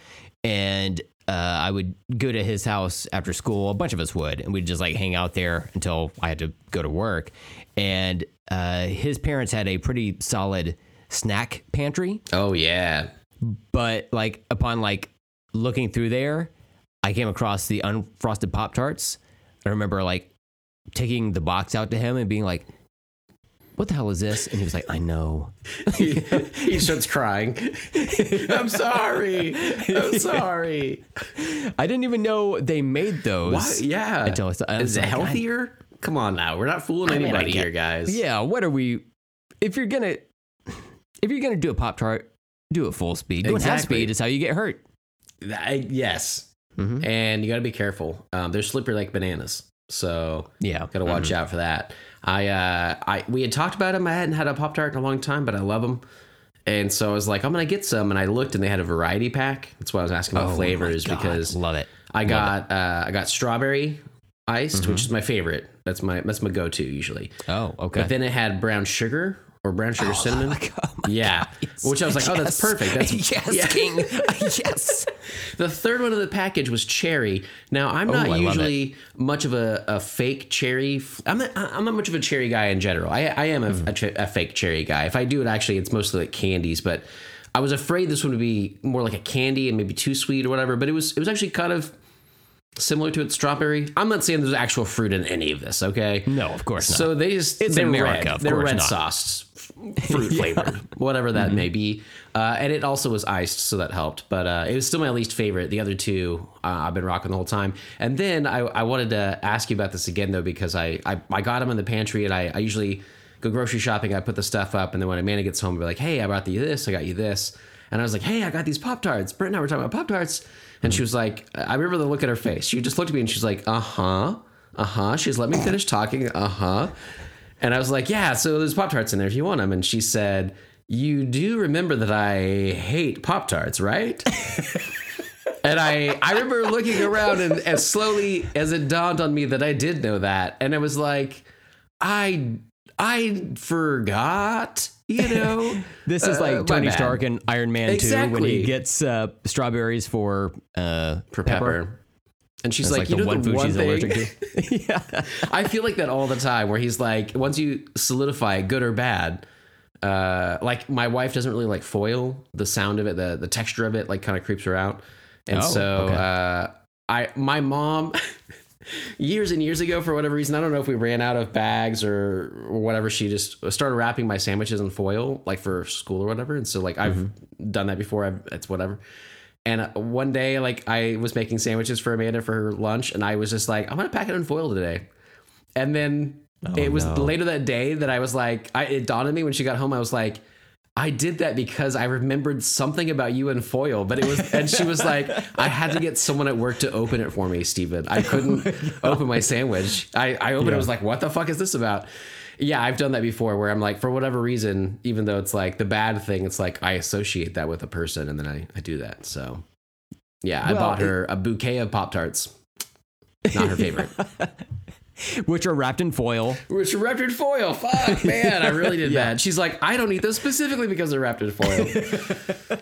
and. Uh, I would go to his house after school. A bunch of us would, and we'd just like hang out there until I had to go to work. And uh, his parents had a pretty solid snack pantry, Oh yeah. but like upon like looking through there, I came across the unfrosted Pop Tarts. I remember like taking the box out to him and being like, "What the hell is this?" And he was like, "I know." he, he starts crying. I'm sorry. I'm sorry. I didn't even know they made those. Why? Yeah. Until I- I Is it like, I- healthier? Come on now. We're not fooling I mean, anybody get- here, guys. Yeah. What are we? If you're gonna, if you're gonna do a Pop Tart, do it full speed. Doing half speed is how you get hurt. I- yes. Mhm. And you got to be careful. Um, they're slippery like bananas. So Yeah. got to watch out for that. I, uh, I, we had talked about them. I hadn't had a Pop Tart in a long time, but I love them. And so I was like, I'm to get some. And I looked and they had a variety pack. That's why I was asking about Oh flavors because love it. I got, uh, I got strawberry iced, which is my favorite. That's my, that's my go-to usually. Oh, okay. But then it had brown sugar or brown sugar cinnamon. oh yeah. Which I was like, oh, that's perfect. That's yes, yeah. King. yes. The third one of the package was cherry. Now I'm not Oh, I usually much of a, a fake cherry. f- I'm not, I'm not much of a cherry guy in general. I, I am a, Mm-hmm. a, ch- a fake cherry guy. If I do it, actually, it's mostly like candies. But I was afraid this one would be more like a candy and maybe too sweet or whatever. But it was it was actually kind of similar to its strawberry. I'm not saying there's actual fruit in any of this. Okay. No, of course not. So they just It's they're America, red. of they're course red not. sauce, fruit flavored, whatever that Mm-hmm. may be. Uh, and it also was iced, so that helped. But uh, it was still my least favorite. The other two uh, I've been rocking the whole time. And then I, I wanted to ask you about this again though because I I, I got them in the pantry and I, I usually go grocery shopping. I put the stuff up, and then when Amanda gets home, I'll be like, "Hey, I brought you this. I got you this." And I was like, "Hey, I got these Pop Tarts." Brent and I were talking about Pop Tarts, and she was like, "I remember the look at her face. She just looked at me and she's like, uh huh, uh huh." She's let me finish talking, uh huh. And I was like, "Yeah, so there's Pop Tarts in there if you want them." And she said, "You do remember that I hate Pop Tarts, right?" and I I remember looking around and as slowly as it dawned on me that I did know that, and I was like, "I I forgot." You know, This is Uh, like my Tony. Stark and Iron Man 2 when he gets uh, strawberries for uh, for pepper. And she's like, like, you the know, one the one she's thing. allergic to. yeah. I feel like that all the time, where he's like, once you solidify good or bad, uh, like my wife doesn't really like foil. The sound of it, the the texture of it, like kind of creeps her out. And Oh, so, okay. uh, I my mom. Years and years ago, for whatever reason, I don't know if we ran out of bags or or whatever. She just started wrapping my sandwiches in foil, like for school or whatever. And so, like, I've Mm-hmm. done that before. I've, it's whatever. And uh, one day, like, I was making sandwiches for Amanda for her lunch, and I was just like, I'm gonna pack it in foil today. And then it was Oh, no. later that day that I was like, I, it dawned on me when she got home. I was like, I did that because I remembered something about you in foil, but it was, and she was like, I had to get someone at work to open it for me, Stephen. I couldn't open my sandwich. I, I opened it, I was like, what the fuck is this about? Yeah, I've done that before where I'm like, for whatever reason, even though it's like the bad thing, it's like I associate that with a person and then I, I do that. So yeah, I bought her a bouquet of Pop Tarts. Not her favorite. Which are wrapped in foil. Which are wrapped in foil. Fuck, man, I really did bad. She's like, I don't eat those specifically because they're wrapped in foil.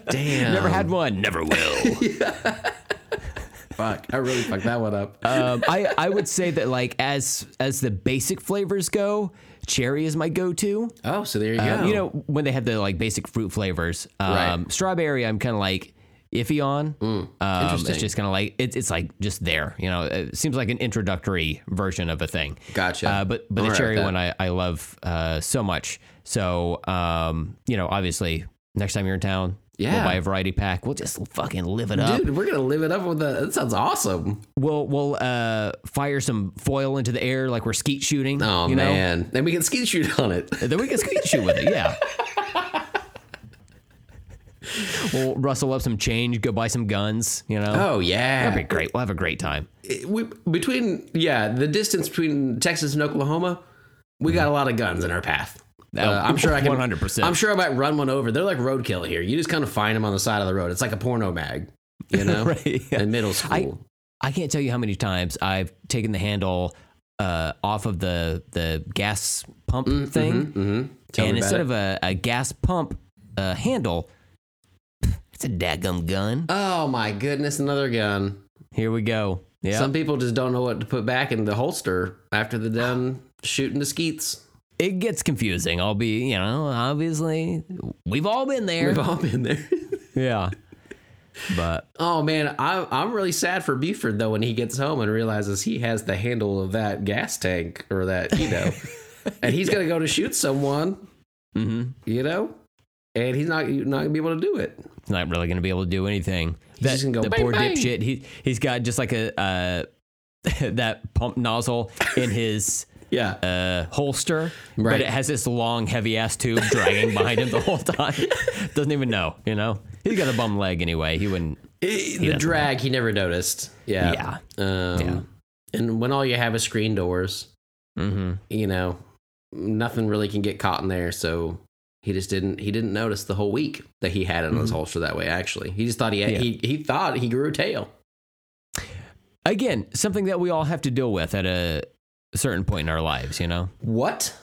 Damn. Never had one. Never will. Fuck, I really fucked that one up. um, I I would say that like as as the basic flavors go, cherry is my go-to. Oh, so there you Uh, go. you know when they have the like basic fruit flavors. Um, Right. Strawberry, I'm kind of like iffy on. um, interesting. it's just kind of like it's it's like just there. You know, it seems like an introductory version of a thing. Gotcha. Uh, but but the alright cherry one I I love uh, so much. So um, you know, obviously next time you're in town. We'll Yeah. buy a variety pack. We'll just fucking live it up. Dude, we're gonna live it up with that. That sounds awesome. We'll we'll uh, fire some foil into the air like we're skeet shooting. Oh you know? man, then we can skeet shoot on it. Then we can skeet shoot with it. Yeah. we'll rustle up some change, go buy some guns. You know, Oh yeah, that'd be great. We'll have a great time. we, between yeah the distance between Texas and Oklahoma, we got a lot of guns in our path. Uh, I'm sure I can. 100%. I'm sure I might run one over. They're like roadkill here. You just kind of find them on the side of the road. It's like a porno mag, you know, Right, yeah. in middle school. I can't tell you how many times I've taken the handle uh, off of the the gas pump thing, mm-hmm. Tell and instead it. of a, a gas pump uh, handle, it's a daggum gun. oh my goodness, another gun. Here we go. Yeah. Some people just don't know what to put back in the holster after they're done shooting the skeets. It gets confusing. I'll be, you know, obviously we've all been there. We've all been there. yeah. But Oh man, I, I'm really sad for Buford though when he gets home and realizes he has the handle of that gas tank or that you know, and he's gonna go to shoot someone, mhm. you know, and he's not not gonna be able to do it. he's not really going to be able to do anything. He's just gonna go the bang, poor bang. dipshit. He he's got just like a uh, that pump nozzle in his Yeah, uh, holster, but Right. it has this long, heavy ass tube dragging behind him the whole time. Doesn't even know, you know. He's got a bum leg anyway. He wouldn't. Eh, the doesn't drag he never noticed. Yeah, Yeah. Um, Yeah. And when all you have is screen doors, Mm-hmm. you know, nothing really can get caught in there. So he just didn't he didn't notice the whole week that he had it on his holster that way. Actually, he just thought he had, Yeah. he he thought he grew a tail. Again, something that we all have to deal with at a certain point in our lives, you know. What?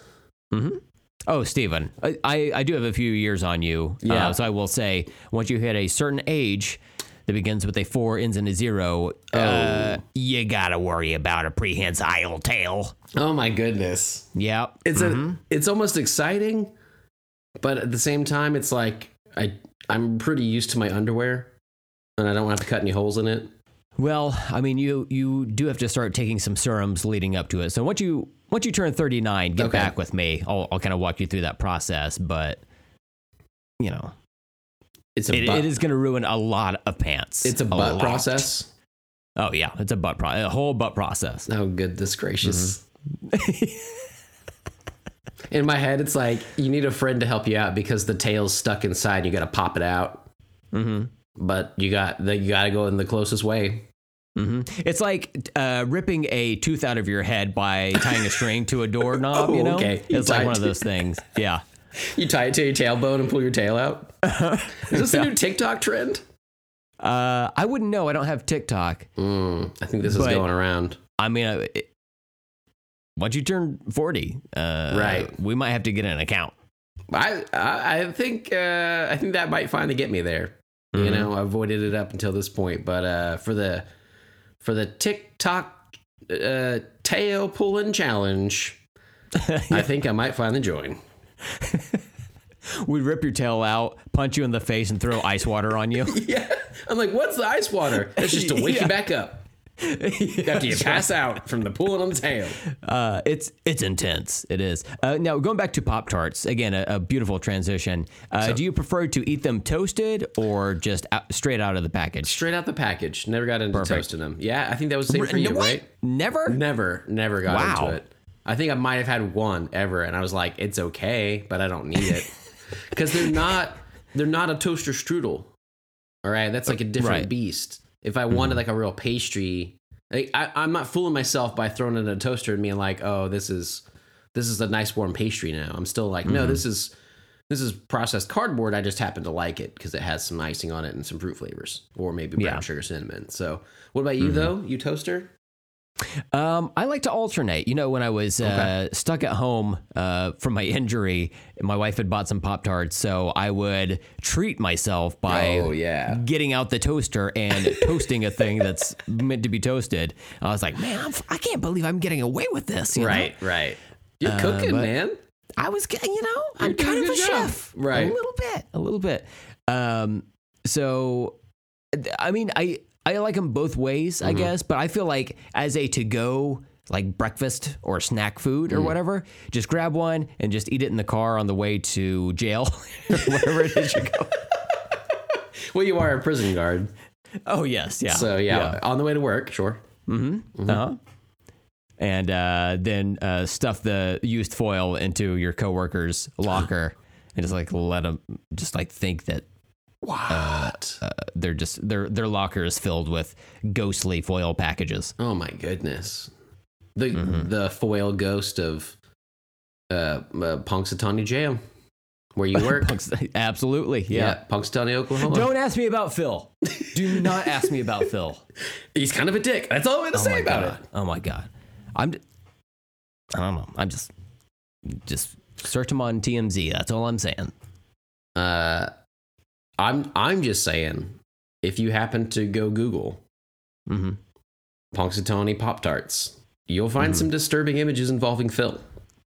Oh, Stephen, I, I, I do have a few years on you. Yeah. Uh, so I will say, once you hit a certain age that begins with a four, ends in a zero, uh, you got to worry about a prehensile tail. Oh my goodness. Yeah. It's a it's almost exciting, but at the same time it's like I I'm pretty used to my underwear and I don't have to cut any holes in it. Well, I mean, you you do have to start taking some serums leading up to it. So once you once you turn 39, get Okay. back with me. I'll, I'll kind of walk you through that process. But, you know, It's a it, it is going to ruin a lot of pants. it's a butt lot. process. Oh, yeah. It's a butt process, a whole butt process. Oh goodness gracious. Mm-hmm. In my head, it's like you need a friend to help you out because the tail's stuck inside. You got to pop it out, Mm-hmm. but you got the, you got to go in the closest way. Hmm It's like uh, ripping a tooth out of your head by tying a string to a doorknob. Oh, you know, okay. You it's like one of those things. Yeah. You tie it to your tailbone and pull your tail out. Is this a new TikTok trend? Uh, I wouldn't know. I don't have TikTok. Mm, I think this is But- going around. I mean, uh, it, once you turn forty, uh, Right. we might have to get an account. I I, I think uh, I think that might finally get me there. You Mhm. know, I avoided it up until this point, but uh, for the for the TikTok uh, tail pulling challenge, I think I might finally join. We'd rip your tail out, punch you in the face, and throw ice water on you. Yeah, I'm like, what's the ice water? It's just to wake Yeah. you back up after you pass out from the pulling on the tail. Uh, it's it's intense. It is. Uh, now going back to Pop Tarts again, a, a beautiful transition. Uh, do you prefer to eat them toasted or just out, straight out of the package? Straight out the package. Never got into toasting them. Yeah, I think that was the same for you, What? right? Never. Never, never got Wow. into it. I think I might have had one ever, and I was like, it's okay, but I don't need it because they're not they're not a toaster strudel. All right, that's like a different Right. Beast. If I wanted like a real pastry, like, I, I'm not fooling myself by throwing it in a toaster and being like, oh, this is this is a nice warm pastry now. I'm still like, Mm-hmm. no, this is this is processed cardboard. I just happen to like it because it has some icing on it and some fruit flavors, or maybe brown Yeah. Mm-hmm. sugar cinnamon. So, what about you though? You toaster? Um, I like to alternate. You know, when I was uh, stuck at home uh, from my injury, my wife had bought some Pop Tarts, so I would treat myself by Oh, yeah. getting out the toaster and toasting a thing that's meant to be toasted. I was like, man, I'm, I can't believe I'm getting away with this. you know? Right, right. You're cooking, but- man. I was, you know, I'm You're doing kind of a job. chef, Right. A little bit, a little bit. Um, so, I mean, I I like them both ways, I guess, but I feel like as a to go like breakfast or snack food or whatever, just grab one and just eat it in the car on the way to jail or wherever it is you go. Well, you are a prison guard, Oh yes, yeah. so yeah, on the way to work, sure. Mm-hmm. Uh-huh. And uh, then uh, stuff the used foil into your coworker's locker and just like let them just like think that What? uh, they're just their their locker is filled with ghostly foil packages. oh my goodness. The Mm-hmm. the foil ghost of uh, uh Punxsutawney Jail, where you work. Absolutely, yeah. yeah. Punxsutawney, Oklahoma. Don't ask me about Phil. Do not ask me about Phil. He's kind of a dick. That's all I'm gonna Oh say about god. Oh my god. I'm. I don't know. I'm just just search him on TMZ. That's all I'm saying. Uh, I'm I'm just saying, if you happen to go Google hmm Punxsutawney Pop Tarts, you'll find Mm-hmm. some disturbing images involving Phil.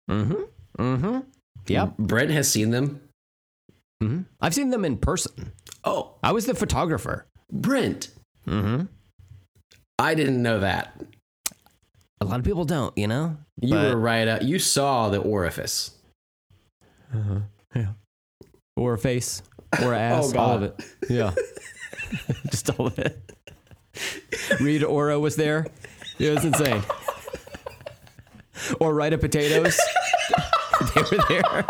Mm-hmm. Mm-hmm. Yep. Brent has seen them. Mm-hmm. I've seen them in person. Oh, I was the photographer. Brent, Mm-hmm. I didn't know that. A lot of people don't, you know. You But- were right. Up. You saw the orifice. Yeah. Or a face, or a ass, Oh, all of it. Yeah. Just all of it. Rita Ora was there. It was insane. Or Rita Potatoes. they were there.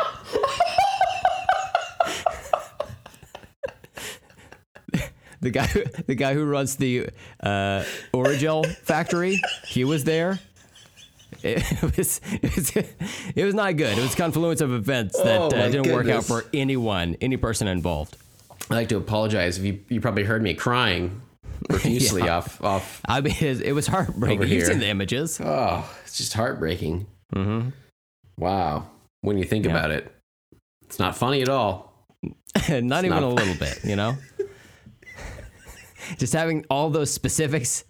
The guy, who, the guy who runs the uh, Origel factory, he was there. It was, it was, it was not good. It was a confluence of events that Oh, uh, didn't work out for anyone, any person involved. I'd like to apologize if you you probably heard me crying profusely Yeah. off off. I mean, it, was heartbreaking. You've seen the images. Oh, it's just heartbreaking. Mm-hmm. Wow. When you think Yeah. about it, it's not funny at all. not even not a little bit, you know? Just having all those specifics.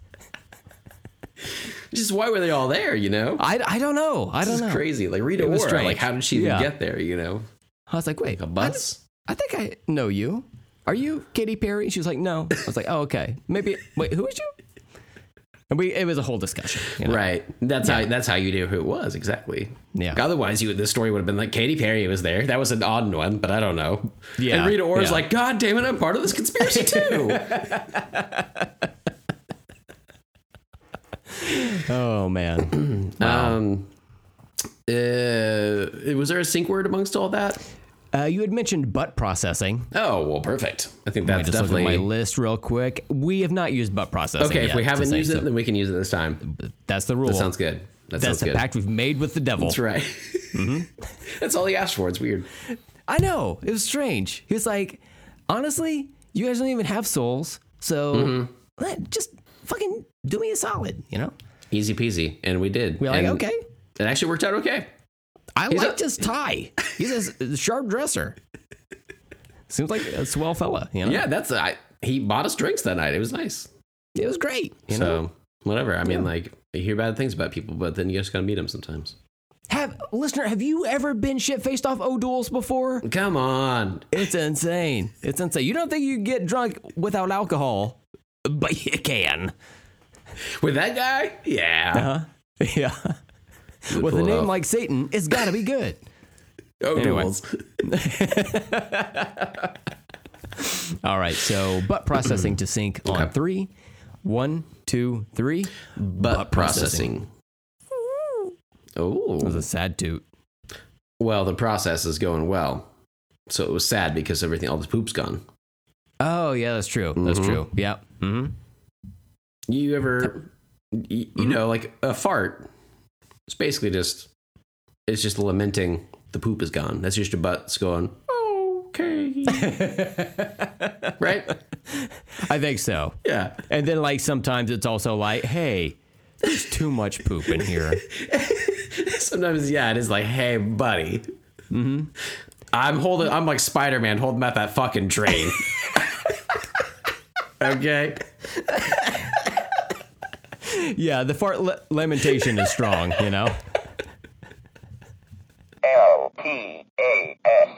Just why were they all there? You know, I, I don't know. I this don't is know. crazy. Like Rita Ora, like how did she even Yeah. get there? You know, I was like, wait, a bus. I think I know you. Are you Katy Perry? She was like, no. I was like, oh, okay. Maybe, wait, who is you? And we, it was a whole discussion. you know? Right. That's how that's how you knew who it was exactly. Yeah. Otherwise, you this story would have been like Katy Perry was there. That was an odd one, but I don't know. Yeah, And Rita Ora's yeah. like, God damn it, I'm part of this conspiracy too. Oh, man. Um. Uh, was there a sync word amongst all that? Uh, you had mentioned butt processing. Oh well, perfect. I think that's me just look at definitely my list real quick. We have not used butt processing. okay. If we haven't say, used so it, then we can use it this time. that's the rule. That sounds good. That that's sounds the good. pact we've made with the devil. That's right. Mm-hmm. That's all he asked for. It's weird. I know. It was strange. He was like, honestly, you guys don't even have souls. So Mm-hmm. just fucking do me a solid, you know? Easy peasy, and we did. We're like, And okay. It actually worked out okay. I He's liked a- his tie. He's a sharp dresser. Seems like a swell fella, you know? Yeah, that's I. He bought us drinks that night. It was nice. It was great. You so know? whatever. I mean, like you hear bad things about people, but then you just gotta meet them sometimes. Have listener, have you ever been shit faced off O'Doul's before? Come on. It's insane. It's insane. You don't think you get drunk without alcohol, but you can. With that guy? Yeah. Huh? Yeah. With a name off. like Satan, it's got to be good. Oh, Anyway. duels. All right. So butt processing to sync on Okay. three. One, two, three. Butt processing. Oh. It was Oh. a sad toot. Well, the process is going well. So it was sad because everything, all the poop's gone. Oh yeah, that's true. That's Mhm. true. Yeah. hmm You ever, you, you know, like a fart. It's basically just, it's just lamenting the poop is gone. That's just your butt's going, okay. right? I think so. Yeah. And then like sometimes it's also like, hey, there's too much poop in here. Sometimes, yeah, it is like, hey, buddy. Mm-hmm. I'm holding, I'm like Spider Man holding out that fucking train. okay yeah, the fart lamentation is strong, you know? L P A S